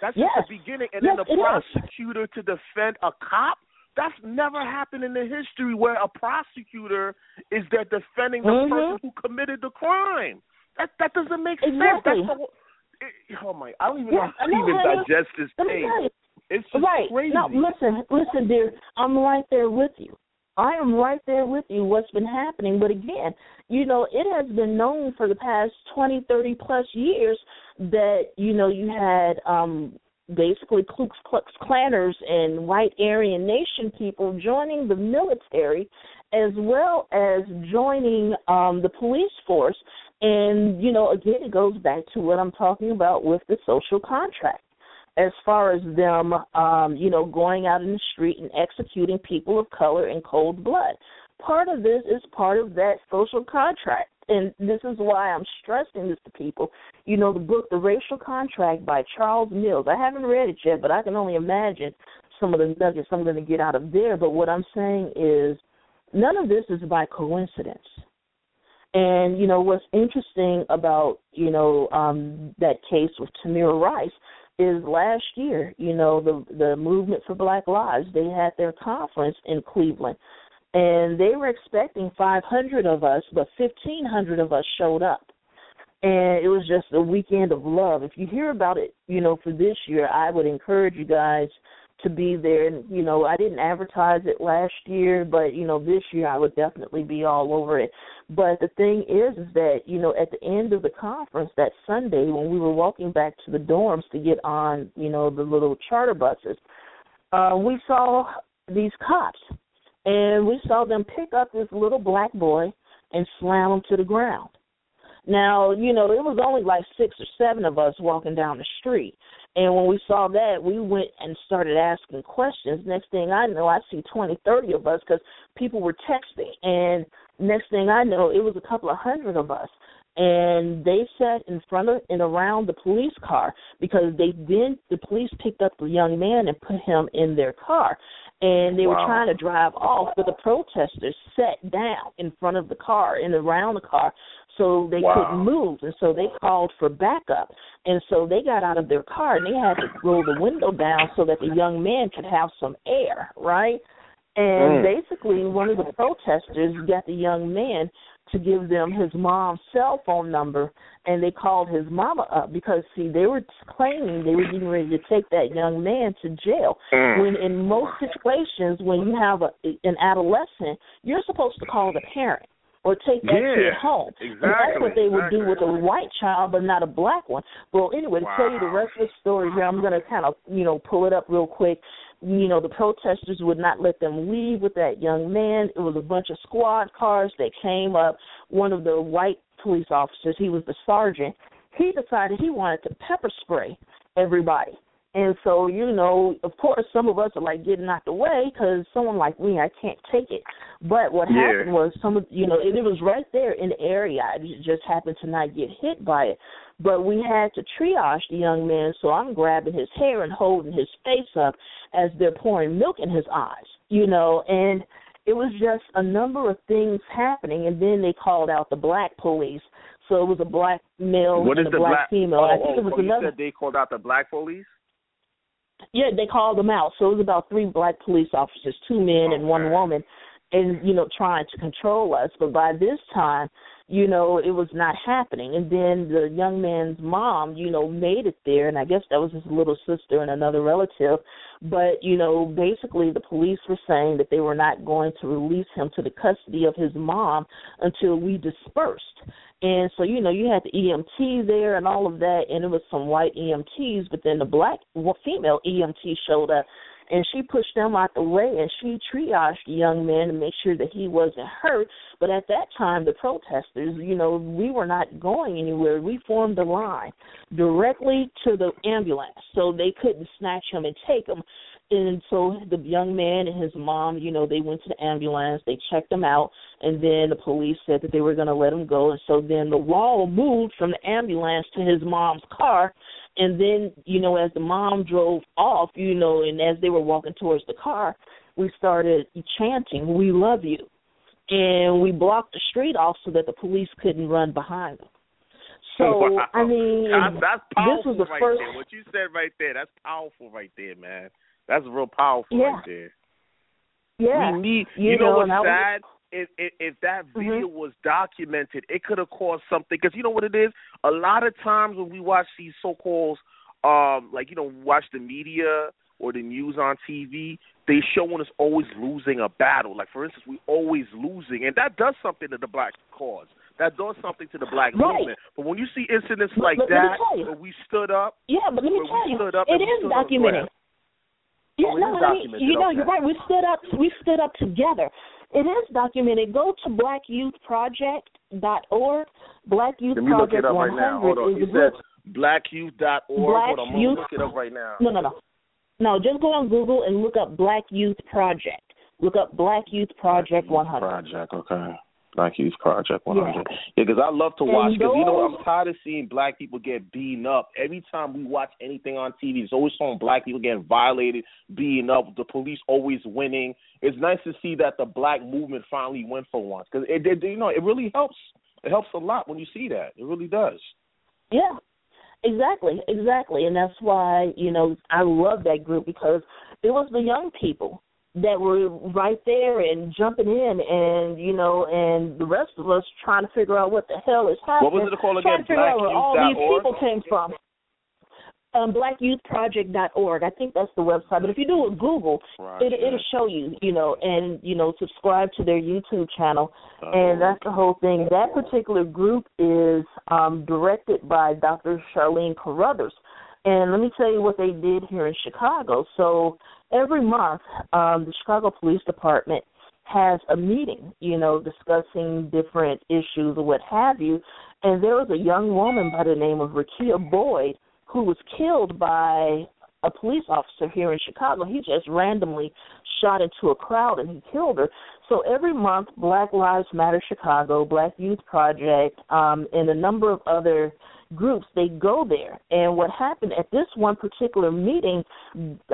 That's Yes. just the beginning. And Yes, then the it is. prosecutor to defend a cop. That's never happened in the history where a prosecutor is there defending the Mhm. person who committed the crime. That that doesn't make Exactly. sense. That's the whole, it, oh my! I don't even Yeah, know how I to even digest this case. It's just right. crazy. No, listen, listen, dear. I'm right there with you. I am right there with you. What's been happening, but again, you know, it has been known for the past twenty, thirty plus years that you know you had um basically Ku Klux Klanners and white Aryan Nation people joining the military, as well as joining um the police force. And you know, again, it goes back to what I'm talking about with the social contract as far as them, um, you know, going out in the street and executing people of color in cold blood. Part of this is part of that social contract. And this is why I'm stressing this to people. You know, the book, The Racial Contract by Charles Mills. I haven't read it yet, but I can only imagine some of the nuggets I'm going to get out of there. But what I'm saying is none of this is by coincidence. And you know what's interesting about you know um, that case with Tamir Rice is last year. You know the the movement for Black Lives. They had their conference in Cleveland, and they were expecting 500 of us, but 1,500 of us showed up. And it was just a weekend of love. If you hear about it, you know, for this year, I would encourage you guys to be there. And you know, I didn't advertise it last year, but you know, this year I would definitely be all over it. But the thing is, is that you know, at the end of the conference that Sunday, when we were walking back to the dorms to get on, you know, the little charter buses, uh, we saw these cops, and we saw them pick up this little black boy and slam him to the ground. Now, you know, it was only like six or seven of us walking down the street. And when we saw that, we went and started asking questions. Next thing I know, I see twenty, thirty of us because people were texting. And next thing I know, it was a couple of hundred of us. And they sat in front of and around the police car because they then the police picked up the young man and put him in their car. And they were trying to drive off, but the protesters sat down in front of the car and around the car so they Wow. couldn't move and so they called for backup and so they got out of their car and they had to roll the window down so that the young man could have some air right and Mm. basically one of the protesters got the young man to give them his mom's cell phone number and they called his mama up because see they were claiming they were getting ready to take that young man to jail Mm. when in most situations when you have a, an adolescent you're supposed to call the parent or take that yeah, kid home. Exactly. That's what they would exactly. do with a white child, but not a black one. Well, anyway, to wow. tell you the rest of the story here, I'm going to kind of, you know, pull it up real quick. You know, the protesters would not let them leave with that young man. It was a bunch of squad cars that came up. One of the white police officers, he was the sergeant, he decided he wanted to pepper spray everybody. And so, you know, of course, some of us are like getting out the way because someone like me, I can't take it. But what yeah. happened was some of, you know, it, it was right there in the area. I just happened to not get hit by it. But we had to triage the young man, so I'm grabbing his hair and holding his face up as they're pouring milk in his eyes, you know, and it was just a number of things happening. And then they called out the black police. So it was a black male what and is a the black, female. Oh, I think oh, it was oh, another. They called out the black police. Yeah, they called them out. So it was about three black police officers, two men and one woman, and you know trying to control us. But by this time, you know it was not happening. And then the young man's mom, you know, made it there, and I guess that was his little sister and another relative. But you know, basically the police were saying that they were not going to release him to the custody of his mom until we dispersed. And so, you know, you had the EMT there and all of that, and it was some white EMTs, but then the black well, female EMT showed up, and she pushed them out the way, and she triaged the young man to make sure that he wasn't hurt. But at that time, the protesters, you know, we were not going anywhere. We formed a line directly to the ambulance, so they couldn't snatch him and take him. And so the young man and his mom, you know, they went to the ambulance, they checked him out, and then the police said that they were going to let him go. And so then the wall moved from the ambulance to his mom's car. And then, you know, as the mom drove off, you know, and as they were walking towards the car, we started chanting, We love you. And we blocked the street off so that the police couldn't run behind them. So, *laughs* wow. I mean, that's, that's powerful this was the right first. there. What you said right there, that's powerful right there, man. That's real powerful Yeah. right there. Yeah. We need. You You, know, know, what's I was- sad? If, if if that Mhm. video was documented, it could have caused something. Because you know what it is. A lot of times when we watch these so-called, um, like you know, watch the media or the news on TV, they showing us always losing a battle. Like for instance, we're always losing, and that does something to the black cause. That does something to the black Right. movement. But when you see incidents like but that, where we stood up, Yeah, but let me tell you, it is stood up- go documented. Yeah, Oh, no, mean, you know, okay. you're right. We stood up. We stood up together. It is documented. Go to blackyouthproject.org. Black Youth Let me look Project it up right 100 now. Hold on. a said blackyouth.org. Black Hold on, I'm Youth- look it up right now. No, no, no, no. Just go on Google and look up Black Youth Project. Look up Black Youth Project 100. Project, okay. Youth Project Yeah. 100. Yeah, because I love to watch. Because you know, I'm tired of seeing black people get beaten up. Every time we watch anything on TV, it's always showing black people getting violated, beaten up. The police always winning. It's nice to see that the black movement finally went for once. Because it, it, you know, it really helps. It helps a lot when you see that. It really does. Yeah, exactly, exactly, and that's why you know I love that group because it was the young people that were right there and jumping in, and you know, and the rest of us trying to figure out what the hell is happening. What was it called Trying again? to figure out where all these Blackyouth.org? people came from. Um, blackyouthproject.org. I think that's the website. But if you do a Google, it, it'll show you, you know, and you know, subscribe to their YouTube channel, and that's the whole thing. That particular group is um, directed by Dr. Charlene Carruthers, and let me tell you what they did here in Chicago. So every month, um, the Chicago Police Department has a meeting, you know, discussing different issues or what have you. And there was a young woman by the name of Rekia Boyd who was killed by a police officer here in Chicago. He just randomly shot into a crowd and he killed her. So every month, Black Lives Matter Chicago, Black Youth Project, um, and a number of other groups, they go there. And what happened at this one particular meeting,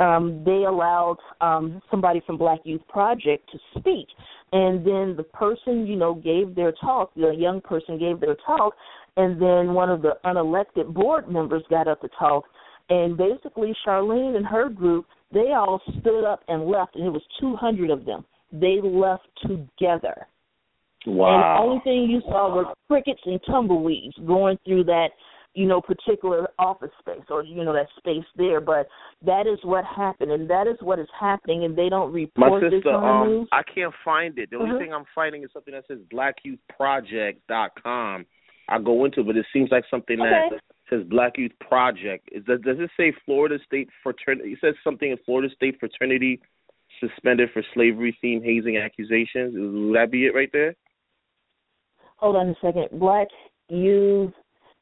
um, they allowed um, somebody from Black Youth Project to speak. And then the person, you know, gave their talk, the young person gave their talk, and then one of the unelected board members got up to talk. And basically, Charlene and her group, they all stood up and left, and it was 200 of them. They left together. And the only thing you saw were crickets and tumbleweeds going through that you know, particular office space or you know that space there. But that is what happened, and that is what is happening, and they don't report this sister, um, news. I can't find it. The only Mhm. thing I'm finding is something that says blackyouthproject.com. I go into, it, but it seems like something that says Black Youth Project. Is that, does it say Florida State Fraternity? It says something in Florida State Fraternity suspended for slavery themed hazing accusations. Would that be it right there? Hold on a second. Black Youth,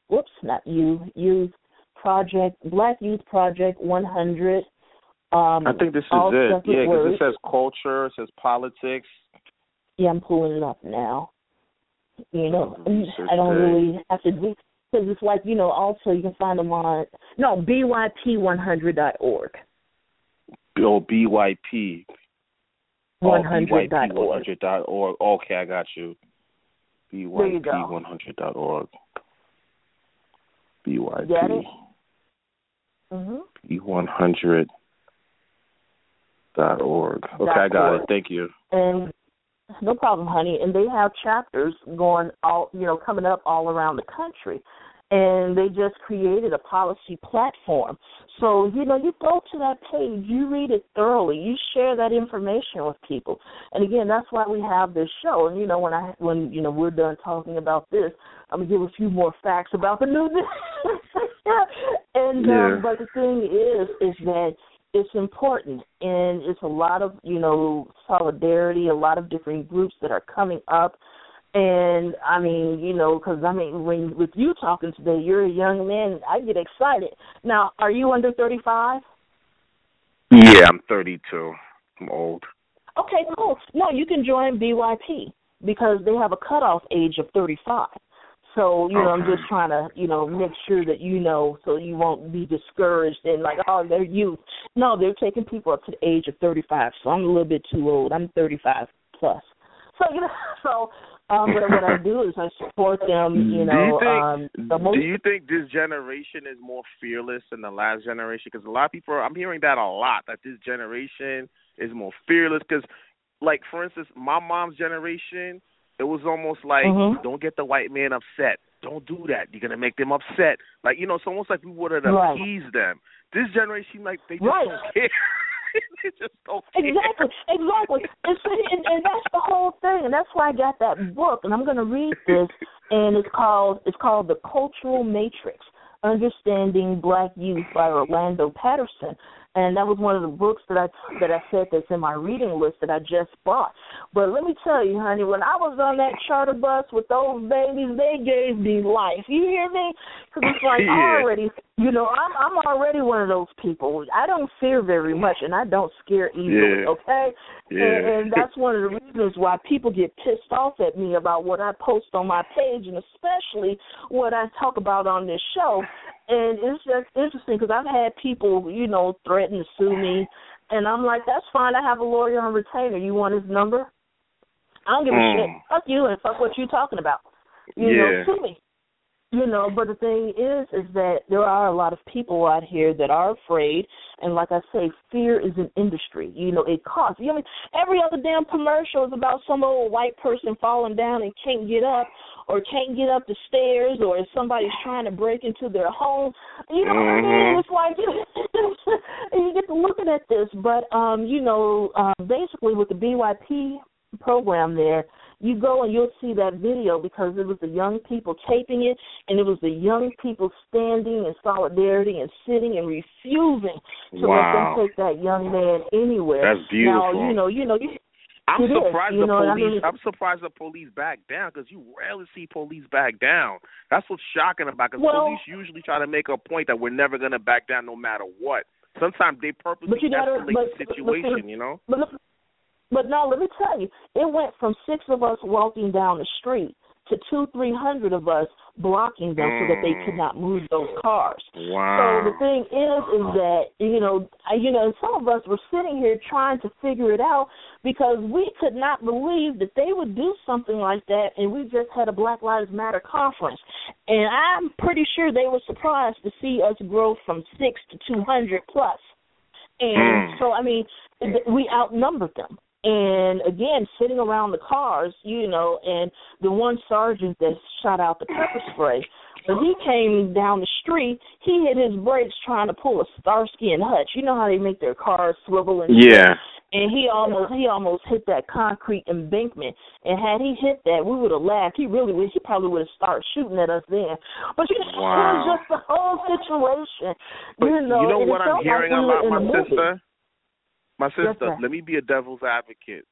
whoops, not you, Youth Project, Black Youth Project 100. Um, I think this is it. Yeah, because it says culture, it says politics. Yeah, I'm pulling it up now. You know, I don't really have to do because it's like you know. Also, you can find them on no byp100.org. Oh, BYP. Oh, 100.org. BYP100.org. Okay, I got you. There you go. BYP100.org. BYP. Get it? Mhm. B100 dot org. Okay, I got it. Thank you. and no problem, honey. And they have chapters going all you know coming up all around the country, and they just created a policy platform. So you know you go to that page, you read it thoroughly, you share that information with people. And again, that's why we have this show. And you know when I when you know we're done talking about this, I'm gonna give a few more facts about the new. *laughs* and Yeah. um, but the thing is, is that it's important and it's a lot of you know solidarity a lot of different groups that are coming up and i mean you know because i mean when with you talking today you're a young man i get excited. Now are you under thirty five Yeah, I'm 32. I'm old. okay cool no you can join byp because they have a cutoff age of thirty five so you know i'm just trying to you know make sure that you know so you won't be discouraged and like oh they're youth. No they're taking people up to the age of thirty five so i'm a little bit too old. I'm thirty five plus. So you know *laughs* so um what, what i do is i support them you do know you think, um the most do you think this generation is more fearless than the last generation? Because a lot of people, I'm hearing that a lot, that this generation is more fearless. Because, like, for instance, my mom's generation, it was almost like, Mhm. don't get the white man upset. Don't do that. You're gonna make them upset. Like, you know, it's almost like we would have Right. appeased them. This generation, like, they just Right. don't care. *laughs* *laughs* just don't care. Exactly, exactly. And, so, and, and that's the whole thing, and that's why I got that book, and I'm going to read this, and it's called it's called The Cultural Matrix: Understanding Black Youth by Orlando Patterson, and that was one of the books that I that I said that's in my reading list that I just bought. But let me tell you, honey, when I was on that charter bus with those babies, they gave me life. You hear me? Because it's like I *laughs* Yeah. already, you know, I'm I'm already one of those people. I don't fear very much, and I don't scare easily. Yeah. Okay, Yeah. and, and *laughs* that's one of the reasons why people get pissed off at me about what I post on my page, and especially what I talk about on this show. And it's just interesting because I've had people, you know, threaten to sue me, and I'm like, that's fine. I have a lawyer on retainer. You want his number? I don't give a Mm. shit. Fuck you and fuck what you're talking about. You Yeah. know, sue me. You know, but the thing is, is that there are a lot of people out here that are afraid, and like I say, fear is an industry. You know, it costs. You know, I mean, every other damn commercial is about some old white person falling down and can't get up, or can't get up the stairs, or if somebody's trying to break into their home. You know what I mean? Mhm. It's like and *laughs* you get to looking at this, but um, you know, um, basically with the BYP program there, you go and you'll see that video because it was the young people taping it, and it was the young people standing in solidarity and sitting and refusing to Wow. let them take that young man anywhere. That's beautiful. Now, you know, you know, you, I'm is, surprised you the and I police. mean- I'm surprised the police back down because you rarely see police back down. That's what's shocking about because Well- police usually try to make a point that we're never going to back down no matter what. Sometimes they purposely But you gotta- escalate but- the but- situation. you know. But but no, let me tell you, it went from six of us walking down the street to two, three hundred of us blocking them so that they could Mm. not move those cars. Wow. So the thing is, is that you know, I, you know, some of us were sitting here trying to figure it out because we could not believe that they would do something like that, and we just had a Black Lives Matter conference, and I'm pretty sure they were surprised to see us grow from six to two hundred plus, plus. and Mm. so I mean, we outnumbered them. And again sitting around the cars, you know, and the one sergeant that shot out the pepper spray. When he came down the street, he hit his brakes trying to pull a Starsky and Hutch. You know how they make their cars swivel and Yeah. and he almost he almost hit that concrete embankment. And had he hit that, we would have laughed. He really would. He probably would have started shooting at us then. But you know, *laughs* Wow. it was just the whole situation. But you know, you know what I'm like hearing we were about my sister. movie. My sister, sir. let me be a devil's advocate.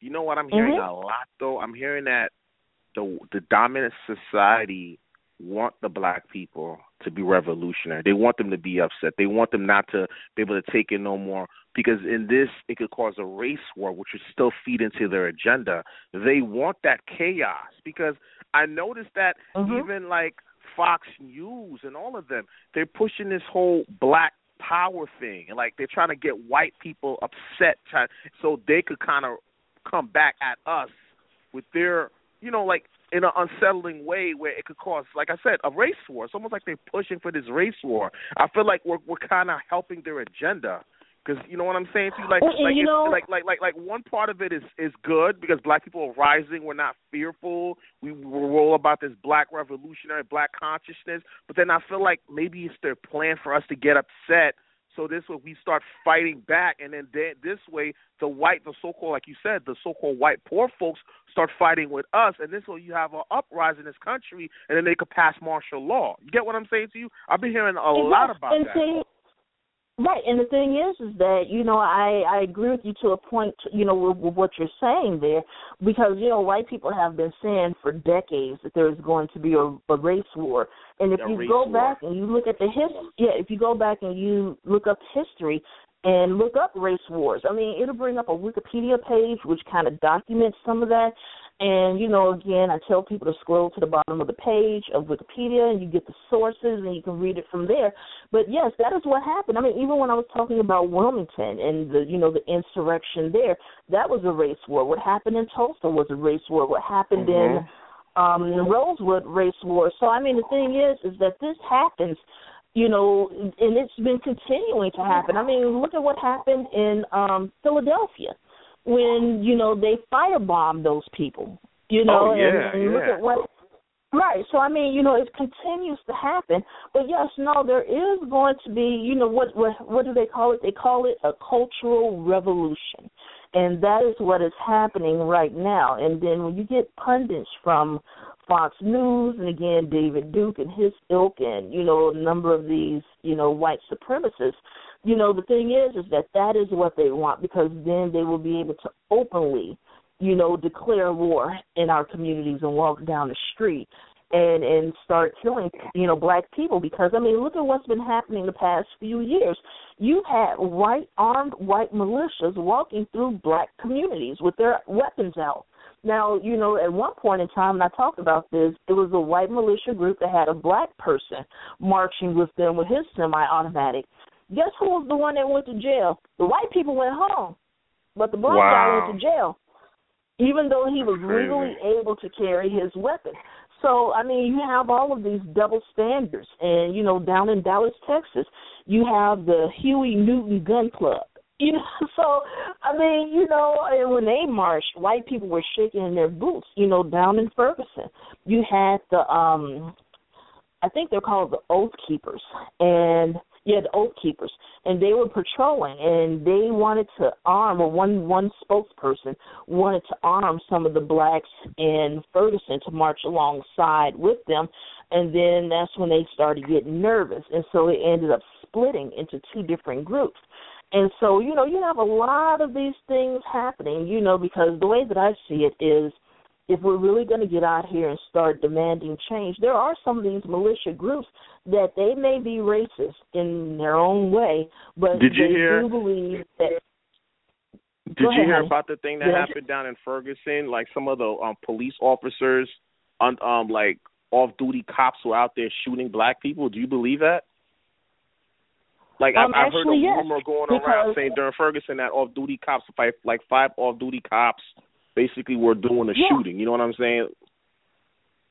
You know what I'm hearing Mhm. a lot though? I'm hearing that the the dominant society want the black people to be revolutionary. They want them to be upset. They want them not to be able to take it no more because in this it could cause a race war which would still feed into their agenda. They want that chaos because I noticed that Mhm. even like Fox News and all of them, they're pushing this whole black power thing and like they're trying to get white people upset try, so they could kind of come back at us with their you know like in an unsettling way where it could cause like I said a race war. It's almost like they're pushing for this race war. I feel like we're we're kind of helping their agenda. Because you know what I'm saying to you, like like you know- like like like like one part of it is is good because black people are rising. We're not fearful. We we're all about this black revolutionary, black consciousness. But then I feel like maybe it's their plan for us to get upset. So this way we start fighting back, and then they, this way the white, the so-called, like you said, the so-called white poor folks start fighting with us, and this way you have an uprising in this country, and then they could pass martial law. You get what I'm saying to you? I've been hearing a lot about that. Right, and the thing is, is that you know I I agree with you to a point, you know, with, with what you're saying there, because you know white people have been saying for decades that there's going to be a, a race war, and if A you go war. back and you look at the his, yeah, if you go back and you look up history and look up race wars, I mean, it'll bring up a Wikipedia page which kind of documents some of that. And you know, again, I tell people to scroll to the bottom of the page of Wikipedia, and you get the sources, and you can read it from there. But yes, that is what happened. I mean, even when I was talking about Wilmington and the, you know, the insurrection there, that was a race war. What happened in Tulsa was a race war. What happened in um Rosewood race war. So I mean, the thing is, is that this happens. You know, and it's been continuing to happen. I mean, look at what happened in um Philadelphia when you know they firebombed those people. You know, Oh, yeah, and, and look at what. Right. So I mean, you know, it continues to happen. But yes, no, there is going to be, you know, what what what do they call it? They call it a cultural revolution. And that is what is happening right now. And then when you get pundits from Fox News and again David Duke and his ilk and, you know, a number of these, you know, white supremacists, you know, the thing is is that that is what they want because then they will be able to openly, you know, declare war in our communities and walk down the street and and start killing you know black people because I mean look at what's been happening the past few years. You've had white armed white militias walking through black communities with their weapons out. Now, you know, at one point in time, and I talked about this, it was a white militia group that had a black person marching with them with his semi-automatic. Guess who was the one that went to jail? The white people went home, but the black guy went to jail, even though he was Crazy. legally able to carry his weapon. So I mean, you have all of these double standards, and you know, down in Dallas, Texas, you have the Huey Newton Gun Club. *laughs* You know, so I mean, you know, and when they marched, white people were shaking in their boots. You know, down in Ferguson, you had the um, I think they're called the Oath Keepers, and yeah, the Oath Keepers, and they were patrolling, and they wanted to arm, or one one spokesperson wanted to arm some of the blacks in Ferguson to march alongside with them, and then that's when they started getting nervous, and so it ended up splitting into two different groups. And so, you know, you have a lot of these things happening, you know, because the way that I see it is if we're really going to get out here and start demanding change, there are some of these militia groups that they may be racist in their own way, but Did you they hear- do believe that. Did you ahead, hear honey. about the thing that I- happened down in Ferguson? Like some of the um police officers, on um like off duty cops were out there shooting black people. Do you believe that? Like Um, I've, I've heard a yes, rumor going around saying during Ferguson that off duty cops, like like five off duty cops, basically were doing the Yeah. shooting. You know what I'm saying?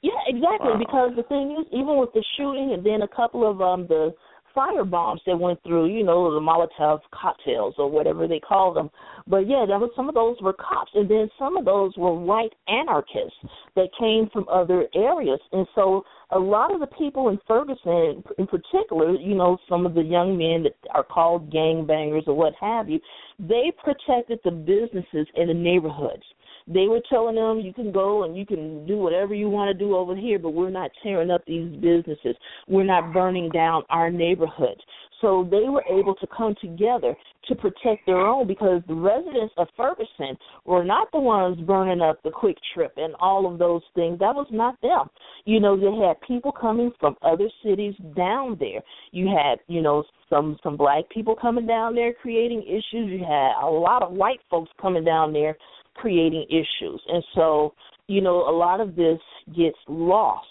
Yeah, exactly. Wow. Because the thing is, even with the shooting, and then a couple of um the fire bombs that went through, you know, the Molotov cocktails or whatever they call them. But yeah, that was some of those were cops, and then some of those were white anarchists that came from other areas. And so a lot of the people in Ferguson, in particular, you know, some of the young men that are called gang bangers or what have you, they protected the businesses in the neighborhoods they were telling them you can go and you can do whatever you want to do over here, but we're not tearing up these businesses. We're not burning down our neighborhoods. So they were able to come together to protect their own because the residents of Ferguson were not the ones burning up the quick trip and all of those things. That was not them. You know, they had people coming from other cities down there. You had, you know, some some black people coming down there creating issues. You had a lot of white folks coming down there creating issues. And so, you know, a lot of this gets lost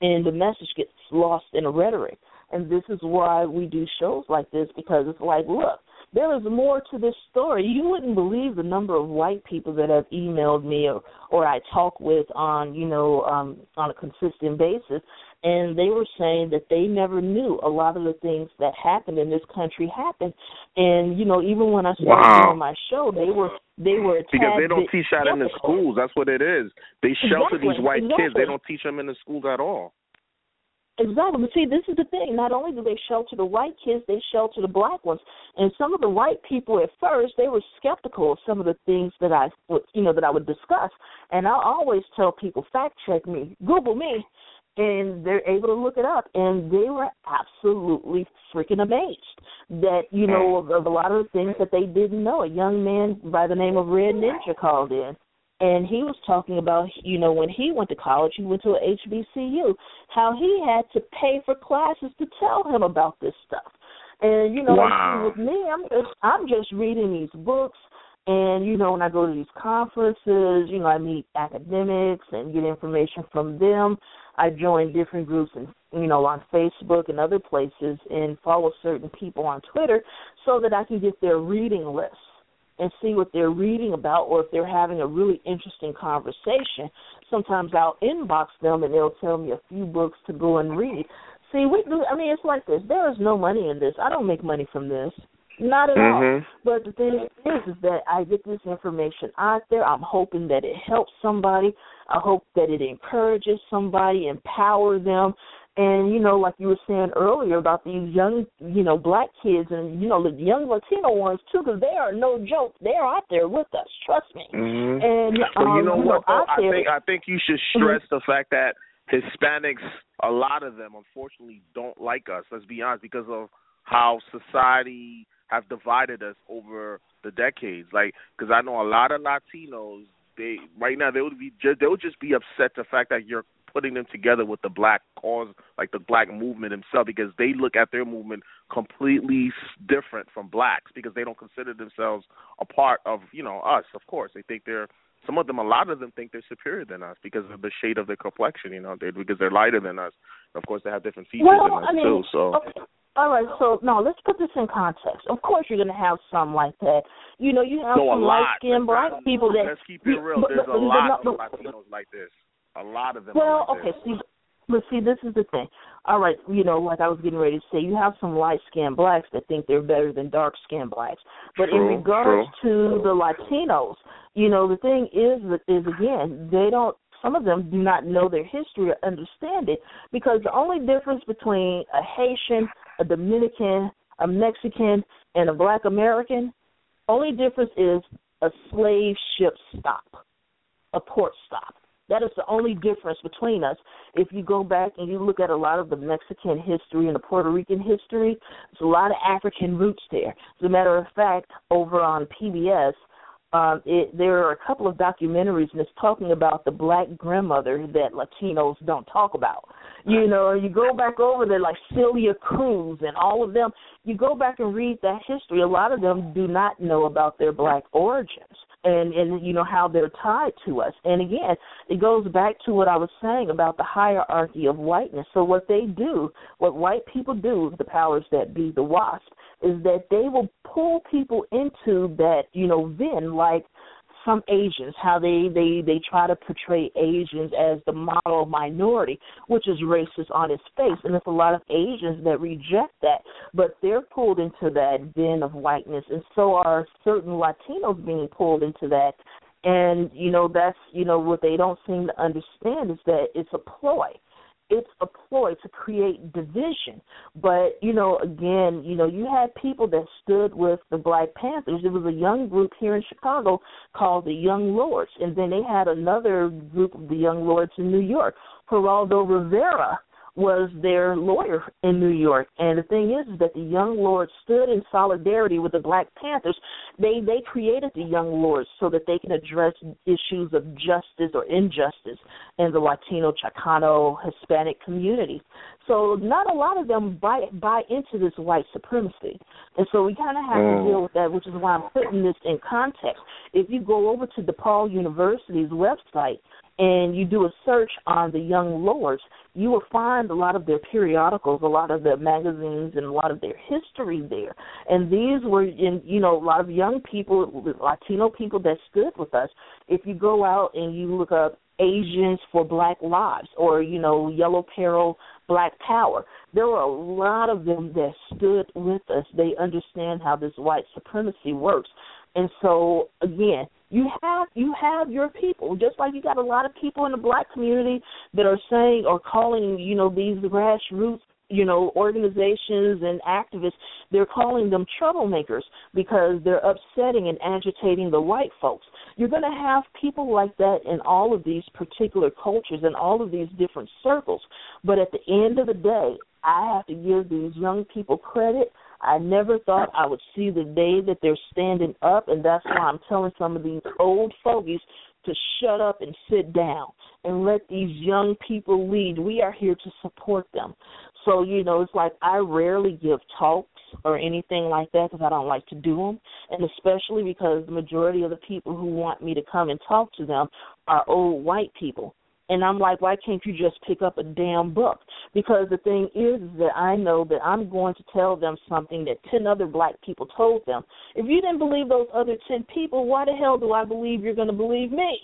and the message gets lost in the rhetoric. And this is why we do shows like this because it's like, look, there is more to this story. You wouldn't believe the number of white people that have emailed me or or I talk with on, you know, um on a consistent basis and they were saying that they never knew a lot of the things that happened in this country happened. And you know, even when I started wow. doing my show, they were they were because they don't teach that in the schools. That's what it is. They shelter exactly. these white exactly. kids. They don't teach them in the schools at all. Exactly. But see, this is the thing. Not only do they shelter the white kids, they shelter the black ones. And some of the white people at first, they were skeptical of some of the things that I would, you know, that I would discuss. And I always tell people, fact check me, Google me, and they're able to look it up and they were absolutely freaking amazed that you know of, of a lot of the things that they didn't know a young man by the name of red ninja called in and he was talking about you know when he went to college he went to a hbcu how he had to pay for classes to tell him about this stuff and you know wow. with me i'm just i'm just reading these books and you know, when I go to these conferences, you know, I meet academics and get information from them. I join different groups and you know on Facebook and other places and follow certain people on Twitter so that I can get their reading list and see what they're reading about or if they're having a really interesting conversation. Sometimes I'll inbox them and they'll tell me a few books to go and read. See, we do I mean it's like this. There is no money in this. I don't make money from this. Not at mm-hmm. all. But the thing is, is that I get this information out there. I'm hoping that it helps somebody. I hope that it encourages somebody, empower them. And you know, like you were saying earlier about these young, you know, black kids and you know the young Latino ones too, because they are no joke. They're out there with us. Trust me. Mm-hmm. And but um, you know what? Know, I think I think you should stress mm-hmm. the fact that Hispanics, a lot of them, unfortunately, don't like us. Let's be honest, because of how society have divided us over the decades. Like, because I know a lot of Latinos, they right now they would be just they would just be upset the fact that you're putting them together with the black cause, like the black movement themselves, because they look at their movement completely different from blacks because they don't consider themselves a part of you know us. Of course, they think they're some of them, a lot of them think they're superior than us because of the shade of their complexion. You know, they because they're lighter than us. Of course, they have different features well, than us I mean, too. So. Okay. All right, so now let's put this in context. Of course, you're going to have some like that. You know, you have no, some light skinned black people that. Let's keep it real. But, There's but, a lot of Latinos like this. A lot of them. Well, like okay, this. see, but see, this is the thing. All right, you know, like I was getting ready to say, you have some light skinned blacks that think they're better than dark skinned blacks. But true, in regards true. to the Latinos, you know, the thing is is again, they don't some of them do not know their history or understand it because the only difference between a Haitian, a Dominican, a Mexican, and a Black American, only difference is a slave ship stop, a port stop. That is the only difference between us. If you go back and you look at a lot of the Mexican history and the Puerto Rican history, there's a lot of African roots there. As a matter of fact, over on PBS, um, it, there are a couple of documentaries and it's talking about the black grandmother that Latinos don't talk about. You know, you go back over there like Celia Cruz and all of them. You go back and read that history. A lot of them do not know about their black origins and and you know how they're tied to us. And again, it goes back to what I was saying about the hierarchy of whiteness. So what they do, what white people do, the powers that be, the WASP, is that they will pull people into that, you know, then like some Asians, how they they they try to portray Asians as the model minority, which is racist on its face, and there's a lot of Asians that reject that, but they're pulled into that den of whiteness, and so are certain Latinos being pulled into that. And you know that's you know what they don't seem to understand is that it's a ploy it's a ploy to create division. But, you know, again, you know, you had people that stood with the Black Panthers. There was a young group here in Chicago called the Young Lords, and then they had another group of the Young Lords in New York. Geraldo Rivera was their lawyer in New York. And the thing is, is that the Young Lords stood in solidarity with the Black Panthers. They they created the Young Lords so that they can address issues of justice or injustice in the Latino, Chicano, Hispanic community. So not a lot of them buy buy into this white supremacy, and so we kind of have mm. to deal with that, which is why I'm putting this in context. If you go over to DePaul University's website, and you do a search on the Young Lords, you will find a lot of their periodicals, a lot of their magazines, and a lot of their history there. And these were, in, you know, a lot of young people, Latino people that stood with us. If you go out and you look up Asians for Black Lives or, you know, Yellow Peril, Black Power, there were a lot of them that stood with us. They understand how this white supremacy works. And so, again, you have you have your people, just like you got a lot of people in the black community that are saying or calling, you know, these grassroots you know organizations and activists they're calling them troublemakers because they're upsetting and agitating the white folks you're going to have people like that in all of these particular cultures and all of these different circles but at the end of the day i have to give these young people credit I never thought I would see the day that they're standing up, and that's why I'm telling some of these old fogies to shut up and sit down and let these young people lead. We are here to support them. So, you know, it's like I rarely give talks or anything like that because I don't like to do them, and especially because the majority of the people who want me to come and talk to them are old white people. And I'm like, why can't you just pick up a damn book? Because the thing is that I know that I'm going to tell them something that 10 other black people told them. If you didn't believe those other 10 people, why the hell do I believe you're going to believe me?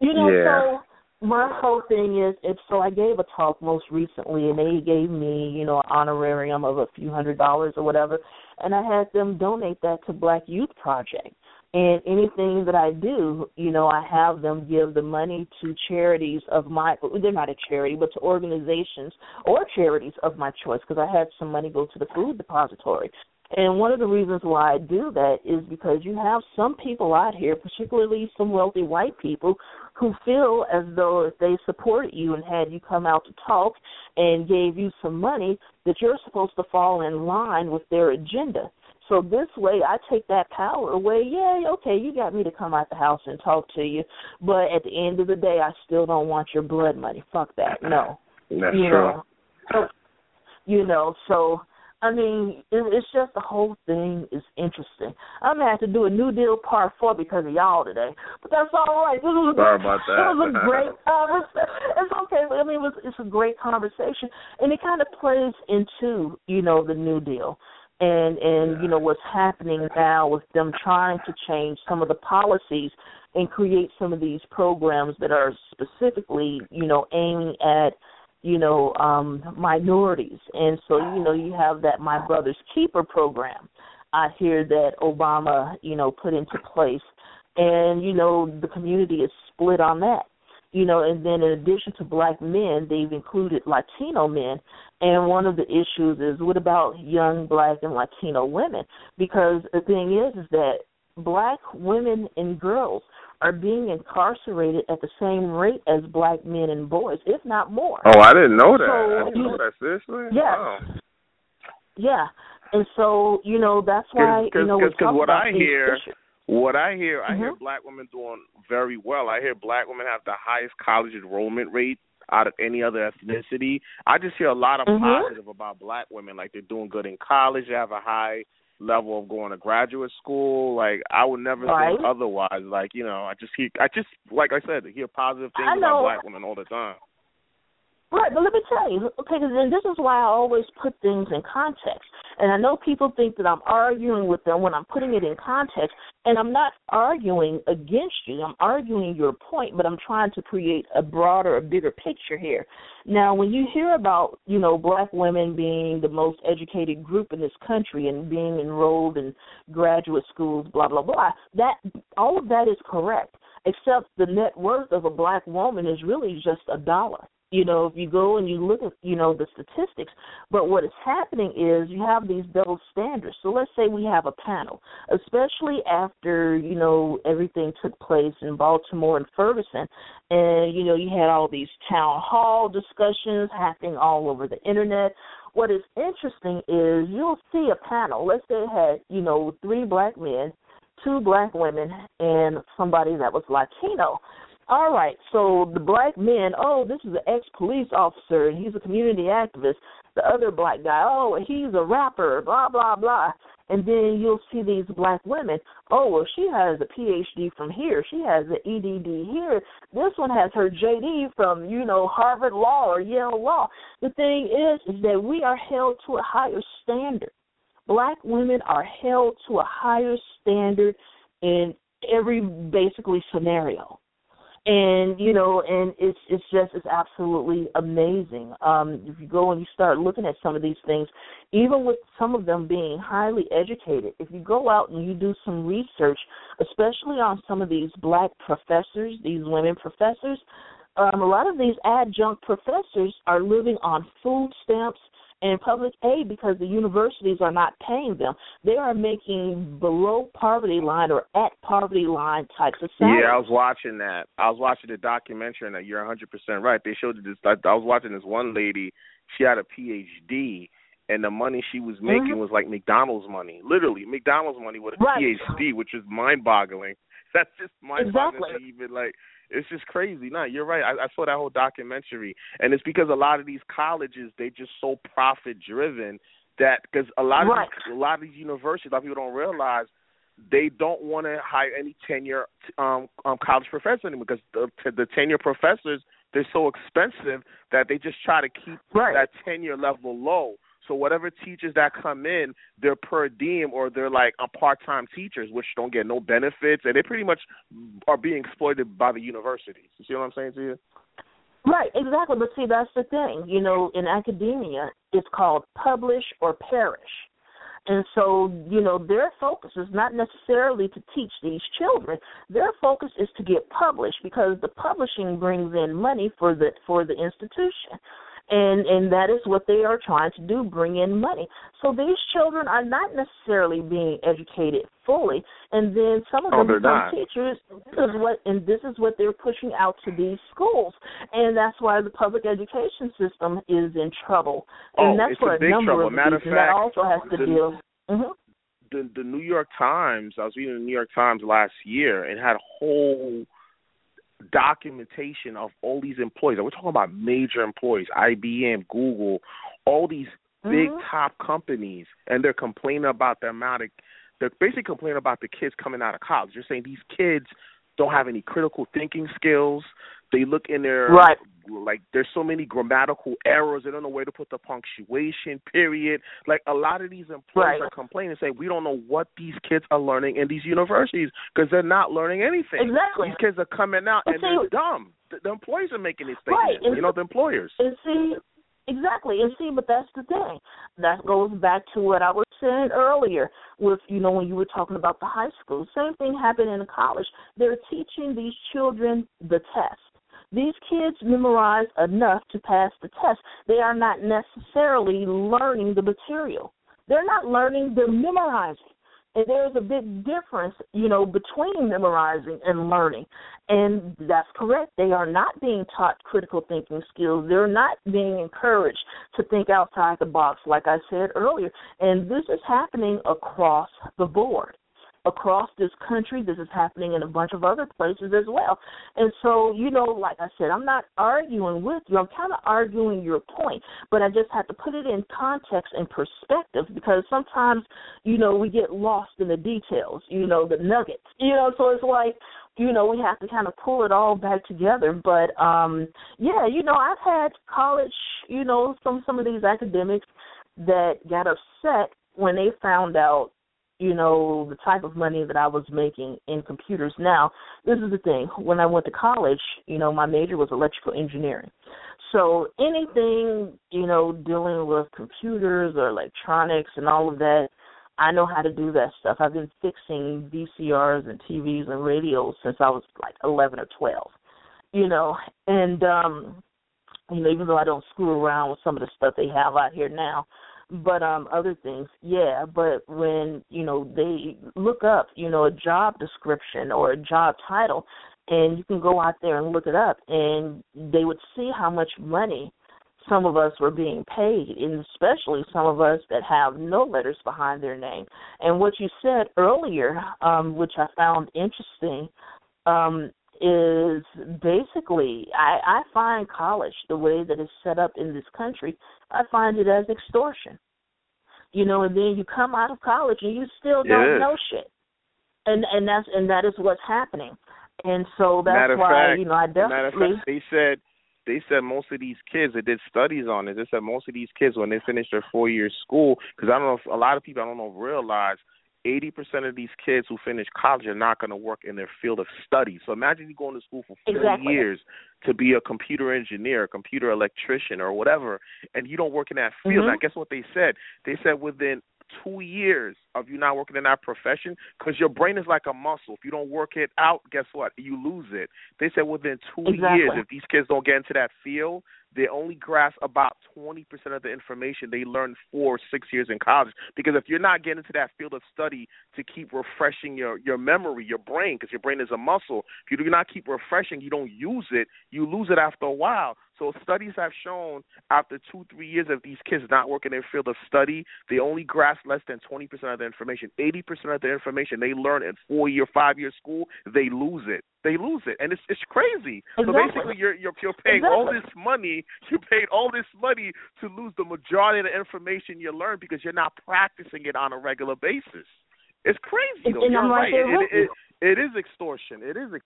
You know, yeah. so my whole thing is, if so I gave a talk most recently and they gave me, you know, an honorarium of a few hundred dollars or whatever, and I had them donate that to Black Youth Project. And anything that I do, you know, I have them give the money to charities of my, they're not a charity, but to organizations or charities of my choice because I had some money go to the food depository. And one of the reasons why I do that is because you have some people out here, particularly some wealthy white people, who feel as though if they supported you and had you come out to talk and gave you some money, that you're supposed to fall in line with their agenda. So this way, I take that power away. Yay, okay, you got me to come out the house and talk to you, but at the end of the day, I still don't want your blood money. Fuck that. No. That's you true. Know? So, you know, so I mean, it, it's just the whole thing is interesting. I'm gonna have to do a New Deal Part Four because of y'all today, but that's all right. This was, Sorry about *laughs* that. It was a great conversation. It's okay. I mean, it was, it's a great conversation, and it kind of plays into you know the New Deal and and you know what's happening now with them trying to change some of the policies and create some of these programs that are specifically you know aiming at you know um minorities and so you know you have that my brother's keeper program i hear that obama you know put into place and you know the community is split on that you know, and then in addition to black men, they've included Latino men. And one of the issues is what about young black and Latino women? Because the thing is, is that black women and girls are being incarcerated at the same rate as black men and boys, if not more. Oh, I didn't know that. So, I didn't know that seriously. Yeah. Wow. Yeah. And so, you know, that's why, Cause, you know, cause, we cause what I hear issues. What I hear, I hear Mhm. black women doing very well. I hear black women have the highest college enrollment rate out of any other ethnicity. I just hear a lot of Mhm. positive about black women, like they're doing good in college, they have a high level of going to graduate school. Like I would never Right. think otherwise. Like you know, I just hear, I just like I said, hear positive things about black women all the time. Right, but let me tell you, okay, then this is why I always put things in context. And I know people think that I'm arguing with them when I'm putting it in context, and I'm not arguing against you. I'm arguing your point, but I'm trying to create a broader, a bigger picture here. Now, when you hear about, you know, black women being the most educated group in this country and being enrolled in graduate schools, blah blah blah, that all of that is correct except the net worth of a black woman is really just a dollar you know, if you go and you look at, you know, the statistics, but what is happening is you have these double standards. So let's say we have a panel, especially after, you know, everything took place in Baltimore and Ferguson, and, you know, you had all these town hall discussions happening all over the internet. What is interesting is you'll see a panel, let's say it had, you know, three black men, two black women, and somebody that was Latino all right, so the black men, oh, this is an ex police officer and he's a community activist. The other black guy, oh, he's a rapper, blah, blah, blah. And then you'll see these black women, oh, well, she has a PhD from here. She has an EDD here. This one has her JD from, you know, Harvard Law or Yale Law. The thing is, is that we are held to a higher standard. Black women are held to a higher standard in every basically scenario and you know and it's it's just it's absolutely amazing. Um if you go and you start looking at some of these things even with some of them being highly educated if you go out and you do some research especially on some of these black professors these women professors um a lot of these adjunct professors are living on food stamps and public aid because the universities are not paying them. They are making below poverty line or at poverty line types of salaries. Yeah, I was watching that. I was watching the documentary, and you're 100% right. They showed this. I was watching this one lady. She had a PhD, and the money she was making mm-hmm. was like McDonald's money, literally McDonald's money with a right. PhD, which is mind-boggling. *laughs* That's just mind-boggling exactly. even like it's just crazy. No, you're right. I, I saw that whole documentary, and it's because a lot of these colleges they just so profit driven that because a lot of these, a lot of these universities, a lot of people don't realize they don't want to hire any tenure um, um college professors anymore because the the tenure professors they're so expensive that they just try to keep right. that tenure level low. So whatever teachers that come in, they're per diem or they're like a part-time teachers, which don't get no benefits, and they pretty much are being exploited by the universities. You see what I'm saying to you? Right, exactly. But see, that's the thing. You know, in academia, it's called publish or perish. And so, you know, their focus is not necessarily to teach these children. Their focus is to get published because the publishing brings in money for the for the institution and and that is what they are trying to do bring in money so these children are not necessarily being educated fully and then some of oh, them become not. teachers this is what and this is what they're pushing out to these schools and that's why the public education system is in trouble and oh, that's it's for a, a, number trouble. of Matter reasons fact, that also has to the, deal mm-hmm. the the New York Times I was reading the New York Times last year and had a whole documentation of all these employees. We're talking about major employees, IBM, Google, all these big mm-hmm. top companies, and they're complaining about the amount of they're basically complaining about the kids coming out of college. They're saying these kids don't have any critical thinking skills. They look in their right. Like there's so many grammatical errors. They don't know where to put the punctuation, period. Like a lot of these employees right. are complaining, saying we don't know what these kids are learning in these universities because they're not learning anything. Exactly. These kids are coming out and see, they're dumb. The, the employees are making these Right. statements. You know, the employers. And see, exactly. And see, but that's the thing. That goes back to what I was saying earlier with, you know, when you were talking about the high school. Same thing happened in college. They're teaching these children the test. These kids memorize enough to pass the test. They are not necessarily learning the material. They're not learning, they're memorizing. And there's a big difference, you know, between memorizing and learning. And that's correct. They are not being taught critical thinking skills. They're not being encouraged to think outside the box, like I said earlier. And this is happening across the board across this country. This is happening in a bunch of other places as well. And so, you know, like I said, I'm not arguing with you. I'm kind of arguing your point, but I just have to put it in context and perspective because sometimes, you know, we get lost in the details, you know, the nuggets. You know, so it's like you know we have to kind of pull it all back together but um yeah you know i've had college you know some some of these academics that got upset when they found out, you know, the type of money that I was making in computers. Now, this is the thing. When I went to college, you know, my major was electrical engineering. So anything, you know, dealing with computers or electronics and all of that, I know how to do that stuff. I've been fixing VCRs and TVs and radios since I was like 11 or 12. You know, and um you know, even though I don't screw around with some of the stuff they have out here now, but um other things, yeah, but when, you know, they look up, you know, a job description or a job title and you can go out there and look it up and they would see how much money some of us were being paid, and especially some of us that have no letters behind their name. And what you said earlier, um, which I found interesting, um, is basically I, I find college the way that it's set up in this country, I find it as extortion. You know, and then you come out of college and you still don't know shit. And and that's and that is what's happening. And so that's matter why, fact, you know, I definitely fact, they said they said most of these kids, they did studies on it. They said most of these kids, when they finish their four year school, because I don't know if a lot of people, I don't know, realize 80% of these kids who finish college are not going to work in their field of study. So imagine you going to school for four exactly. years to be a computer engineer, a computer electrician, or whatever, and you don't work in that field. Mm-hmm. Now, guess what they said? They said within two years of you not working in that profession because your brain is like a muscle. If you don't work it out, guess what? You lose it. They said within two exactly. years, if these kids don't get into that field, they only grasp about 20% of the information they learned four or six years in college. Because if you're not getting into that field of study to keep refreshing your, your memory, your brain, because your brain is a muscle, if you do not keep refreshing, you don't use it, you lose it after a while. So studies have shown after two, three years of these kids not working in their field of study, they only grasp less than 20% of the information. 80% of the information they learn in four year, five year school, they lose it. They lose it, and it's it's crazy. Exactly. So basically, you're you're you're paying exactly. all this money. You paid all this money to lose the majority of the information you learn because you're not practicing it on a regular basis. It's crazy. Though. You're right. It, it, it, it is extortion. It is.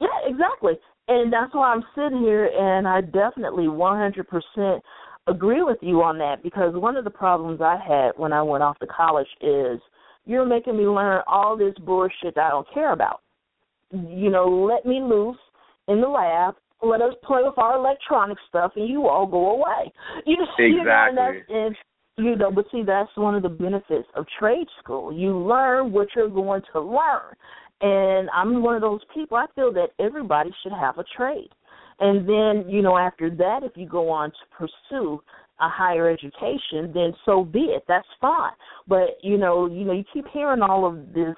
Yeah, exactly. And that's why I'm sitting here and I definitely 100% agree with you on that because one of the problems I had when I went off to college is you're making me learn all this bullshit that I don't care about. You know, let me loose in the lab, let us play with our electronic stuff and you all go away. *laughs* You, exactly. you know, and that's, and, you know, but see, that's one of the benefits of trade school. You learn what you're going to learn. And I'm one of those people, I feel that everybody should have a trade. And then, you know, after that, if you go on to pursue a higher education, then so be it. That's fine. But, you know, you know, you keep hearing all of this,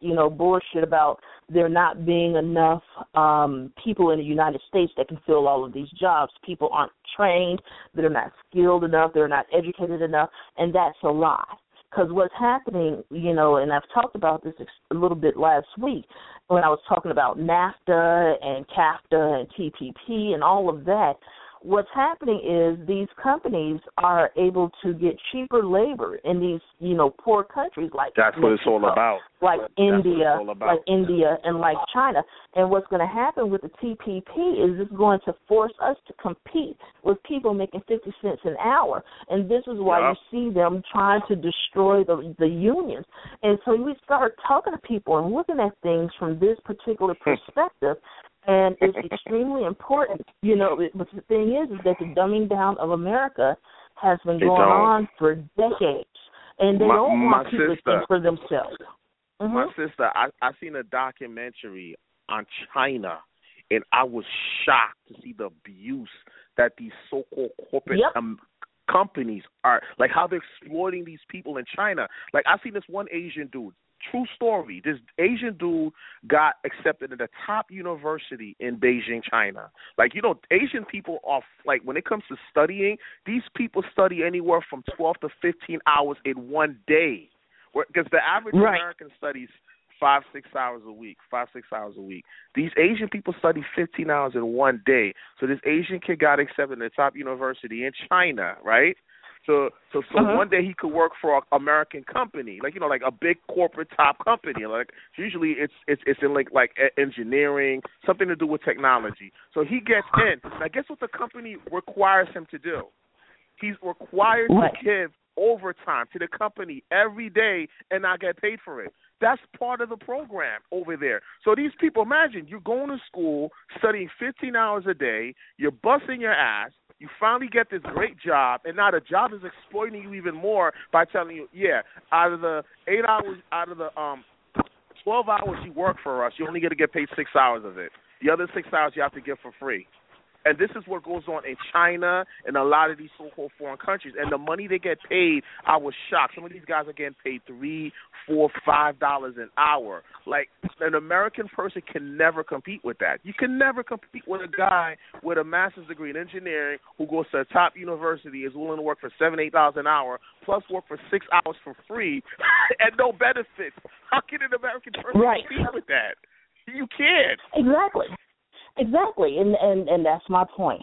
you know, bullshit about there not being enough um people in the United States that can fill all of these jobs. People aren't trained, they're not skilled enough, they're not educated enough, and that's a lie. Because what's happening, you know, and I've talked about this a little bit last week when I was talking about NAFTA and CAFTA and TPP and all of that. What's happening is these companies are able to get cheaper labor in these, you know, poor countries like That's what it's all about. like That's India, what it's all about. like India, and like China. And what's going to happen with the TPP is it's going to force us to compete with people making fifty cents an hour, and this is why you see them trying to destroy the the unions. And so we start talking to people and looking at things from this particular hmm. perspective. And it's *laughs* extremely important, you know. it- But the thing is, is that the dumbing down of America has been They going don't. on for decades, and they My- don't my want people to think for themselves. Mhm. My sister, I I seen a documentary on China, and I was shocked to see the abuse that these so-called corporate Yep. um, companies are like how they're exploiting these people in China. Like I seen this one Asian dude. True story. This Asian dude got accepted at the top university in Beijing, China. Like you know, Asian people are like when it comes to studying, these people study anywhere from twelve to fifteen hours in one day. Because the average Right. American studies five, six hours a week, five, six hours a week. These Asian people study 15 hours in one day. So this Asian kid got accepted in the top university in China, right? So, so, so Uh-huh. one day he could work for an American company, like you know, like a big corporate top company. Like usually it's it's it's in like like engineering, something to do with technology. So he gets in. Now, guess what the company requires him to do? He's required What? to give overtime to the company every day and not get paid for it. That's part of the program over there. So these people, imagine you're going to school, studying 15 hours a day, you're busting your ass, you finally get this great job, and now the job is exploiting you even more by telling you, yeah, out of the eight hours, out of the um, 12 hours you work for us, you only get to get paid six hours of it. The other six hours you have to give for free. And this is what goes on in China and a lot of these so-called foreign countries. And the money they get paid, I was shocked. Some of these guys are getting paid three, four, five dollars an hour. Like an American person can never compete with that. You can never compete with a guy with a master's degree in engineering who goes to a top university, is willing to work for seven, eight dollars an hour, plus work for six hours for free *laughs* and no benefits. How can an American person right. compete with that? You can't. Exactly. Exactly, and and and that's my point.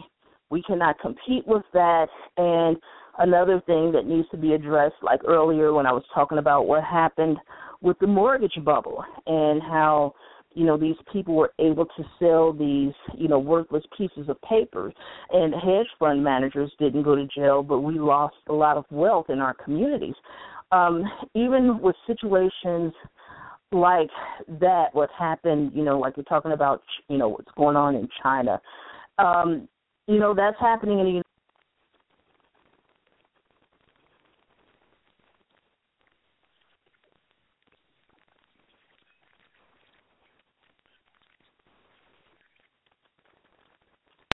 We cannot compete with that. And another thing that needs to be addressed, like earlier when I was talking about what happened with the mortgage bubble and how you know these people were able to sell these you know worthless pieces of paper and hedge fund managers didn't go to jail but we lost a lot of wealth in our communities um even with situations like that, what happened, you know, like you're talking about, you know, what's going on in China, um, you know, that's happening in the